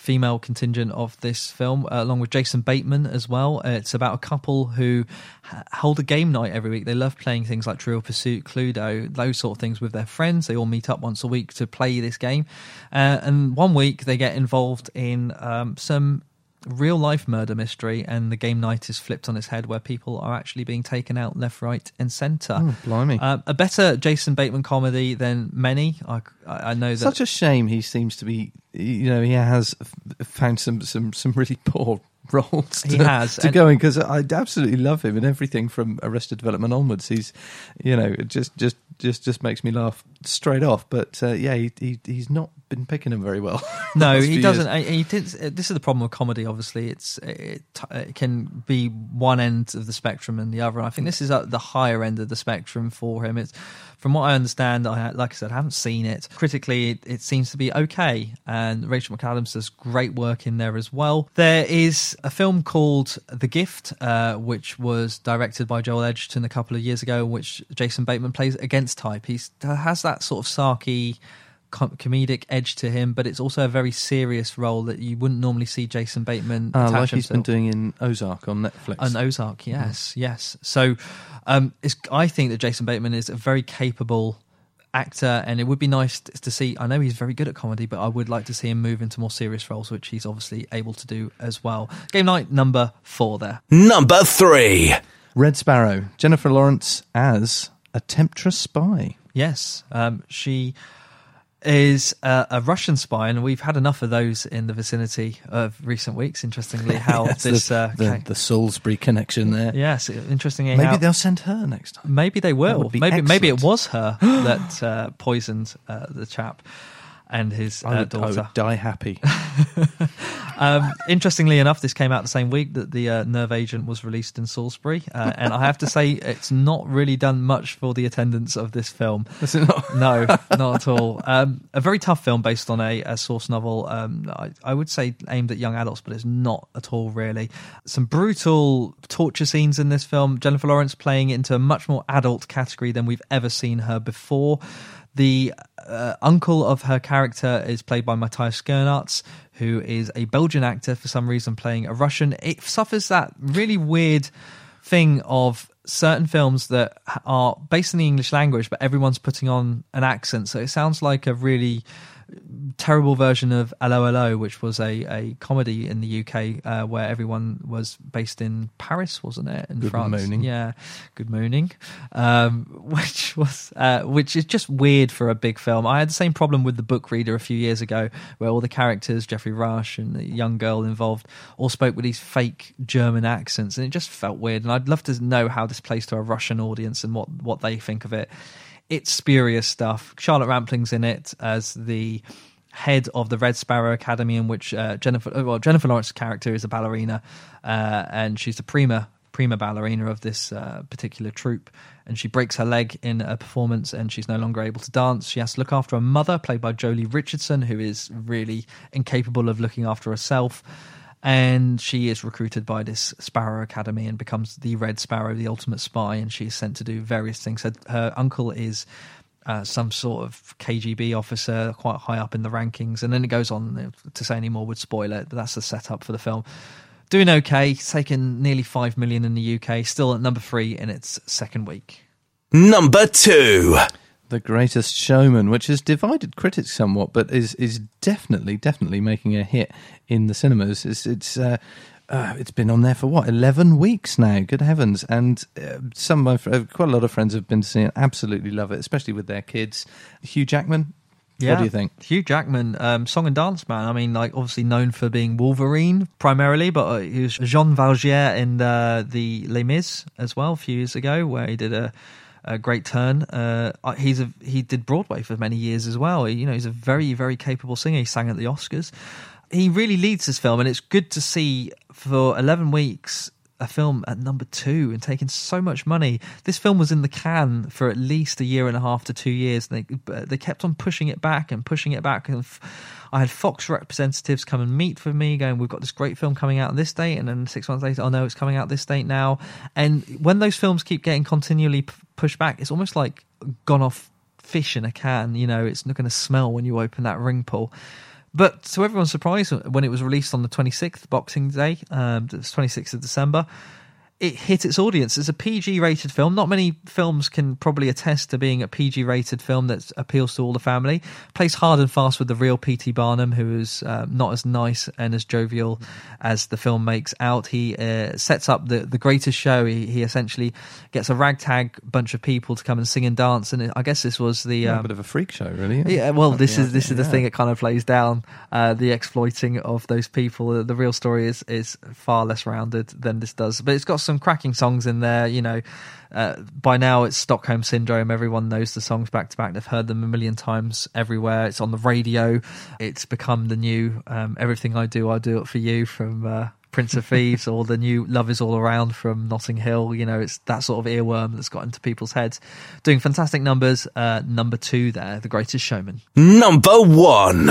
female contingent of this film, uh, along with Jason Bateman as well. Uh, it's about a couple who hold a game night every week. They love playing things like Trivial Pursuit, Cluedo, those sort of things with their friends. They all meet up once a week to play this game. Uh, and one week they get involved in um, some real life murder mystery and the game night is flipped on its head where people are actually being taken out left right and center Oh, blimey. uh, a better jason bateman comedy than many i, I know that Such a shame. He seems to be. You know, he has found some some some really poor roles. He to, has, to and- going because I absolutely love him and everything from Arrested Development onwards. He's, you know, just just just just makes me laugh straight off. But uh, yeah, he, he he's not been picking him very well. no he doesn't and he did, this is the problem with comedy obviously it's it, it can be one end of the spectrum and the other and i think this is at the higher end of the spectrum for him it's from what i understand i like i said i haven't seen it. Critically it, it seems to be okay and rachel mcadams does great work in there as well. There is a film called the gift uh, which was directed by joel edgerton a couple of years ago in which jason bateman plays against type. He has that sort of sarky com- comedic edge to him, but it's also a very serious role that you wouldn't normally see Jason Bateman attach like he's been doing in Ozark on Netflix. An Ozark, yes, yes. So, um, it's, I think that Jason Bateman is a very capable actor, and it would be nice to see. I know he's very good at comedy, but I would like to see him move into more serious roles, which he's obviously able to do as well. Game night number four there. Number three. Red Sparrow, Jennifer Lawrence as a temptress spy. Yes, um, she is a, a Russian spy, and we've had enough of those in the vicinity of recent weeks. Interestingly, how Yes, this the, uh, the, ca- the Salisbury connection there. yes, interestingly, Maybe how, they'll send her next time. maybe they will. Maybe maybe it was her that uh, poisoned uh, the chap and his I uh, would, I daughter. would die happy. Um, interestingly enough, this came out the same week that the uh, Nerve Agent was released in Salisbury, uh, and I have to say, it's not really done much for the attendance of this film. Is it not? No, not at all. Um, a very tough film based on a, a source novel. Um, I, I would say aimed at young adults, but it's not at all really. Some brutal torture scenes in this film. Jennifer Lawrence playing into a much more adult category than we've ever seen her before. The uh, uncle of her character is played by Matthias Schoenaerts, who is a Belgian actor for some reason playing a Russian. It suffers that really weird thing of certain films that are based in the English language, but everyone's putting on an accent. So it sounds like a really terrible version of Hello Hello, which was a, a comedy in the UK uh, where everyone was based in Paris, wasn't it? In Good France. mooning. Yeah, good mooning. Um, which was uh, which is just weird for a big film. I had the same problem with the book reader a few years ago, where all the characters, Geoffrey Rush and the young girl involved, all spoke with these fake German accents, and it just felt weird. And I'd love to know how this plays to a Russian audience and what what they think of it. It's spurious stuff. Charlotte Rampling's in it as the head of the Red Sparrow Academy, in which uh, Jennifer well Jennifer Lawrence's character is a ballerina, uh, and she's the prima prima ballerina of this uh, particular troupe. And she breaks her leg in a performance, and she's no longer able to dance. She has to look after a mother, played by Joely Richardson, who is really incapable of looking after herself. And she is recruited by this Sparrow Academy and becomes the Red Sparrow, the ultimate spy. And she's sent to do various things. Her, her uncle is uh, some sort of KGB officer, quite high up in the rankings. And then it goes on to say any more would spoil it, but that's the setup for the film. Doing okay, taken nearly five million in the UK, still at number three in its second week. Number two. The Greatest Showman, which has divided critics somewhat, but is is definitely definitely making a hit in the cinemas. It's it's uh, uh, it's been on there for what eleven weeks now. Good heavens! And uh, some of my quite a lot of friends have been to see it. Absolutely love it, especially with their kids. Hugh Jackman. What do you think? Hugh Jackman, um, song and dance man. I mean, like obviously known for being Wolverine primarily, but uh, he was Jean Valjean in uh, the Les Mis as well a few years ago, where he did a, a great turn. Uh, he's a, he did Broadway for many years as well. You know, he's a very very capable singer. He sang at the Oscars. He really leads this film, and it's good to see for eleven weeks a film at number two and taking so much money. This film was in the can for at least a year and a half to two years. They they kept on pushing it back and pushing it back. And f- I had Fox representatives come and meet with me, going, "We've got this great film coming out on this date," and then six months later, "Oh no, it's coming out this date now." And when those films keep getting continually p- pushed back, it's almost like gone off fish in a can. You know, it's not going to smell when you open that ring pull But to everyone's surprise, when it was released on the 26th, Boxing Day, um, it's 26th of December, it hit its audience. It's a PG rated film. Not many films can probably attest to being a PG rated film that appeals to all the family. Plays hard and fast with the real P.T. Barnum, who is uh, not as nice and as jovial as the film makes out. He uh, sets up the, the greatest show. He, he essentially gets a ragtag bunch of people to come and sing and dance. And I guess this was the. Yeah, Um, a bit of a freak show, really. yeah, well, this is this is the yeah. thing. It kind of plays down uh, the exploiting of those people. The, the real story is is far less rounded than this does, but it's got some cracking songs in there. You know, uh, by now it's Stockholm Syndrome. Everyone knows the songs back to back. They've heard them a million times everywhere. It's on the radio. It's become the new um, "Everything I Do, I Do It for You" from. Uh, Prince of Thieves or the new Love Is All Around from Notting Hill. You know, it's that sort of earworm that's got into people's heads. Doing fantastic numbers. Uh, number two there, The Greatest Showman. Number one.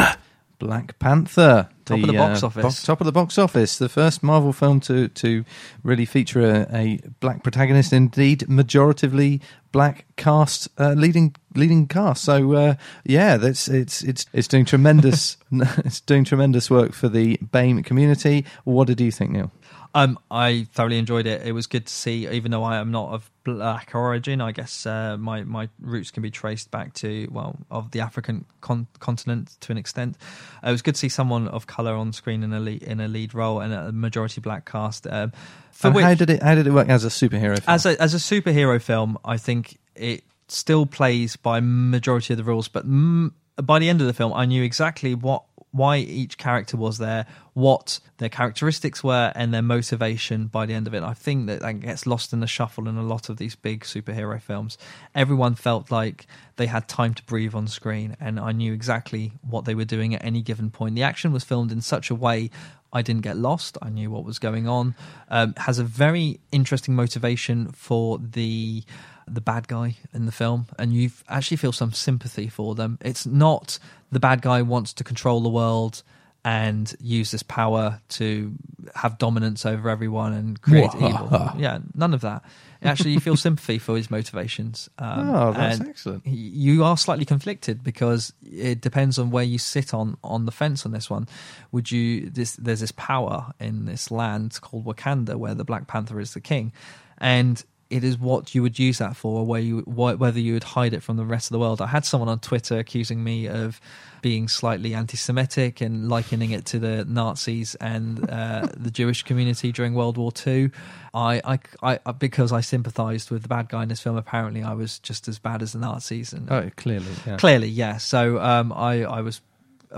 Black Panther. Top of the box office. top of the box office. The first Marvel film to to really feature a, a black protagonist. Indeed, majoritively black cast, uh, leading leading cast. So uh, yeah, that's it's it's it's doing tremendous. it's doing tremendous work for the BAME community. What did you think, Neil? Um, I thoroughly enjoyed it. It was good to see, even though I am not of black origin. I guess uh, my my roots can be traced back to well of the African con- continent to an extent. Uh, it was good to see someone of color on screen in a lead, in a lead role and a majority black cast. Um, for which, how did it how did it work as a superhero? Film? as a as a superhero film, I think it still plays by majority of the rules. But mm, by the end of the film, I knew exactly what why each character was there, what their characteristics were, and their motivation. By the end of it, I think that that gets lost in the shuffle in a lot of these big superhero films. Everyone felt like they had time to breathe on screen, and I knew exactly what they were doing at any given point. The action was filmed in such a way I didn't get lost. I knew what was going on. Um, has a very interesting motivation for the the bad guy in the film, and you actually feel some sympathy for them. It's not the bad guy wants to control the world and use this power to have dominance over everyone and create evil. Yeah, none of that. Actually, you feel sympathy for his motivations. Um, Oh, that's excellent. You are slightly conflicted because it depends on where you sit on on the fence on this one. Would you? This there's this power in this land called Wakanda where the Black Panther is the king, and it is what you would use that for, where you whether you would hide it from the rest of the world. I had someone on Twitter accusing me of being slightly anti-Semitic and likening it to the Nazis and uh, the Jewish community during World War Two. I, I, I, because I sympathised with the bad guy in this film. Apparently, I was just as bad as the Nazis, and Oh, clearly, yeah. clearly, yeah. So um, I, I was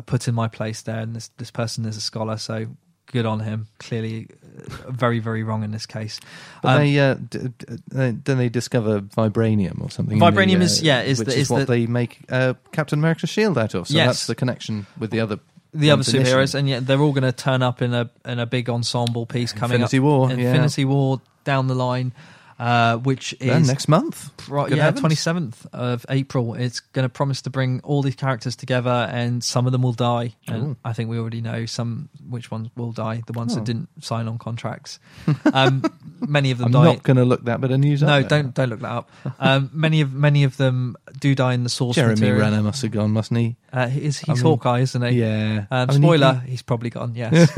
put in my place there, and this this person is a scholar, so good on him. Clearly, uh, very very wrong in this case. But Um, they, uh, d- d- uh, then they discover vibranium or something. in the, Vibranium uh, is- yeah, is which the- is, is what the- they make uh, Captain America's shield out of. So Yes. that's the connection with the other the other superheroes, and yet they're all going to turn up in a in a big ensemble piece coming Infinity up. War, yeah. Infinity War down the line, uh, which is Yeah, next month. Right, yeah, twenty seventh of April. It's going to promise to bring all these characters together, and some of them will die. And Ooh. I think we already know some which ones will die. The ones Oh. that didn't sign on contracts. Um, many of them I'm die. not going to look that bit of news no, don't don't look that up. Um, many of many of them do die in the source Jeremy material. Renner must have gone, mustn't he? Uh, he- is I he's mean, Hawkeye, isn't he? Yeah. Um, I mean, he- spoiler: he's probably gone. Yes.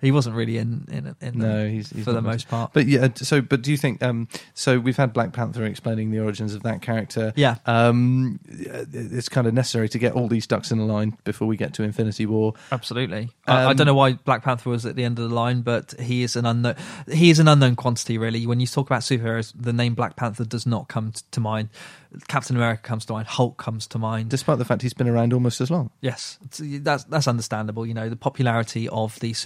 He wasn't really in in, in No, he's, he's for the most part. But yeah, so but do you think? Um, so we've had Black Panther explaining the origins of that character. Yeah. Um, it's kind of necessary to get all these ducks in a line before we get to Infinity War. Absolutely. I, I Um, don't know why Black Panther was at the end of the line, but he is an unknown. He is an unknown quantity, really. When you talk about superheroes, the name Black Panther does not come to mind. Captain America comes to mind. Hulk comes to mind. Despite the fact he's been around almost as long. Yes, that's that's understandable. You know, the popularity of these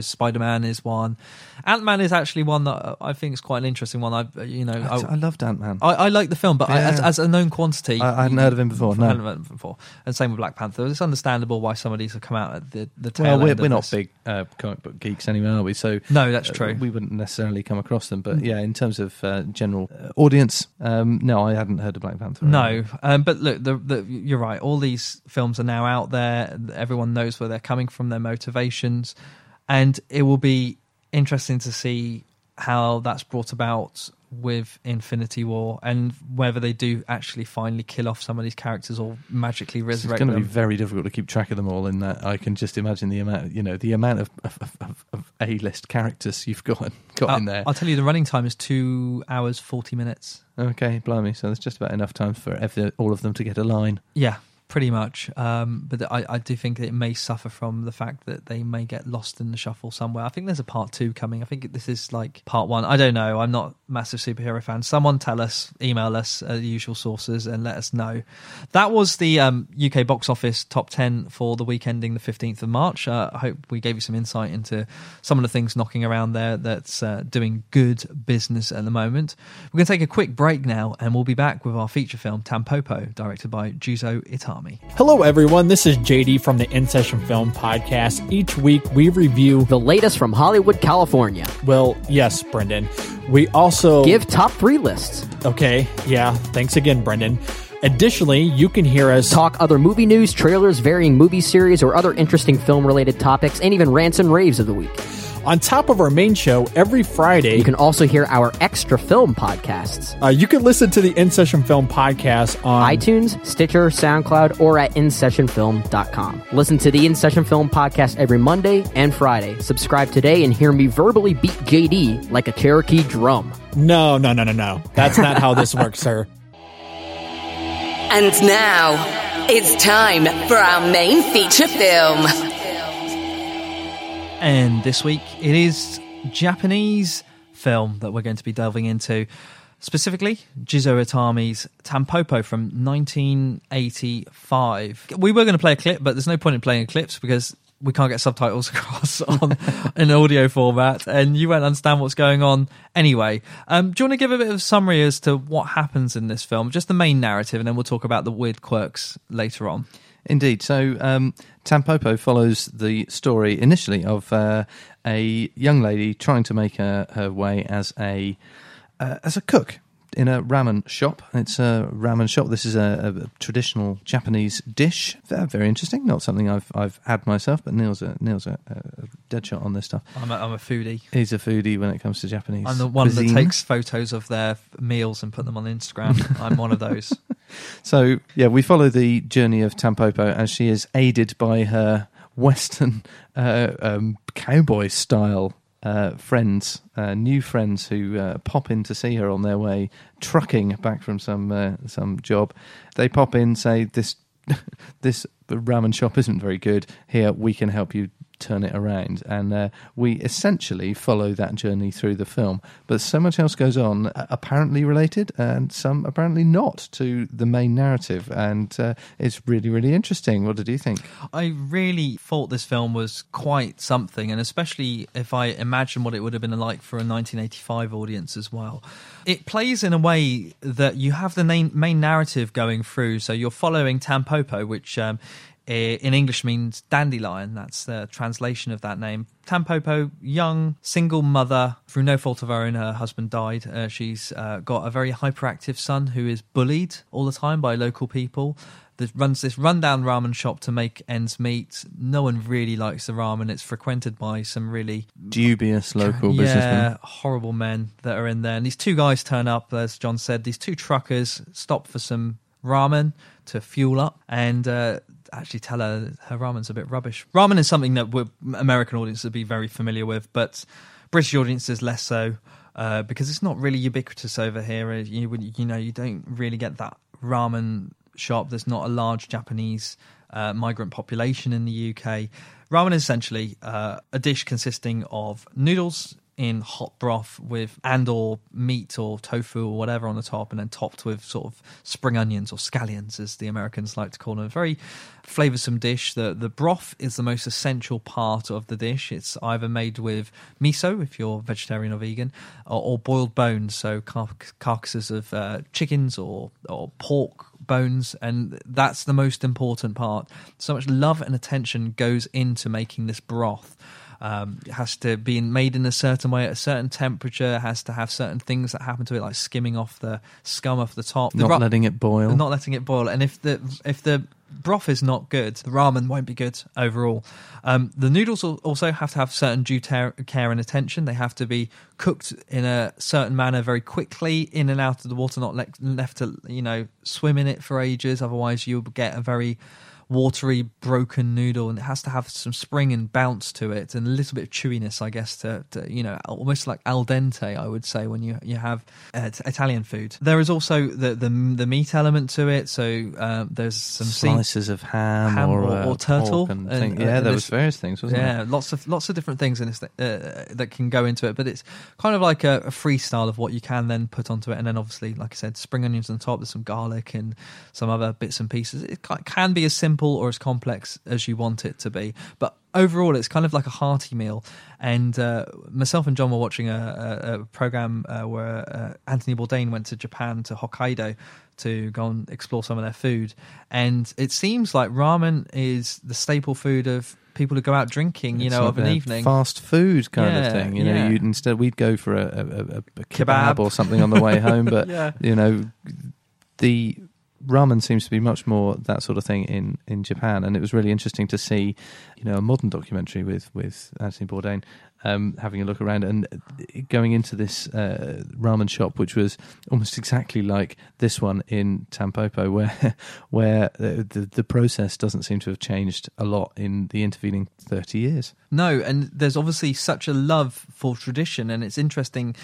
superheroes. Spider Man is one. Ant Man is actually one that I think is quite an interesting one. I, you know, I, I loved Ant Man. I, I like the film, but I, as, as a known quantity, I- I hadn't heard of him before, no. Heard of him before, and same with Black Panther. It's understandable why some of these have come out at the the tail Well, we're, we're not this. big uh, comic book geeks anyway, are we? So No, that's uh, true. we wouldn't necessarily come across them. But Mm. yeah, in terms of uh, general uh, audience, um, no, I hadn't heard of Black Panther. No, um, but look, the, the, you're right. All these films are now out there. Everyone knows where they're coming from, their motivations, and it will be interesting to see how that's brought about with Infinity War and whether they do actually finally kill off some of these characters or magically resurrect. It's going to be very difficult to keep track of them all. In that, I can just imagine the amount, you know, the amount of, of, of, of A-list characters you've got got Uh, in there. I'll tell you, the running time is two hours forty minutes. Okay, blimey. So there's just about enough time for every, all of them to get a line. Yeah, pretty much. Um, but I, I do think it may suffer from the fact that they may get lost in the shuffle somewhere. I think there's a part two coming. I think this is like part one. I don't know. I'm not massive superhero fan. Someone tell us, email us, uh, the usual sources, and let us know. That was the um, UK box office top 10 for the week ending the 15th of March. Uh, I hope we gave you some insight into some of the things knocking around there that's uh, doing good business at the moment. We're going to take a quick break now, and we'll be back with our feature film, Tampopo, directed by Juzo Itami. Hello, everyone. This is JD from the In Session Film Podcast. Each week we review the latest from Hollywood, California. Well, yes, Brendan. We also give top three lists. Okay, yeah. Thanks again, Brendan. Additionally, you can hear us talk other movie news, trailers, varying movie series, or other interesting film related topics, and even rants and raves of the week. On top of our main show, every Friday, you can also hear our extra film podcasts. Uh, you can listen to the In Session Film podcast on iTunes, Stitcher, SoundCloud, or at InSessionFilm.com. Listen to the In Session Film podcast every Monday and Friday. Subscribe today and hear me verbally beat JD like a Cherokee drum. No, no, no, no, no. That's not how this works, sir. And now, it's time for our main feature film. And this week it is Japanese film that we're going to be delving into. Specifically, Juzo Itami's Tampopo from 1985. We were going to play a clip, but there's no point in playing clips because we can't get subtitles across on an audio format, and you won't understand what's going on anyway. Um, do you want to give a bit of summary as to what happens in this film, just the main narrative, and then we'll talk about the weird quirks later on. Indeed. So um, Tampopo follows the story initially of uh, a young lady trying to make her, her way as a uh, as a cook in a ramen shop. It's a ramen shop. This is a, a traditional Japanese dish. Very, very interesting. Not something I've I've had myself, but Neil's a Neil's a, a dead shot on this stuff. I'm a, I'm a foodie. He's a foodie when it comes to Japanese. I'm the one cuisine. that takes photos of their meals and put them on Instagram. I'm one of those. So yeah, we follow the journey of Tampopo as she is aided by her Western uh, um, cowboy style uh, friends, uh, new friends who uh, pop in to see her on their way trucking back from some uh, some job. They pop in, say this this ramen shop isn't very good. Here we can help you turn it around, and uh, we essentially follow that journey through the film. But so much else goes on, uh, apparently related, and some apparently not to the main narrative, and uh, it's really really interesting. What did you think? I really thought this film was quite something, and especially if I imagine what it would have been like for a 1985 audience as well. It plays in a way that you have the main, main narrative going through, so you're following Tampopo, which um, in English means dandelion. That's the translation of that name. Tampopo, young single mother, through no fault of her own, her husband died. Uh, she's uh, got a very hyperactive son who is bullied all the time by local people. That runs this rundown ramen shop to make ends meet. No one really likes the ramen. It's frequented by some really Dubious local yeah, businessmen. horrible men that are in there. And these two guys turn up, as John said. These two truckers stop for some ramen to fuel up, and uh, actually tell her her ramen's a bit rubbish. Ramen is something that American audiences would be very familiar with, but British audiences less so uh, because it's not really ubiquitous over here. Uh, You, you know, you don't really get that ramen shop. There's not a large Japanese uh, migrant population in the UK. Ramen is essentially uh, a dish consisting of noodles in hot broth with and or meat or tofu or whatever on the top and then topped with sort of spring onions or scallions as the Americans like to call them. A very flavoursome dish. The the broth is the most essential part of the dish. It's either made with miso if you're vegetarian or vegan or, or boiled bones, so car- carcasses of uh, chickens or or pork bones and that's the most important part. So much love and attention goes into making this broth um, it has to be made in a certain way at a certain temperature. Has to have certain things that happen to it, like skimming off the scum off the top. The Not ru- letting it boil. Not letting it boil. And if the if the broth is not good, the ramen won't be good overall. Um, the noodles also have to have certain due ta- care and attention. They have to be cooked in a certain manner very quickly, in and out of the water, not le- left to you know swim in it for ages. Otherwise, you'll get a very watery, broken noodle, and it has to have some spring and bounce to it, and a little bit of chewiness, I guess, to, to you know, almost like al dente, I would say, when you you have uh, Italian food. There is also the the, the meat element to it, so um, there's some sea- Slices of ham, ham or, or, uh, or turtle. and and- uh, yeah, and there was various things, wasn't yeah, there? lots of lots of different things in this th- uh, that can go into it, but it's kind of like a, a freestyle of what you can then put onto it, and then obviously, like I said, spring onions on top. There's some garlic and some other bits and pieces. It can be as simple or as complex as you want it to be, but overall, it's kind of like a hearty meal. And uh, myself and John were watching a, a, a program uh, where uh, Anthony Bourdain went to Japan to Hokkaido to go and explore some of their food, and it seems like ramen is the staple food of people who go out drinking. You It's know, like of an evening. fast food kind Yeah, of thing. You know, yeah. you'd instead we'd go for a, a, a, a kebab, Kebab. or something on the way home, but Yeah. you know, the ramen seems to be much more that sort of thing in, in Japan, and it was really interesting to see, you know, a modern documentary with with Anthony Bourdain. Um, having a look around and going into this uh, ramen shop, which was almost exactly like this one in Tampopo, where where the, the process doesn't seem to have changed a lot in the intervening thirty years. No, and there's obviously such a love for tradition, and it's interesting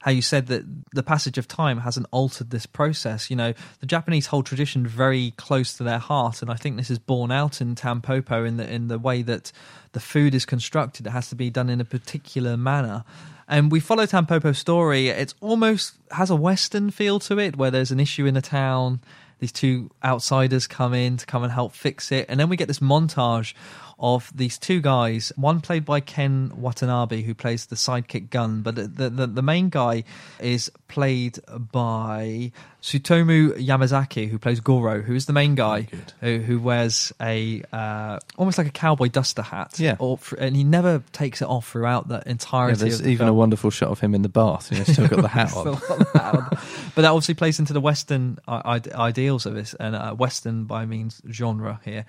how you said that the passage of time hasn't altered this process. You know, the Japanese hold tradition very close to their heart, and I think this is borne out in Tampopo in the in the way that the food is constructed. It has to be done in a particular manner. And we follow Tampopo's story. It's almost has a Western feel to it, where there's an issue in the town. These two outsiders come in to come and help fix it, and then we get this montage of these two guys. One played by Ken Watanabe, who plays the sidekick gun, but the the, the main guy is played by Tsutomu Yamazaki, who plays Goro, who is the main guy who, who wears a uh, almost like a cowboy duster hat. Yeah. or, and he never takes it off throughout the Yeah, entirety. there's of the even film. a wonderful shot of him in the bath. You know, still got the hat on. The hat on. but that obviously plays into the Western uh, ide- ideals of this, and uh, Western by means genre here.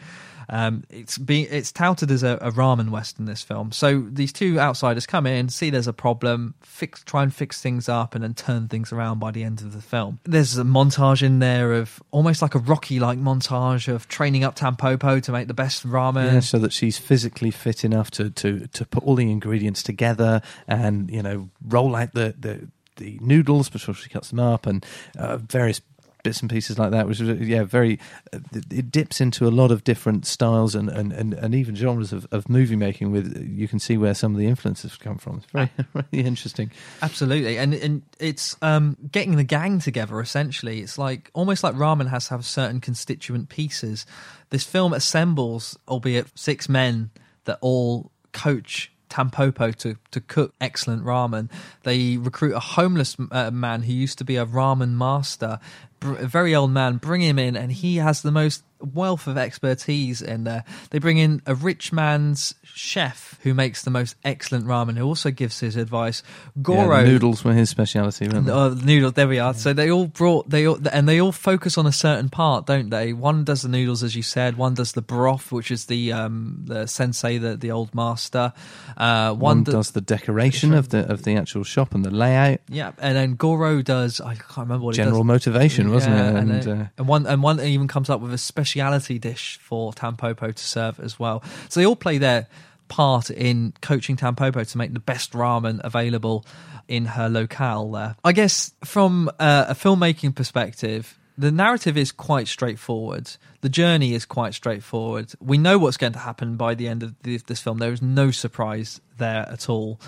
Um, it's being it's touted as a, a ramen Western. This film. So these two outsiders come in, see there's a problem, fix, try and fix things up, and then turn things around by the end of the film. There's a montage in there of almost like a Rocky-like montage of training up Tampopo to make the best ramen. Yeah, so that she's physically fit enough to, to, to put all the ingredients together and you know roll out the the, the noodles before she cuts them up and uh, various bits and pieces like that. Which is yeah, very it dips into a lot of different styles and and, and, and even genres of, of movie making. With you can see where some of the influences come from. It's very really interesting. Absolutely, and and it's um, getting the gang together. Essentially, it's like almost like ramen has to have certain constituent pieces. This film assembles, albeit six men that all coach Tampopo to to cook excellent ramen. They recruit a homeless uh, man who used to be a ramen master, br- a very old man. Bring him in, and he has the most wealth of expertise in there. They bring in a rich man's chef who makes the most excellent ramen, who also gives his advice. Goro the noodles were his speciality. weren't they? Oh, noodles. There we are. So they all brought they all, and they all focus on a certain part, don't they? One does the noodles, as you said. One does the broth, which is the um the sensei, the the old master. Uh, one, One do- does the decoration of the of the actual shop and the layout. yeah, and then Goro does. I can't remember what he General motivation, wasn't Yeah, it? And, And, uh, uh, and one and one even comes up with a speciality dish for Tampopo to serve as well. So they all play their part in coaching Tampopo to make the best ramen available in her locale there. I guess from uh, a filmmaking perspective, the narrative is quite straightforward. The journey is quite straightforward. We know what's going to happen by the end of the, this film. There is no surprise there at all.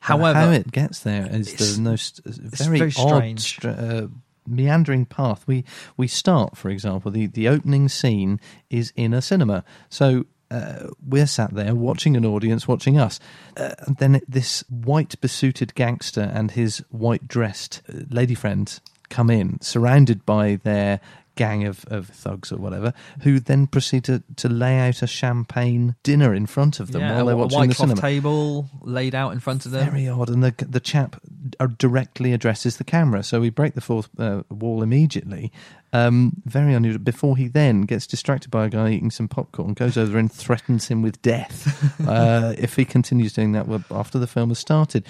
However, how it gets there is the most very, very odd, strange. str- uh, meandering path. We we start, for example, the the opening scene is in a cinema, so. Uh, we're sat there watching an audience watching us. Uh, and then this white besuited gangster and his white dressed uh, lady friend come in, surrounded by their gang of, of thugs or whatever, who then proceed to, to lay out a champagne dinner in front of them yeah, while they're watching white the cinema table laid out in front of them. very odd. And the the chap uh, directly addresses the camera. So we break the fourth uh, wall immediately. Um, very unusual. Before he then gets distracted by a guy eating some popcorn, goes over and threatens him with death uh, if he continues doing that after the film has started.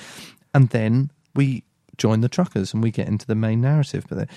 And then we join the truckers and we get into the main narrative. But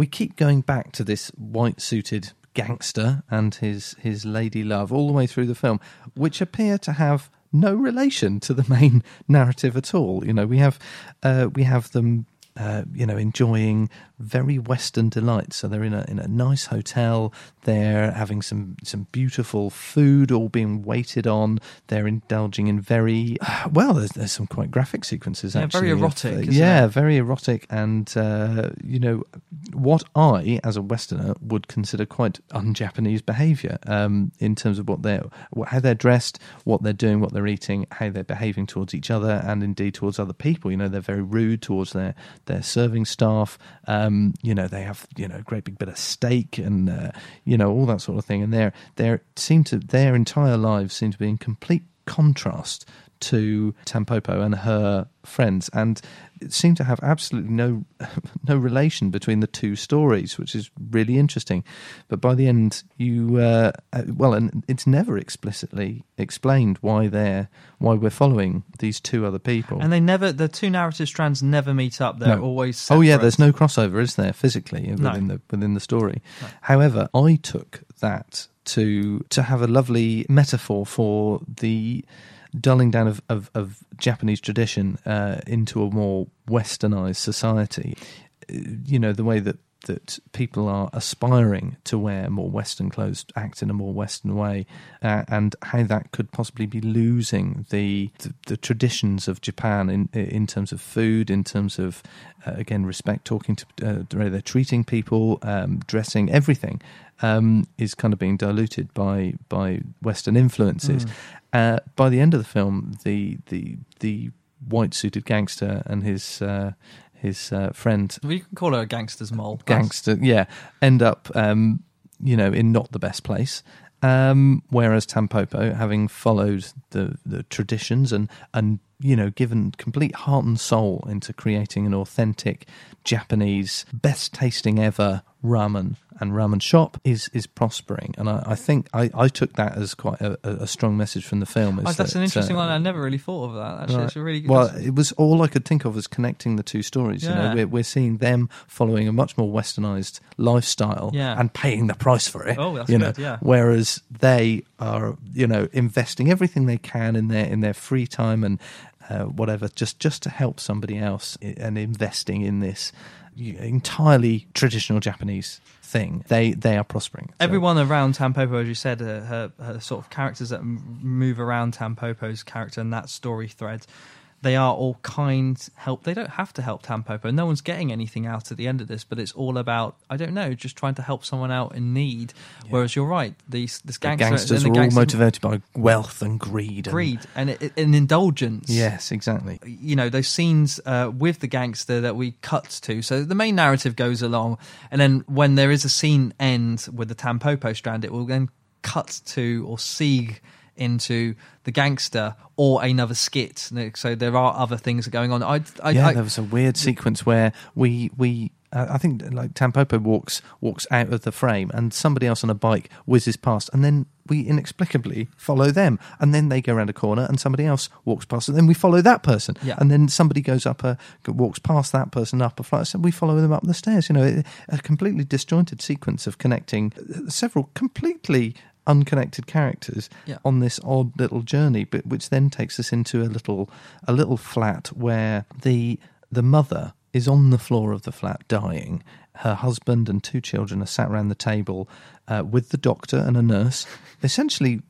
we keep going back to this white suited gangster and his his lady love all the way through the film, which appear to have no relation to the main narrative at all. You know, we have uh, we have them. Uh, you know, enjoying very Western delights. So they're in a in a nice hotel. They're having some some beautiful food, all being waited on. They're indulging in very well. There's, there's some quite graphic sequences. Yeah, actually, very erotic, uh, yeah, it? very erotic, and uh, you know what I, as a Westerner, would consider quite un-Japanese behaviour um, in terms of what they're how they're dressed, what they're doing, what they're eating, how they're behaving towards each other, and indeed towards other people. You know, they're very rude towards their their serving staff. Um, you know, they have you know a great big bit of steak and uh, you know all that sort of thing, and they're they seem to their entire lives seem to be in complete contrast to Tampopo and her friends, and it seemed to have absolutely no no relation between the two stories, which is really interesting. But by the end, you uh, uh, well, and it's never explicitly explained why they're why we're following these two other people. And they never, the two narrative strands never meet up. They're No. always separate. Oh yeah, there's no crossover, is there, physically No. within the within the story? However, I took that to to have a lovely metaphor for the dulling down of, of, of Japanese tradition uh, into a more westernized society. Uh, You know, the way that that people are aspiring to wear more Western clothes, act in a more Western way, uh, and how that could possibly be losing the the, the traditions of Japan in in terms of food, in terms of uh, again respect, talking to uh, the way they're treating people, um, dressing, everything um, is kind of being diluted by by Western influences. Mm. Uh, by the end of the film, the the the white suited gangster and his uh, his uh, friend Well, you can call her a gangster's moll. gangster, yeah, end up, um, you know, in not the best place. Um, whereas Tampopo, having followed the, the traditions and, and, you know, given complete heart and soul into creating an authentic Japanese, best tasting ever ramen and ramen shop is is prospering. And I, I think I, I took that as quite a, a strong message from the film. Is Oh, that's that, an interesting uh, one. I never really thought of that. Actually, Right. it's a really well. that's- It was all I could think of was connecting the two stories. You know, we're, we're seeing them following a much more westernized lifestyle Yeah. and paying the price for it. Oh, that's you know, yeah. Whereas they are, you know, investing everything they can in their in their free time and uh, whatever, just just to help somebody else and investing in this entirely traditional Japanese thing. They they are prospering. So- Everyone around Tampopo, as you said, uh, her, her sort of characters that move around Tampopo's character and that story thread, they are all kind, help. They don't have to help Tampopo. No one's getting anything out at the end of this, but it's all about, I don't know, just trying to help someone out in need. Whereas you're right, these this the gangsters and are the all motivated by wealth and greed. and- greed and it, an indulgence. Yes, exactly. you know those scenes uh, with the gangster that we cut to. So the main narrative goes along, and then when there is a scene end with the Tampopo strand, it will then cut to or seeg into the gangster or another skit. So there are other things going on. I, I, yeah, I there was a weird sequence where we we uh, I think like Tampopo walks walks out of the frame and somebody else on a bike whizzes past and then we inexplicably follow them and then they go around a corner and somebody else walks past and then we follow that person Yeah. and then somebody goes up a walks past that person up a flight so we follow them up the stairs you know a completely disjointed sequence of connecting several completely unconnected characters Yeah. on this odd little journey, but which then takes us into a little a little flat where the the mother is on the floor of the flat dying. Her husband and two children are sat around the table uh, with the doctor and a nurse, essentially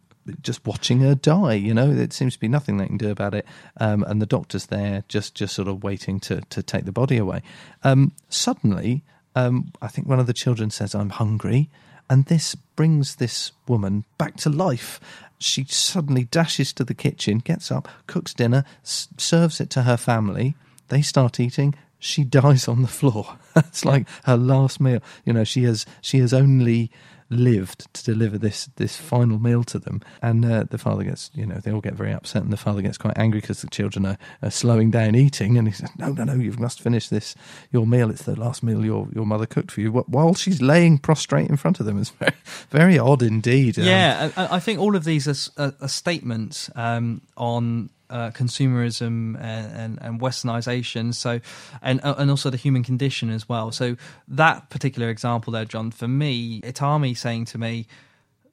just watching her die. You know, it seems to be nothing they can do about it, um, and the doctor's there just just sort of waiting to to take the body away. Um, suddenly, um, I think one of the children says, "I'm hungry." And this brings this woman back to life. She suddenly dashes to the kitchen, gets up, cooks dinner, s- serves it to her family. They start eating. She dies on the floor. it's like her last meal. You know, she has she has only lived to deliver this this final meal to them. And uh, the father gets, you know, they all get very upset, and the father gets quite angry because the children are, are slowing down eating. And he says, "No, no, no, you must finish this your meal. It's the last meal your your mother cooked for you." While she's laying prostrate in front of them, it's very very odd indeed. Um, Yeah, I, I think all of these are, are, are statements um, on uh, consumerism and, and, and westernization. So, and uh, and also the human condition as well. So that particular example there, John, for me, Itami saying to me,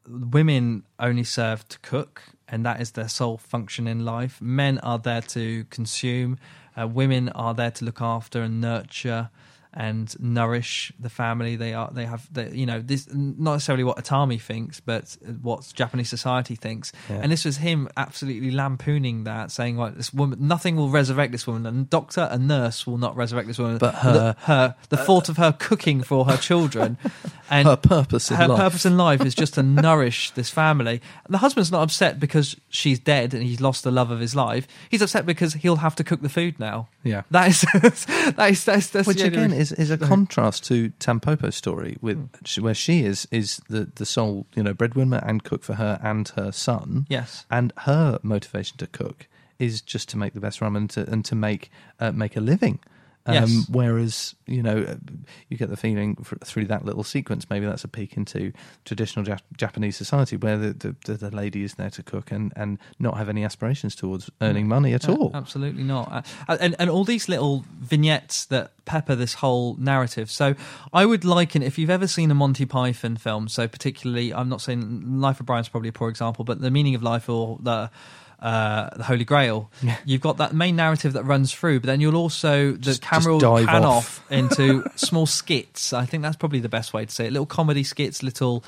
women only serve to cook and that is their sole function in life men are there to consume uh, women are there to look after and nurture and nourish the family they are they have they, you know this not necessarily what Itami thinks but what japanese society thinks Yeah. and this was him absolutely lampooning that saying like this woman nothing will resurrect this woman and doctor and nurse will not resurrect this woman But her- the, her the uh, thought of her cooking for her children and Her purpose in her life. purpose in life is just to nourish this family. And the husband's not upset because she's dead and he's lost the love of his life. He's upset because he'll have to cook the food now. Yeah. That is that is that's, that's Which again reason- is, is a contrast to Tampopo's story, with where she is is the, the sole you know breadwinner and cook for her and her son. Yes. and her motivation to cook is just to make the best ramen and to, and to make uh, make a living. Um, Yes. Whereas you know uh, you get the feeling through that little sequence, maybe that's a peek into traditional Jap- Japanese society where the, the, the lady is there to cook and, and not have any aspirations towards earning money at Uh, all. Absolutely not. Uh, and and all these little vignettes that pepper this whole narrative. So I would liken if you've ever seen a Monty Python film. So particularly, I'm not saying Life of Brian's probably a poor example, but The Meaning of Life or the. Uh, the Holy Grail. You've got that main narrative that runs through, but then you'll also the Just- camera will just dive pan off. off into small skits. I think that's probably the best way to say it. Little comedy skits, little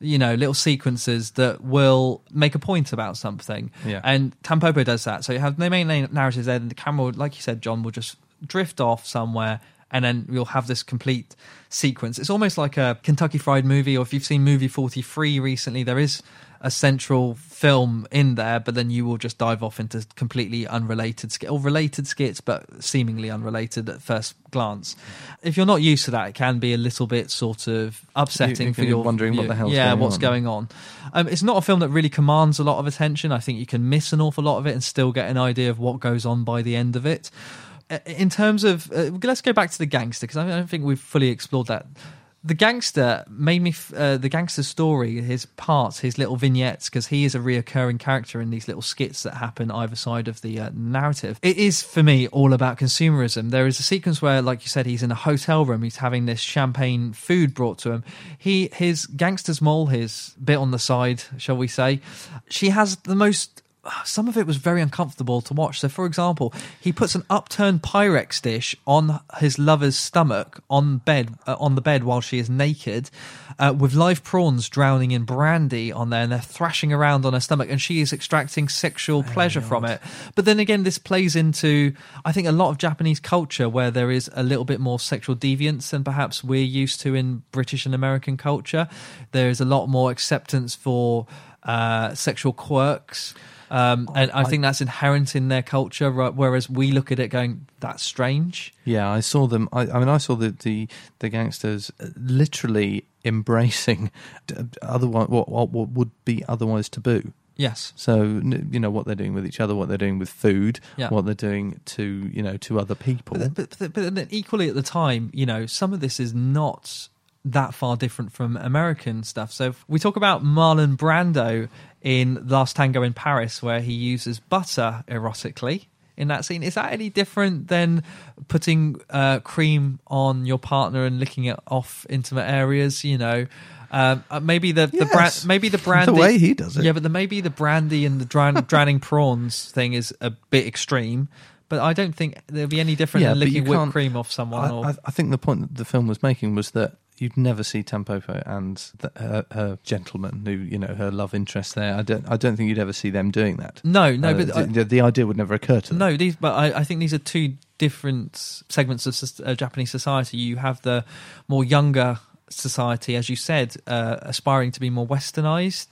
you know, little sequences that will make a point about something. Yeah. And Tampopo does that. So you have the main na- narratives there, and the camera, will- like you said, John, will just drift off somewhere, and then you'll have this complete sequence. It's almost like a Kentucky Fried Movie, or if you've seen Movie 43 recently, there is a central film in there, but then you will just dive off into completely unrelated sk- or related skits, but seemingly unrelated at first glance. If you're not used to that, it can be a little bit sort of upsetting You- you for your wondering what the hell. yeah, going what's on. going on. Um, it's not a film that really commands a lot of attention. I think you can miss an awful lot of it and still get an idea of what goes on by the end of it. Uh, In terms of, uh, let's go back to the gangster because I don't think we've fully explored that. The gangster made me uh, the gangster story, his parts, his little vignettes, because he is a reoccurring character in these little skits that happen either side of the uh, narrative. It is for me all about consumerism. There is a sequence where, like you said, he's in a hotel room. He's having this champagne food brought to him. He his gangster's moll, his bit on the side, shall we say? She has the most some of it was very uncomfortable to watch. So, for example, he puts an upturned Pyrex dish on his lover's stomach on bed uh, on the bed while she is naked, uh, with live prawns drowning in brandy on there, and they're thrashing around on her stomach, and she is extracting sexual pleasure from it. But then again, this plays into I think a lot of Japanese culture where there is a little bit more sexual deviance than perhaps we're used to in British and American culture. There is a lot more acceptance for uh, sexual quirks. Um, and I, think that's inherent in their culture, right? whereas we look at it going, "That's strange." Yeah, I saw them. I, I mean, I saw the, the the gangsters uh, literally embracing otherwise what, what what would be otherwise taboo. Yes. So you know what they're doing with each other, what they're doing with food, Yeah. what they're doing to you know to other people. But, but, but, equally at the time, you know, some of this is not that far different from American stuff. So if we talk about Marlon Brando in Last Tango in Paris, where he uses butter erotically in that scene. Is that any different than putting uh, cream on your partner and licking it off intimate areas? You know. Um, uh, maybe the the brand, maybe the brandy. The way he does it. Yeah, but the, maybe the brandy and the drown, drowning prawns thing is a bit extreme. But I don't think there'll be any different than licking whipped cream off someone. I, or, I, I think the point that the film was making was that you'd never see Tampopo and the, her, her gentleman, who you know her love interest there. I don't. I don't think you'd ever see them doing that. No, no, Uh, but the, I- the, idea would never occur to them. No, these, but I, I think these are two different segments of uh, Japanese society. You have the more younger society, as you said, uh, aspiring to be more westernized.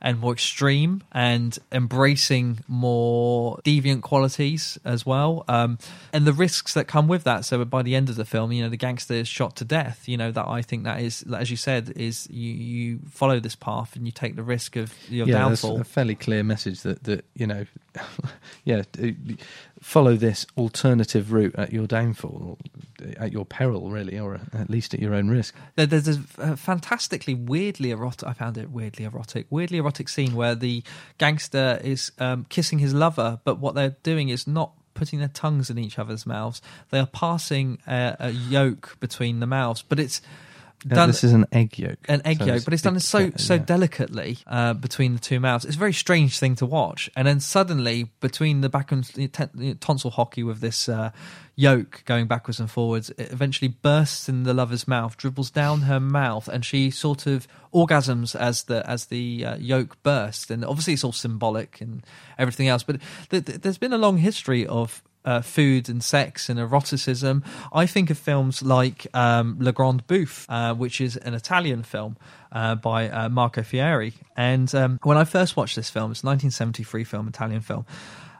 And more extreme and embracing more deviant qualities as well. Um, and the risks that come with that. So by the end of the film you know the gangster is shot to death you know that i think that is as you said is you, you follow this path and you take the risk of your yeah, downfall. a fairly clear message that that you know, yeah, uh, follow this alternative route at your downfall, at your peril, really, or at least at your own risk. There's a fantastically weirdly erotic. I found it weirdly erotic, weirdly erotic scene where the gangster is um, kissing his lover, but what they're doing is not putting their tongues in each other's mouths. They are passing a, a yolk between the mouths, but it's Uh, done. this is an egg yolk, An egg so yolk, but it's done so yeah, so delicately uh, between the two mouths. It's a very strange thing to watch. And then suddenly, between the back and t- tonsil hockey with this uh, yolk going backwards and forwards, it eventually bursts in the lover's mouth, dribbles down her mouth, and she sort of orgasms as the as the uh, yolk bursts. And obviously, it's all symbolic and everything else. But th- th- there's been a long history of uh, food and sex and eroticism. I think of films like um, Le Grand Bouffe, uh, which is an Italian film uh, by uh, Marco Ferreri. And um, when I first watched this film, it's a 1973 film, Italian film.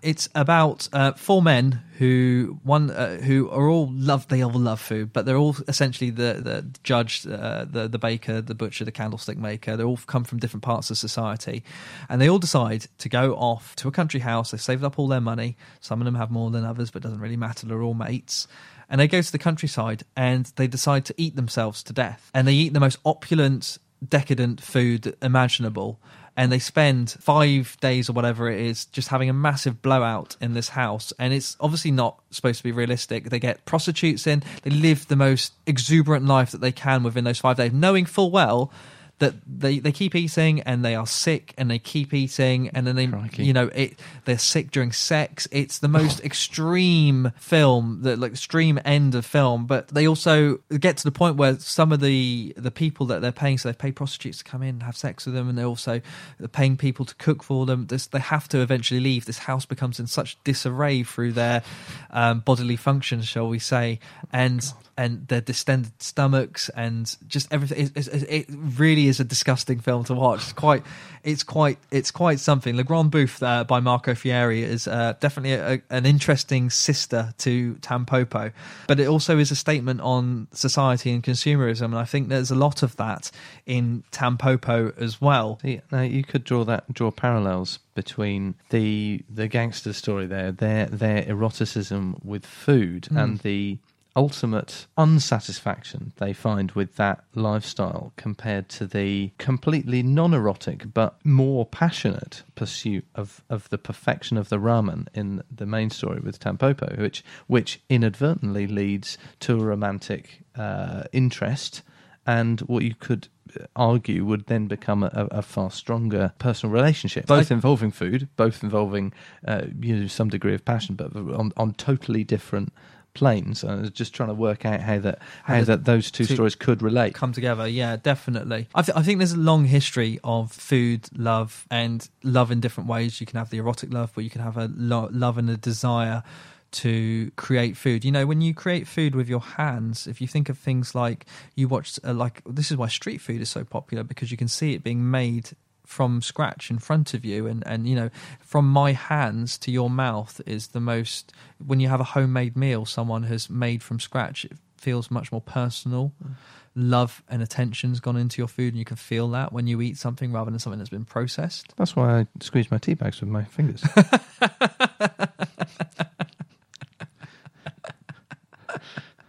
It's about uh, four men who one uh, who are all love. They all love food, but they're all essentially the the judge, uh, the the baker, the butcher, the candlestick maker. They all come from different parts of society, and they all decide to go off to a country house. They've saved up all their money. Some of them have more than others, but it doesn't really matter. They're all mates. And they go to the countryside and they decide to eat themselves to death. And they eat the most opulent, decadent food imaginable. And they spend five days or whatever it is just having a massive blowout in this house. And it's obviously not supposed to be realistic. They get prostitutes in, they live the most exuberant life that they can within those five days, knowing full well that they, they keep eating and they are sick and they keep eating and then they you know it they're sick during sex. It's the most extreme film the like extreme end of film. But they also get to the point where some of the the people that they're paying so they pay prostitutes to come in and have sex with them and they're also paying people to cook for them. This, they have to eventually leave. This house becomes in such disarray through their um, bodily functions shall we say. And and their distended stomachs and just everything. It, it, it really is a disgusting film to watch. It's quite, it's quite, it's quite something. Le Grand Bouffe uh, by Marco Ferreri is uh, definitely a, an interesting sister to Tampopo, but it also is a statement on society and consumerism. And I think there's a lot of that in Tampopo as well. See, now you could draw that draw parallels between the the gangster story there, their their eroticism with food, Mm. and the ultimate unsatisfaction they find with that lifestyle compared to the completely non-erotic but more passionate pursuit of, of the perfection of the ramen in the main story with Tampopo, which which inadvertently leads to a romantic uh, interest and what you could argue would then become a, a far stronger personal relationship, both involving food, both involving uh, you know some degree of passion, but on, on totally different planes. I was just trying to work out how that how, the that those two, stories could relate. come together. Yeah, definitely. I, th- I think there's a long history of food, love, and love in different ways. You can have the erotic love, but you can have a lo- love and a desire to create food. You know, when you create food with your hands, if you think of things like you watch, uh, like this is why street food is so popular because you can see it being made from scratch in front of you. And and you know from my hands to your mouth is the most when you have a homemade meal someone has made from scratch it feels much more personal. Mm. Love and attention's gone into your food and you can feel that when you eat something rather than something that's been processed. That's why I squeeze my tea bags with my fingers.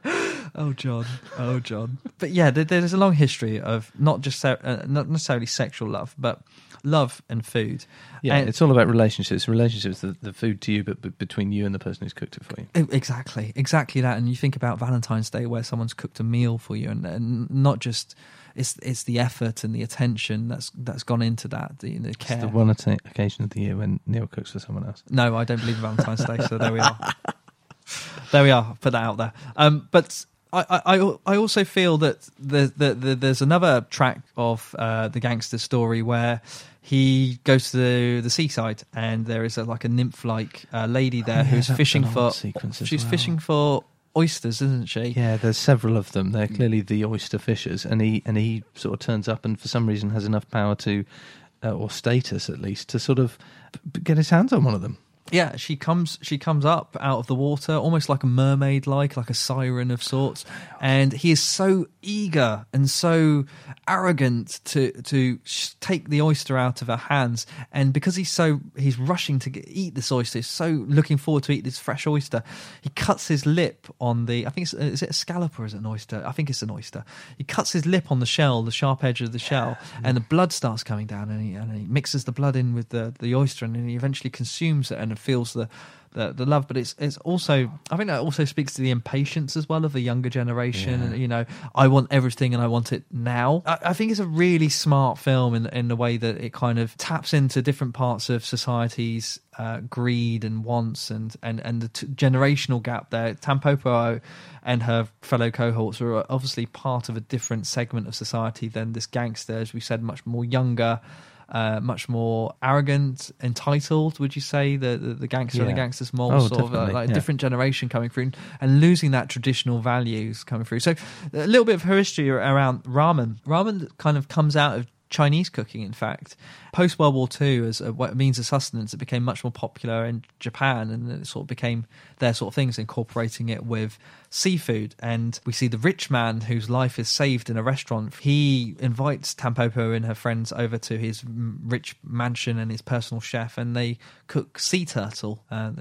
Oh, John. Oh, John. But yeah, there, there's a long history of not just uh, not necessarily sexual love, but love and food. Yeah, And- it's all about relationships. Relationships, the, the food to you, but, but between you and the person who's cooked it for you. Exactly, exactly that. And you think about Valentine's Day, where someone's cooked a meal for you, and, and not just it's it's the effort and the attention that's that's gone into that, the, the care. It's the one occasion of the year when Neil cooks for someone else. No, I don't believe in Valentine's Day, so there we are. There we are. Put that out there. Um, but I, I, I- also feel that the, the, the, there's another track of uh, the gangster story where he goes to the, the seaside and there is a, like a nymph-like uh, lady there Oh, yeah, who's fishing for. She's well. fishing for oysters, isn't she? Yeah, there's several of them. They're clearly the oyster fishers, and he and he sort of turns up, and for some reason has enough power to uh, or status at least to sort of get his hands on one of them. Yeah, she comes. She comes up out of the water, almost like a mermaid, like like a siren of sorts. And he is so eager and so arrogant to to sh- take the oyster out of her hands. And because he's so he's rushing to get, eat this oyster, he's so looking forward to eat this fresh oyster. He cuts his lip on the. I think it's, uh, is it a scallop or is it an oyster? I think it's an oyster. He cuts his lip on the shell, the sharp edge of the shell, and the blood starts coming down. And he, and he mixes the blood in with the the oyster, and then he eventually consumes it and feels the. The, the love, but it's it's also I think that also speaks to the impatience as well of the younger generation, and you know I want everything and I want it now. I, I think it's a really smart film in in the way that it kind of taps into different parts of society's uh, greed and wants and and and the t- generational gap there. Tampopo and her fellow cohorts are obviously part of a different segment of society than this gangster, as we said, much more younger. Uh, much more arrogant, entitled. Would you say the the, the gangster and the gangsters small Oh, sort of uh, like a yeah. different generation coming through and losing that traditional values coming through. So a little bit of her history around ramen. Ramen kind of comes out of Chinese cooking, in fact. Post World War II, as a means of sustenance, it became much more popular in Japan, and it sort of became their sort of things, incorporating it with seafood. And we see the rich man whose life is saved in a restaurant. He invites Tampopo and her friends over to his rich mansion and his personal chef, and they cook sea turtle. Uh,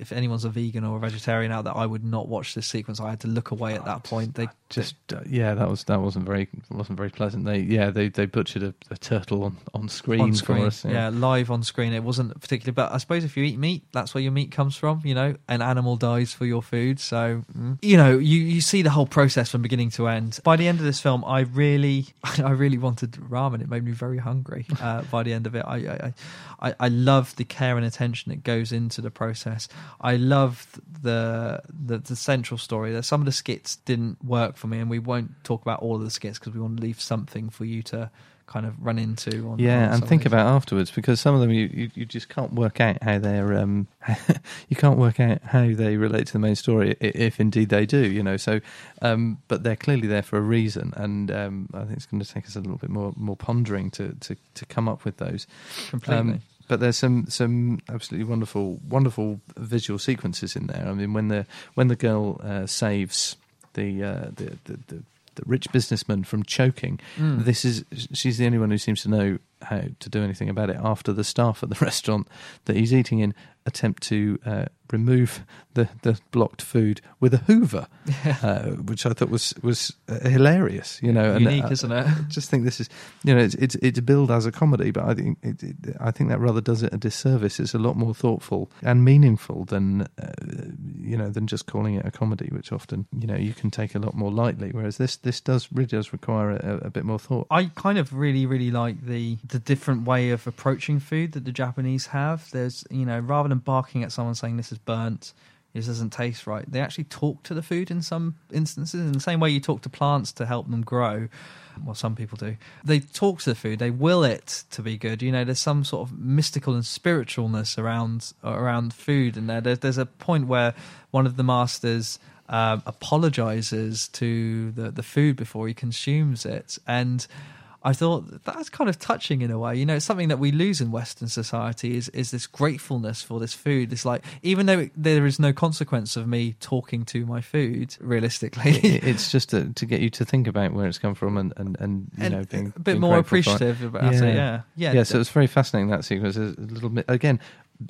if anyone's a vegan or a vegetarian out there, I would not watch this sequence. I had to look away at that point. They Just uh, yeah, that was that wasn't very wasn't very pleasant. They yeah they they butchered a, a turtle on, on screen on screen, for us. yeah. live on screen. It wasn't particularly, but I suppose if you eat meat, that's where your meat comes from. You know, an animal dies for your food, so mm. you know you you see the whole process from beginning to end. By the end of this film, I really I really wanted ramen. It made me very hungry. Uh, by the end of it, I I, I I love the care and attention that goes into the process. I love the the, the central story. That some of the skits didn't work for me, and we won't talk about all of the skits because we want to leave something for you to kind of run into. On, yeah, on and think about afterwards because some of them you, you, you just can't work out how they're um you can't work out how they relate to the main story if indeed they do you know so um but they're clearly there for a reason and um I think it's going to take us a little bit more more pondering to to to come up with those Um, Completely. but there's some some absolutely wonderful wonderful visual sequences in there. I mean, when the when the girl uh, saves the, uh, the the the the rich businessman from choking, Mm. this is she's the only one who seems to know how to do anything about it. After the staff at the restaurant that he's eating in attempt to uh, remove the the blocked food with a Hoover, uh, which I thought was was uh, hilarious. You know, and, Unique, uh, isn't it? I just think this is, you know, it's it's, it's billed as a comedy, but I think it, it, I think that rather does it a disservice. It's a lot more thoughtful and meaningful than, uh, you know, than just calling it a comedy, which often you know you can take a lot more lightly. Whereas this this does really does require a, a bit more thought. I kind of really, really like the the different way of approaching food that the Japanese have. There's, you know, rather than barking at someone saying this is burnt, this doesn't taste right, they actually talk to the food in some instances in the same way you talk to plants to help them grow. Well, some people do. They talk to the food. They will it to be good. You know, there's some sort of mystical and spiritualness around around food, and there. There's, a point where one of the masters um, apologizes to the the food before he consumes it, and I thought that's kind of touching in a way. You know, it's something that we lose in Western society is is this gratefulness for this food. It's like even though there is no consequence of me talking to my food, realistically, It- it's just to, to get you to think about where it's come from and and, and you And know being a bit being more grateful for it. appreciative about it, yeah. Yeah, yeah. So it's very fascinating that sequence. There's a little bit again.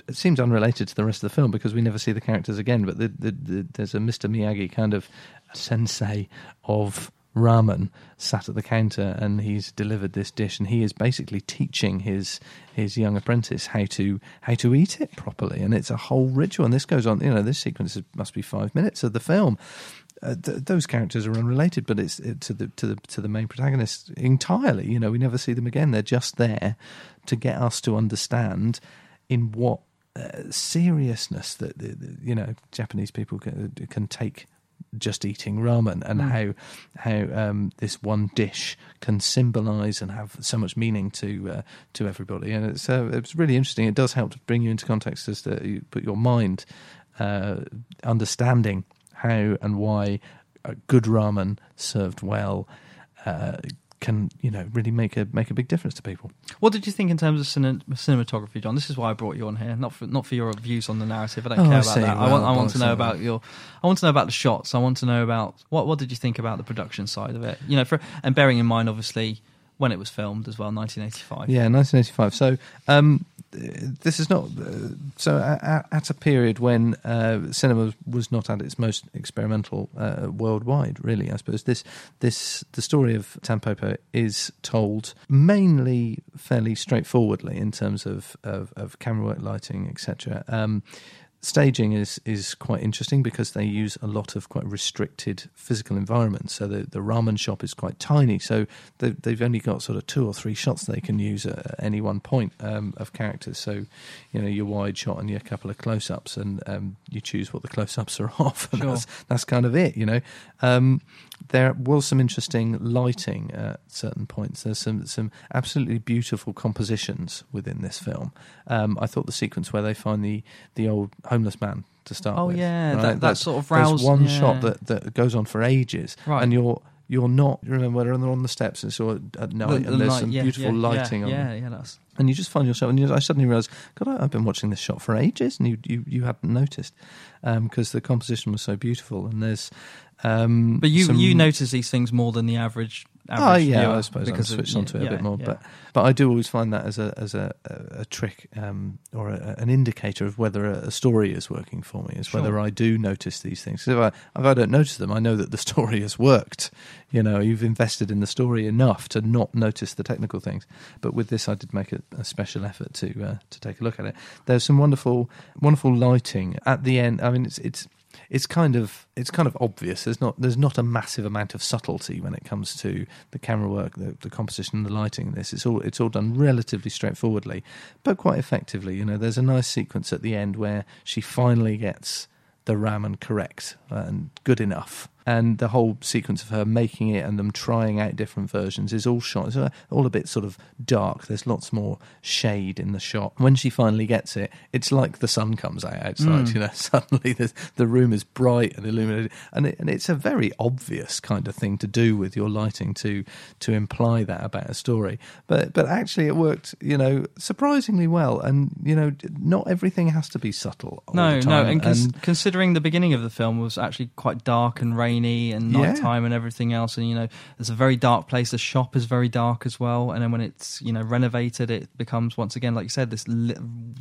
It seems unrelated to the rest of the film because we never see the characters again. But the, the, the, there's a Mr. Miyagi kind of sensei of ramen sat at the counter and he's delivered this dish and he is basically teaching his his young apprentice how to how to eat it properly and it's a whole ritual and this goes on you know this sequence must be five minutes of the film uh, th- those characters are unrelated, but it's it, to the to the to the main protagonist entirely. You know, we never see them again. They're just there to get us to understand in what uh, seriousness that you know Japanese people can, can take just eating ramen and Mm. how how um, this one dish can symbolise and have so much meaning to uh, to everybody. And it's uh, it's really interesting. It does help to bring you into context as to you put your mind uh, understanding how and why uh, good ramen served well uh, can you know really make a make a big difference to people. What did you think in terms of cine- cinematography, John? This is why I brought you on here, not for not for your views on the narrative. I don't Oh, care I about that. I want I want to know about your I want to know about the shots. I want to know about what what did you think about the production side of it? You know, for and bearing in mind obviously when it was filmed as well, 1985. Yeah, 1985. So um, this is not uh, so at, at a period when uh, cinema was not at its most experimental uh, worldwide. Really, I suppose this this the story of Tampopo is told mainly fairly straightforwardly in terms of of, of camera work, lighting, etc. Um, staging is is quite interesting because they use a lot of quite restricted physical environments. So the the ramen shop is quite tiny, so they, they've only got sort of two or three shots they can use at, any one point um, of characters. So you know your wide shot and your couple of close ups, and um, you choose what the close ups are of, and Sure. that's that's kind of it. You know. Um, there was some interesting lighting at certain points. There's some some absolutely beautiful compositions within this film. Um, I thought the sequence where they find the the old homeless man to start Oh, with. yeah, right? that- that sort of there's roused- one yeah. shot that, that goes on for ages, Right. and you're you're not you remember they're on the steps and so at night The- and there's light- some yeah, beautiful yeah, lighting yeah, on yeah, yeah, that's- and you just find yourself and you, I suddenly realised God I, I've been watching this shot for ages and you you, you hadn't noticed because the composition was so beautiful and there's um, But you some- you notice these things more than the average. Oh yeah, viewer I suppose I because of- switched onto it a bit more, yeah. but but I do always find that as a as a, a, a trick um, or a, an indicator of whether a, story is working for me, is whether I do notice these things. If I if I don't notice them, I know that the story has worked. You know, you've invested in the story enough to not notice the technical things. But with this, I did make a, a special effort to uh, to take a look at it. There's some wonderful wonderful lighting at the end. I mean, it's it's it's kind of it's kind of obvious. There's not there's not a massive amount of subtlety when it comes to the camera work, the, the composition, the lighting. In this it's all it's all done relatively straightforwardly, but quite effectively. You know, there's a nice sequence at the end where she finally gets the ramen correct uh, and good enough. And the whole sequence of her making it and them trying out different versions is all shot. It's uh, all a bit sort of dark. There's lots more shade in the shot. When she finally gets it, it's like the sun comes out outside. Mm. You know, suddenly the the room is bright and illuminated, and it, and it's a very obvious kind of thing to do with your lighting to to imply that about a story. But but actually, it worked. You know, surprisingly well. And you know, not everything has to be subtle. All No, the no, and, cons- considering the beginning of the film was actually quite dark and rainy and Yeah. nighttime and everything else, and you know, it's a very dark place. The shop is very dark as well, and then when it's you know renovated, it becomes once again, like you said, this lit,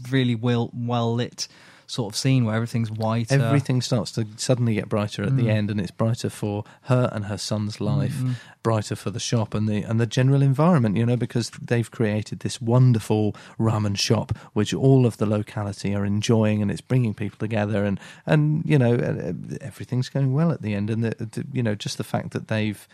really well well lit sort of scene where everything's white. Everything starts to suddenly get brighter at the Mm. end, and it's brighter for her and her son's life, Mhm. brighter for the shop and the and the general environment. You know, because they've created this wonderful ramen shop, which all of the locality are enjoying, and it's bringing people together, and and you know everything's going well at the end, and the, the, you know just the fact that they've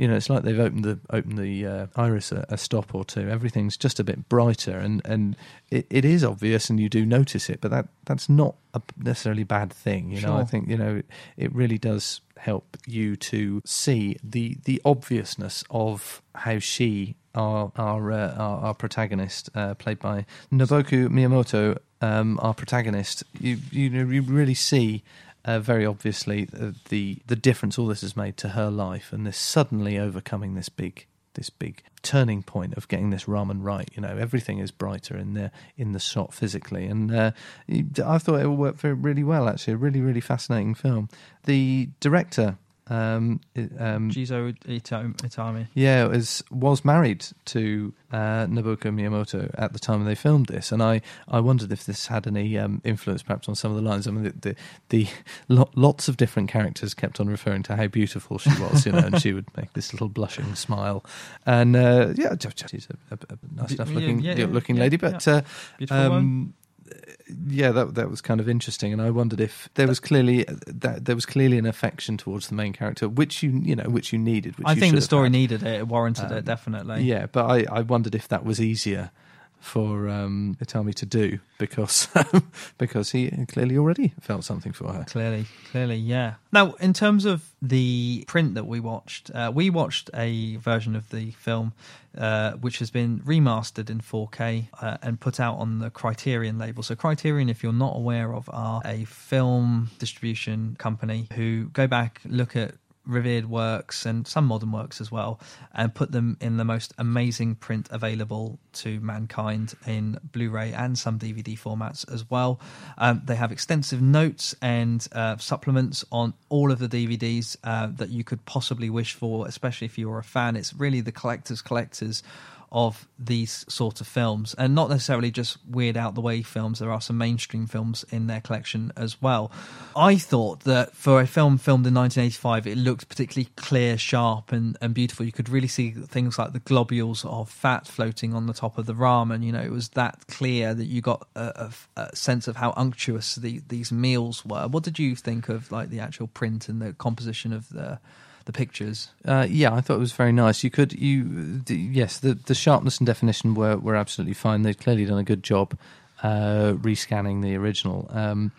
you know, it's like they've opened the opened the uh, iris a, a stop or two. Everything's just a bit brighter, and and it, it is obvious, and you do notice it. But that that's not a necessarily bad thing. You know, I think you know it really does help you to see the the obviousness of how she our our uh, our, our protagonist uh, played by Nobuko Miyamoto um, our protagonist you you know you really see uh, very obviously uh, the the difference all this has made to her life and this suddenly overcoming this big this big turning point of getting this ramen right you know everything is brighter in the in the shot physically. And uh, I thought it all worked really well actually a really really fascinating film. The director um, um, Juzo Itami. yeah, was was married to uh, Nobuko Miyamoto at the time they filmed this, and I, I wondered if this had any um, influence, perhaps, on some of the lines. I mean, the the, the lo- lots of different characters kept on referring to how beautiful she was, you know, and she would make this little blushing smile, and uh, yeah, she's a, a, a nice enough looking yeah, yeah, looking yeah, lady, but uh, woman. Yeah, that that was kind of interesting, and I wondered if there was clearly that there was clearly an affection towards the main character, which you you know which you needed. Which I you think the story needed it. It warranted Um, it definitely. Yeah, but I, I wondered if that was easier for um, Itami to do because because he clearly already felt something for her. Clearly, clearly, yeah. Now, in terms of the print that we watched, uh, we watched a version of the film uh, which has been remastered in 4K uh, and put out on the Criterion label. So, Criterion, if you're not aware of, are a film distribution company who go back, look at revered works and some modern works as well, and put them in the most amazing print available to mankind in Blu-ray and some DVD formats as well. Um, they have extensive notes and uh, supplements on all of the DVDs uh, that you could possibly wish for, especially if you're a fan. It's really the collectors' collectors of these sort of films and not necessarily just weird out the way films there are some mainstream films in their collection as well. I thought that for a film filmed in 1985 it looked particularly clear sharp and, and beautiful. You could really see things like the globules of fat floating on the top of the ramen you know it was that clear that you got a, a, a sense of how unctuous the, these meals were. What did you think of like the actual print and the composition of the the pictures. Uh, yeah, I thought it was very nice. You could, you, yes, the the sharpness and definition were were absolutely fine. They'd clearly done a good job uh, rescanning the original. Um,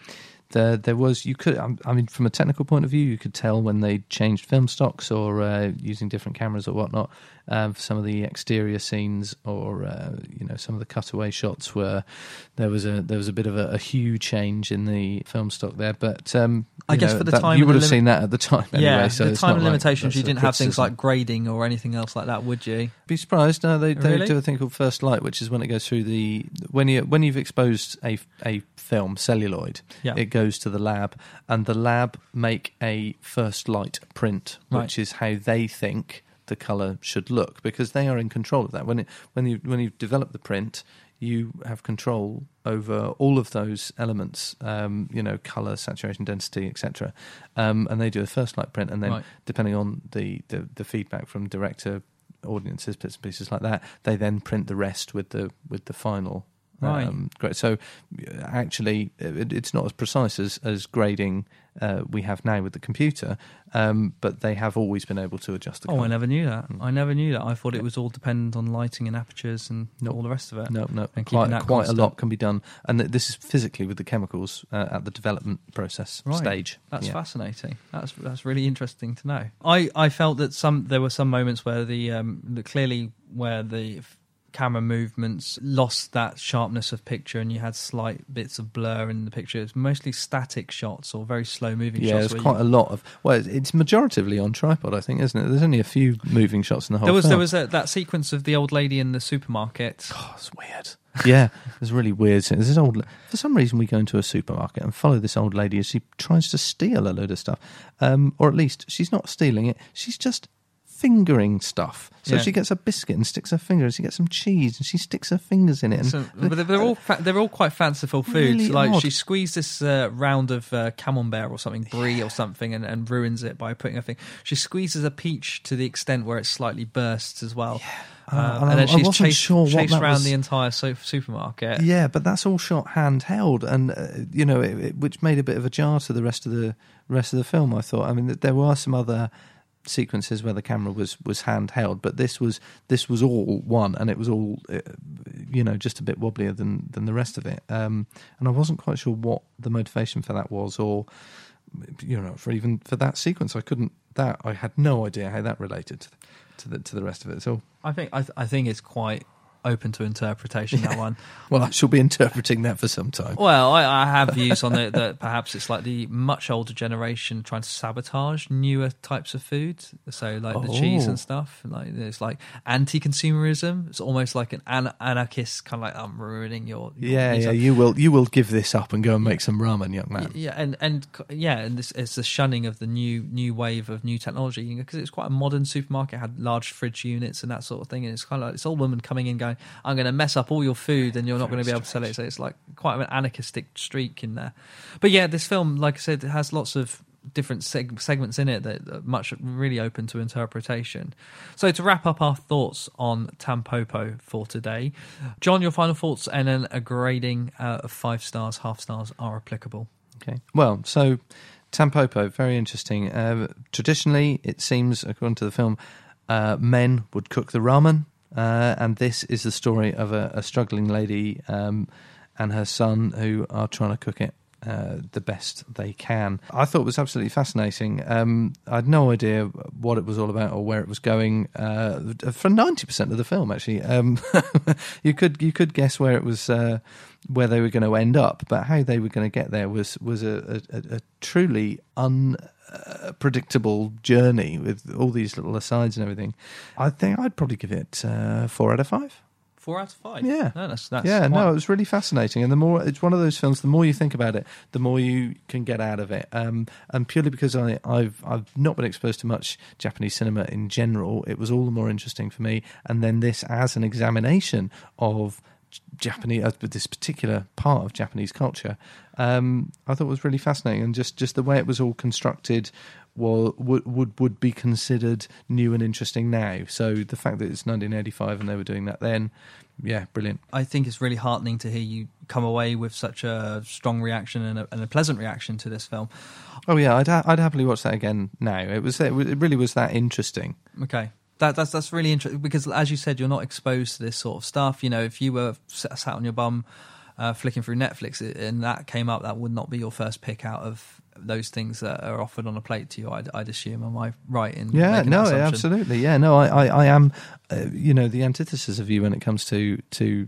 there, there was you could, I mean, from a technical point of view, you could tell when they changed film stocks or uh, using different cameras or whatnot some of the exterior scenes or uh, you know some of the cutaway shots where there was a there was a bit of a, a hue change in the film stock there. But um, I guess know, for the that, time you would have the seen that at the time. Anyway, yeah, so the time like limitations. that's You didn't have things like grading or anything else like that, would you? Be surprised. No, they, they Really? do a thing called first light, which is when it goes through the when you when you've exposed a a film celluloid, Yeah. it goes to the lab, and the lab make a first light print, Right. which is how they think the color should look because they are in control of that. When it when you when you develop the print. You have control over all of those elements, um, you know, color, saturation, density, etc. Um, and they do a first light print, and then Right. depending on the, the, the feedback from director, audiences, bits and pieces like that, they then print the rest with the with the final. Right. Um, great. So actually, it, it's not as precise as as grading uh, we have now with the computer, um, but they have always been able to adjust the. Oh, I never knew that. I never knew that. I thought it was all dependent on lighting and apertures and all the rest of it. No, no, and quite, that quite a lot can be done, and th- this is physically with the chemicals uh, at the development process Right. stage. That's Yeah. fascinating. That's that's really interesting to know. I, I felt that some there were some moments where the um the, clearly where the camera movements lost that sharpness of picture and you had slight bits of blur in the picture. It's mostly static shots or very slow moving Yeah, shots. there's quite you- a lot of. Well, it's- it's majoritively on tripod, I think, isn't it? There's only a few moving shots in the whole. there was film. there was a, that sequence of the old lady in the supermarket. Oh, it's weird. yeah, there's really weird. There's this old. For some reason, we go into a supermarket and follow this old lady as she tries to steal a load of stuff, um, or at least she's not stealing it. She's just fingering stuff. So Yeah. she gets a biscuit and sticks her fingers. She gets some cheese and she sticks her fingers in it. And So, but they're, all fa- they're all quite fanciful foods. Really like odd. she squeezed this uh, round of uh, camembert or something, brie or something, and, and ruins it by putting a thing. She squeezes a peach to the extent where it slightly bursts as well. Uh, Um, and I- and then I she's wasn't chased, sure what chased that around was- the entire so- supermarket. Yeah, but that's all shot handheld, and uh, you know, it, it, which made a bit of a jar to the rest of the rest of the film. I thought. I mean, th- there were some other sequences where the camera was was handheld, but this was this was all one, and it was all uh, you know just a bit wobblier than than the rest of it. Um, and I wasn't quite sure what the motivation for that was, or you know, for even for that sequence, I couldn't. That I had no idea how that related to the to the, to the rest of it. So. I think I, th- I think it's quite open to interpretation. That one. Well, I shall be interpreting that for some time. Well, I, I have views on it that perhaps it's like the much older generation trying to sabotage newer types of food. So, like the cheese Oh. and stuff. Like it's like anti-consumerism. It's almost like an, an- anarchist kind of like I'm ruining your. your Yeah, yeah. stuff." You will you will give this up and go and make some ramen, young man. Yeah, and and c- yeah, and this it's the shunning of the new new wave of new technology because it's quite a modern supermarket had large fridge units and that sort of thing, and it's kind of like this old woman coming in going, "I'm going to mess up all your food, and you're not going to be able to sell it." So it's like quite an anarchistic streak in there. But yeah, this film, like I said, it has lots of different seg- segments in it that are much really open to interpretation. So to wrap up our thoughts on Tampopo for today, John, your final thoughts and then a grading uh, of five stars, half stars are applicable. Okay. Well, so Tampopo, very interesting. Uh, traditionally, it seems, according to the film, uh, men would cook the ramen, uh, and this is the story of a, a struggling lady um, and her son who are trying to cook it. Uh, the best they can. I thought it was absolutely fascinating. Um, I had no idea what it was all about or where it was going. Uh, for ninety percent of the film, actually, um, you could you could guess where it was uh, where they were going to end up, but how they were going to get there was was a, a, a truly unpredictable journey with all these little asides and everything. I think I'd probably give it uh, four out of five. Four out of five. Yeah, no, that's, that's yeah, quite- no, it was really fascinating, and the more it's one of those films, the more you think about it, the more you can get out of it. Um, and purely because I, I've I've not been exposed to much Japanese cinema in general, it was all the more interesting for me. And then this as an examination of Japanese, uh, this particular part of Japanese culture, um, I thought was really fascinating, and just just the way it was all constructed. Well, would would would be considered new and interesting now. So the fact that it's 1985 and they were doing that then, yeah, brilliant. I think it's really heartening to hear you come away with such a strong reaction and a, and a pleasant reaction to this film. Oh yeah, I'd ha- I'd happily watch that again now. It was it really was that interesting. Okay. That, that's that's really interesting because, as you said, you're not exposed to this sort of stuff. You know, if you were sat on your bum uh, flicking through Netflix and that came up, that would not be your first pick out of those things that are offered on a plate to you. I'd, I'd assume. Am I right in? Yeah, no, absolutely. Yeah, no, I I, I am, uh, you know, the antithesis of you when it comes to to.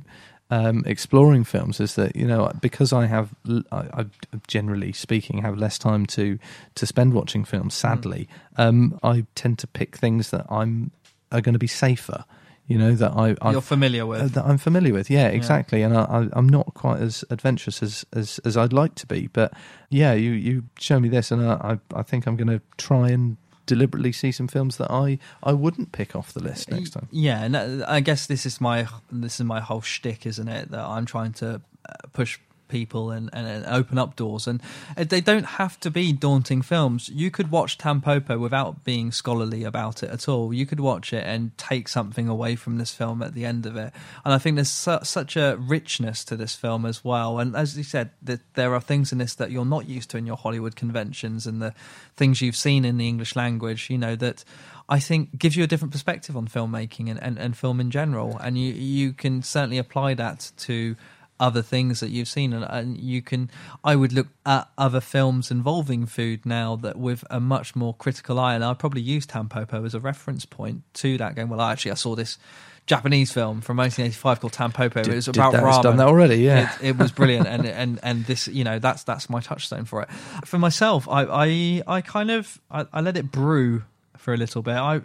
Um, exploring films is that you know because I have I, I generally speaking have less time to to spend watching films. Sadly, um, I tend to pick things that I'm are going to be safer. You know that I I've- You're familiar with. uh, that I'm familiar with. Yeah, exactly. And I, I'm not quite as adventurous as, as, as I'd like to be. But yeah, you, you show me this, and I, I, I think I'm going to try and deliberately see some films that I, I wouldn't pick off the list next time. Yeah, and uh, I guess this is my this is my whole shtick, isn't it? That I'm trying to uh, push people and, and, and open up doors, and uh, they don't have to be daunting films. You could watch Tampopo without being scholarly about it at all. You could watch it and take something away from this film at the end of it. And I think there's su- such a richness to this film as well. And as you said, that there are things in this that you're not used to in your Hollywood conventions and the things you've seen in the English language. You know that. I think gives you a different perspective on filmmaking and, and, and film in general, and you you can certainly apply that to other things that you've seen, and, and you can. I would look at other films involving food now that with a much more critical eye, and I'll probably use Tampopo as a reference point to that. Going well, actually, I saw this. Japanese film from 1985 called Tampopo. Did- it was about that- ramen. done that already, yeah. It, it was brilliant, and and and this, you know, that's that's my touchstone for it. For myself, I I, I kind of I, I let it brew for a little bit. I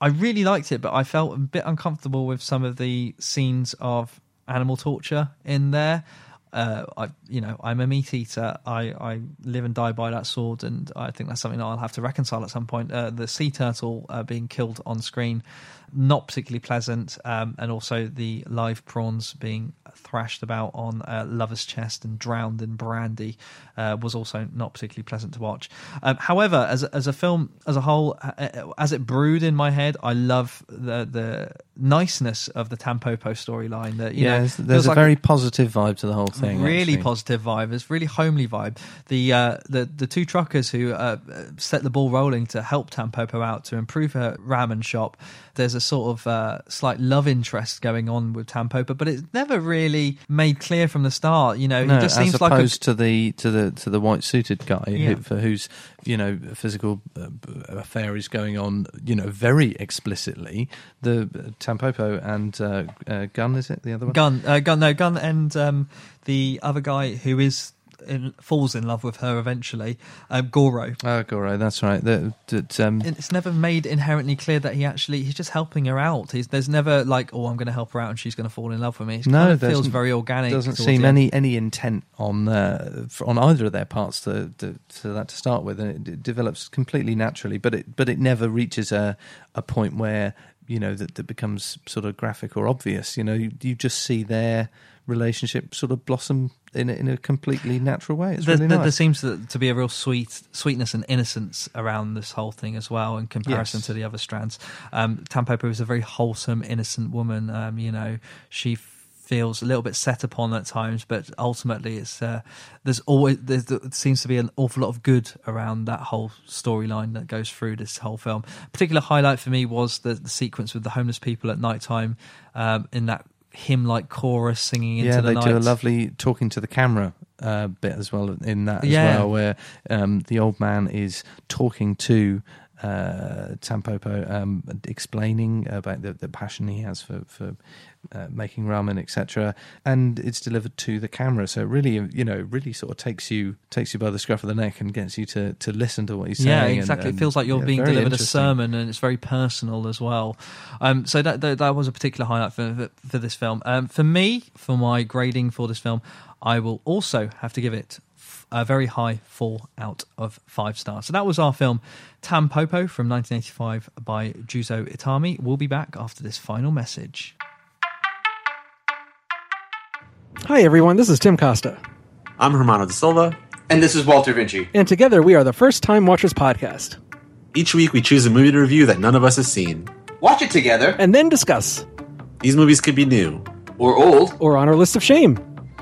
I really liked it, but I felt a bit uncomfortable with some of the scenes of animal torture in there. Uh, I, you know, I'm a meat eater. I, I live and die by that sword, and I think that's something that I'll have to reconcile at some point. Uh, the sea turtle uh, being killed on screen, not particularly pleasant, um, and also the live prawns being thrashed about on uh, Lover's Chest and drowned in brandy uh, was also not particularly pleasant to watch. Um, however, as a, as a film as a whole, uh, as it brewed in my head, I love the the niceness of the Tampopo storyline. That you yeah, know, there's, there's a like very positive vibe to the whole thing. really actually. positive vibe. It's really homely vibe. The uh, the the two truckers who uh, set the ball rolling to help Tampopo out to improve her ramen shop. There's a sort of uh, slight love interest going on with Tampopo, but it's never really made clear from the start. You know, no, he just seems opposed like a, to the to the to the white suited guy Yeah. who, for whose you know physical uh, affair is going on you know very explicitly. The uh, Tampopo and uh, uh, Gun is it the other one? gun, uh, gun, no gun, and um, the other guy who is in, falls in love with her eventually, um, Goro. Oh, Goro, that's right. That, that, um, it's never made inherently clear that he actually he's just helping her out. He's, there's never like, oh, I'm going to help her out and she's going to fall in love with me. It no, kind of feels very organic. Doesn't seem any any intent on uh, on either of their parts to, to, to that to start with, and it, it develops completely naturally. But it but it never reaches a a point where you know that, that becomes sort of graphic or obvious. You know, you, you just see their relationship sort of blossom in a, in a completely natural way. It's There, really there- nice. there seems to, to be a real sweet sweetness and innocence around this whole thing as well, in comparison Yes. to the other strands. Um, Tampopo is a very wholesome, innocent woman. Um, you know, she feels a little bit set upon at times, but ultimately, it's uh, there's always there's, there seems to be an awful lot of good around that whole storyline that goes through this whole film. A particular highlight for me was the, the sequence with the homeless people at night time um, in that hymn-like chorus singing into yeah, the they night. do a lovely talking to the camera uh, bit as well in that as Yeah. well, where um, the old man is talking to uh, Tampopo um, explaining about the, the passion he has for for uh, making ramen, etc. And it's delivered to the camera, so it really, you know, really sort of takes you takes you by the scruff of the neck and gets you to, to listen to what he's Yeah, saying. and- exactly. and, it feels like you're yeah, being delivered a sermon, and it's very personal as well. Um, so that, that that was a particular highlight for for, for this film. Um, for me, for my grading for this film, I will also have to give it a very high four out of five stars. So that was our film Tampopo from 1985 by Juzo Itami. We'll be back after this final message. Hi, everyone. This is Tim Costa. I'm Hermano da Silva. And this is Walter Vinci. And together we are the First Time Watchers podcast. Each week we choose a movie to review that none of us has seen. Watch it together. And then discuss. These movies could be new. Or old. Or on our list of shame.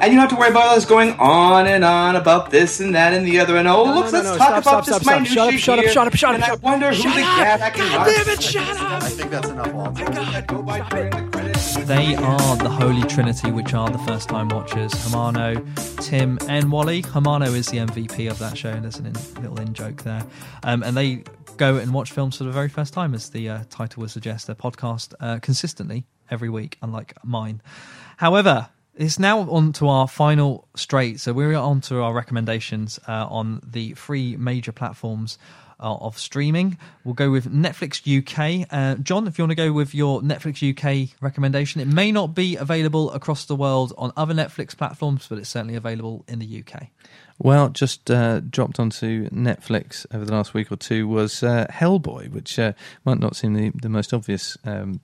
And you don't have to worry about us going on and on about this and that and the other. And oh, No, look, no, let's no, talk stop, about stop, this stop, minutiae stop. Shut up, shut up, here, shut up, shut up, And I shut up. wonder who Shut the up. cat can God damn it, shut up. I think that's enough, Walter. They are the Holy Trinity, which are the first time watchers Hermano, Tim, and Wally. Hermano is the MVP of that show. And there's a in, little in joke there. Um, and they go and watch films for the very first time, as the uh, title would suggest. Their podcast uh, consistently every week, unlike mine. However, it's now on to our final straight. So we're on to our recommendations uh, on the three major platforms uh, of streaming. We'll go with Netflix UK. Uh, John, if you want to go with your Netflix UK recommendation, it may not be available across the world on other Netflix platforms, but it's certainly available in the UK. Well, just uh, dropped onto Netflix over the last week or two was uh, Hellboy, which uh, might not seem the, the most obvious um,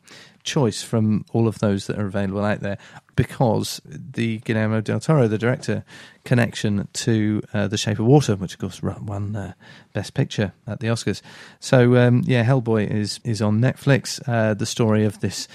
choice from all of those that are available out there, because the Guillermo del Toro, the director, connection to uh, The Shape of Water, which of course won uh, Best Picture at the Oscars. So um, yeah, Hellboy is is on Netflix. Uh, the story of this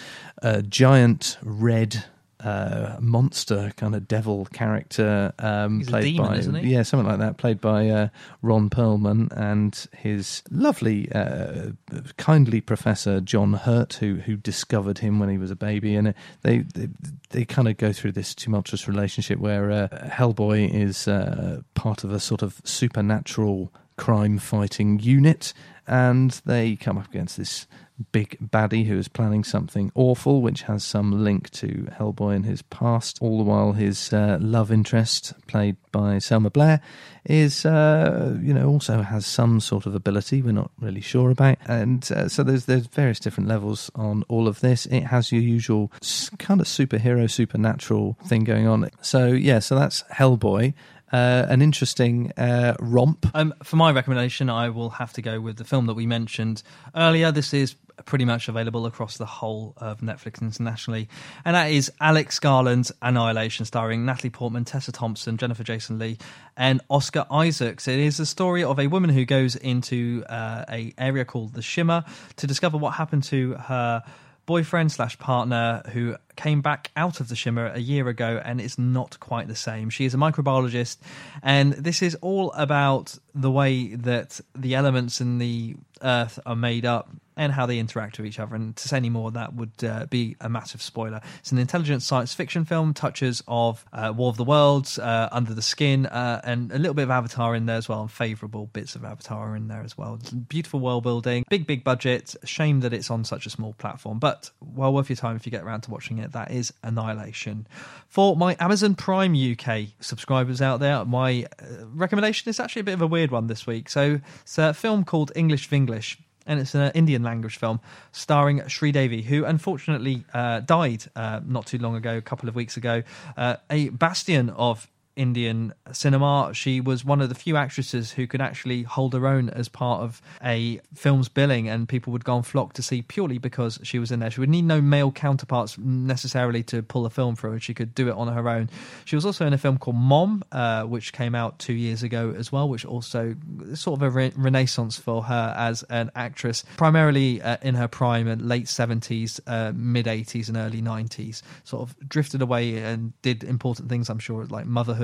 uh, giant red uh, monster kind of devil character um, He's a played demon, by isn't he? yeah something like that. Played by uh, Ron Perlman and his lovely uh, kindly professor John Hurt who who discovered him when he was a baby. And uh, they they, they kind of go through this tumultuous relationship where uh, Hellboy is uh, part of a sort of supernatural crime fighting unit. And they come up against this big baddie who is planning something awful, which has some link to Hellboy in his past. All the while, his uh, love interest, played by Selma Blair, is uh, you know also has some sort of ability we're not really sure about, and uh, so there's there's various different levels on all of this. It has your usual kind of superhero supernatural thing going on. So yeah, so that's Hellboy. Uh, an interesting uh, romp. Um, for my recommendation, I will have to go with the film that we mentioned earlier. This is pretty much available across the whole of Netflix internationally, and that is Alex Garland's Annihilation, starring Natalie Portman, Tessa Thompson, Jennifer Jason Leigh, and Oscar Isaacs. It is the story of a woman who goes into uh, a area called the Shimmer to discover what happened to her boyfriend slash partner who came back out of the shimmer a year ago and it's not quite the same. She is a microbiologist and this is all about the way that the elements in the earth are made up and how they interact with each other. And to say any more that would uh, be a massive spoiler. It's an intelligent science fiction film touches of uh, war of the worlds uh, under the skin uh, and a little bit of avatar in there as well and favorable bits of avatar in there as well. Beautiful world building big big budget. Shame that it's on such a small platform but well worth your time if you get around to watching it. That is annihilation. For my amazon prime uk subscribers out there my uh, recommendation is actually a bit of a weird one this week. So it's a film called english vinglish and it's an Indian language film starring Sridevi, who unfortunately uh, died uh, not too long ago, a couple of weeks ago. Uh, a bastion of Indian cinema. She was one of the few actresses who could actually hold her own as part of a film's billing, and people would go and flock to see purely because she was in there. She would need no male counterparts necessarily to pull a film through, and she could do it on her own. She was also in a film called Mom, uh, which came out two years ago as well, which also sort of a re- renaissance for her as an actress, primarily uh, in her prime and late 70s, uh, mid 80s, and early 90s. Sort of drifted away and did important things, I'm sure, like motherhood.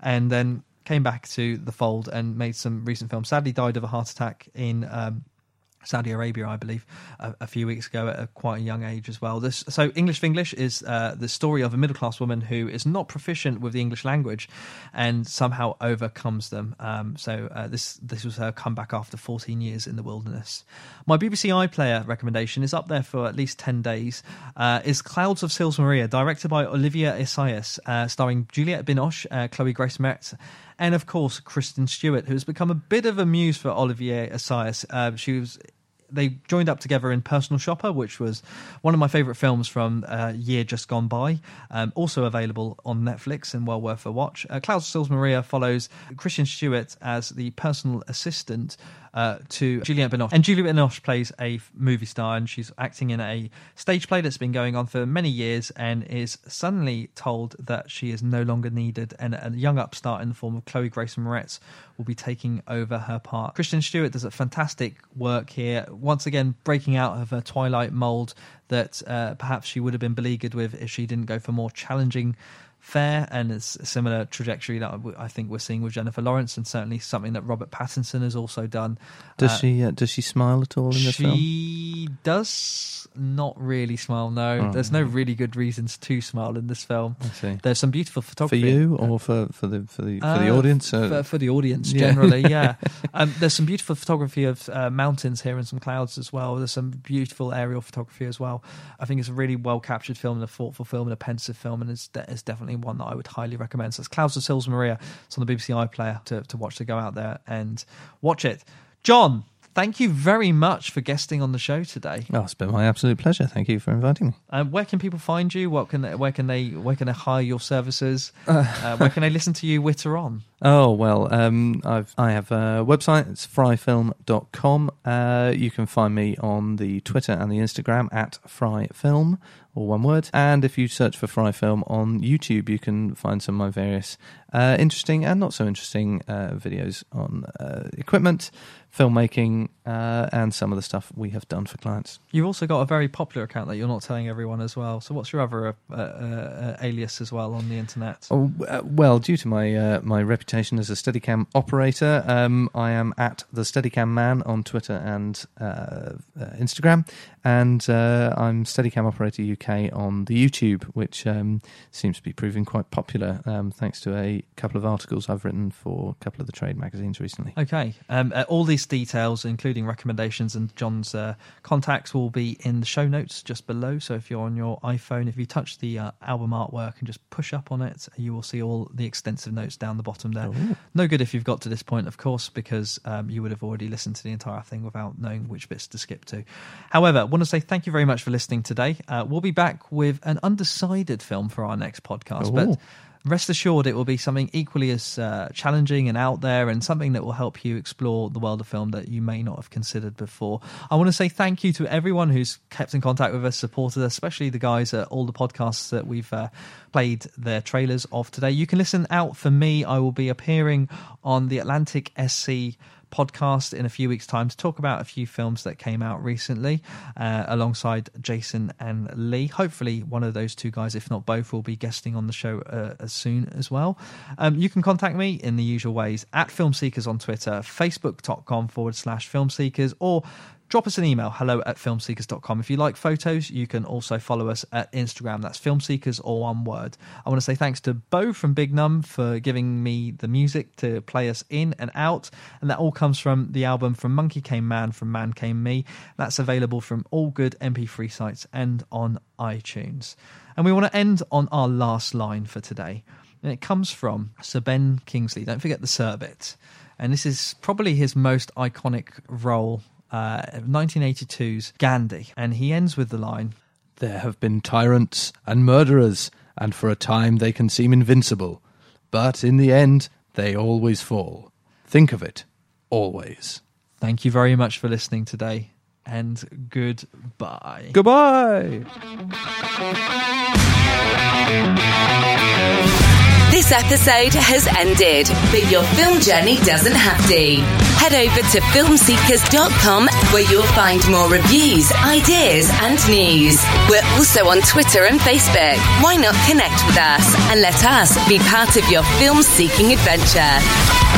And then came back to the fold and made some recent films. Sadly, died of a heart attack in. Um, Saudi Arabia, I believe, a, a, few weeks ago at a quite a young age as well. This, so, English Vinglish is uh, the story of a middle class woman who is not proficient with the English language and somehow overcomes them. Um, so, uh, this this was her comeback after 14 years in the wilderness. My BBC iPlayer recommendation is up there for at least 10 days. Uh, is Clouds of Sils Maria, directed by Olivier Assayas, uh, starring Juliette Binoche, uh, Chloe Grace Moretz and of course Kristen Stewart, who has become a bit of a muse for Olivier Assayas. Uh, she was they joined up together in Personal Shopper, which was one of my favourite films from a uh, year just gone by. Um, also available on Netflix and well worth a watch. Uh, of Sils Maria follows Kristen Stewart as the personal assistant uh, to Juliette Binoche. And Juliette Binoche plays a movie star, and she's acting in a stage play that's been going on for many years, and is suddenly told that she is no longer needed, and a young upstart in the form of Chloe Grace Moretz will be taking over her part. Kristen Stewart does a fantastic work here, once again breaking out of her Twilight mold that uh, perhaps she would have been beleaguered with if she didn't go for more challenging fair, and it's a similar trajectory that I think we're seeing with Jennifer Lawrence, and certainly something that Robert Pattinson has also done. Does uh, she? Uh, does she smile at all in this she film? She does not really smile. No, oh. there's no really good reasons to smile in this film. I see. There's some beautiful photography for you, or for for the for the for the uh, audience. For, for, the audience generally, yeah. yeah. um, there's some beautiful photography of uh, mountains here and some clouds as well. There's some beautiful aerial photography as well. I think it's a really well captured film and a thoughtful film and a pensive film, and it's, it's definitely definitely one that I would highly recommend. So it's Clouds of Sils Maria. It's on the BBC iPlayer to, to watch. To go out there and watch it. John, thank you very much for guesting on the show today. Oh, it's been my absolute pleasure. Thank you for inviting me. Um, where can people find you? What can they, where can they where can they hire your services? Uh, where can they listen to you witter on? Oh well, um, I've I have a website. It's fryfilm.com. Uh, you can find me on the Twitter and the Instagram at fryfilm, or one word. And if you search for Fry Film on YouTube, you can find some of my various uh, interesting and not so interesting uh, videos on uh, equipment, filmmaking, uh, and some of the stuff we have done for clients. You've also got a very popular account that you're not telling everyone as well. So, what's your other uh, uh, alias as well on the internet? Oh, well, due to my my reputation as a Steadicam operator, um, I am at the Steadicam Man on Twitter and Instagram, and I'm Steadicam Operator UK on the YouTube, which um, seems to be proving quite popular um, thanks to a couple of articles I've written for a couple of the trade magazines recently. Okay. Um, uh, all these details, including recommendations and John's uh, contacts, will be in the show notes just below. So if you're on your iPhone, if you touch the uh, album artwork and just push up on it, you will see all the extensive notes down the bottom there. Ooh. No good if you've got to this point, of course, because um, you would have already listened to the entire thing without knowing which bits to skip to. However, want to say thank you very much for listening today. Uh, we'll be back with an undecided film for our next podcast, Ooh. but rest assured it will be something equally as uh, challenging and out there and something that will help you explore the world of film that you may not have considered before. I want to say thank you to everyone who's kept in contact with us, supported us, especially the guys at all the podcasts that we've uh, played their trailers of today. You can listen out for me. I will be appearing on the Atlantic SC podcast in a few weeks' time to talk about a few films that came out recently uh, alongside Jason and Lee. Hopefully, one of those two guys, if not both, will be guesting on the show uh, as soon as well. Um, you can contact me in the usual ways at Film Seekers on Twitter, facebook.com forward slash Film Seekers, or drop us an email hello at filmseekers.com if you like photos you can also follow us at instagram. That's filmseekers or one word. I want to say thanks to bo from big num for giving me the music to play us in and out. And that all comes from the album from monkey came man from man came me. That's available from all good mp3 sites and on itunes. And we want to end on our last line for today. And it comes from sir ben kingsley. Don't forget the sir bit and this is probably his most iconic role uh, 1982's Gandhi, and he ends with the line There have been tyrants and murderers, and for a time they can seem invincible, but in the end they always fall. Think of it, always. Thank you very much for listening today, and goodbye. Goodbye. This episode has ended, but your film journey doesn't have to. head over to filmseekers.com where you'll find more reviews, ideas, and news. We're also on Twitter and Facebook. Why not connect with us and let us be part of your film seeking adventure?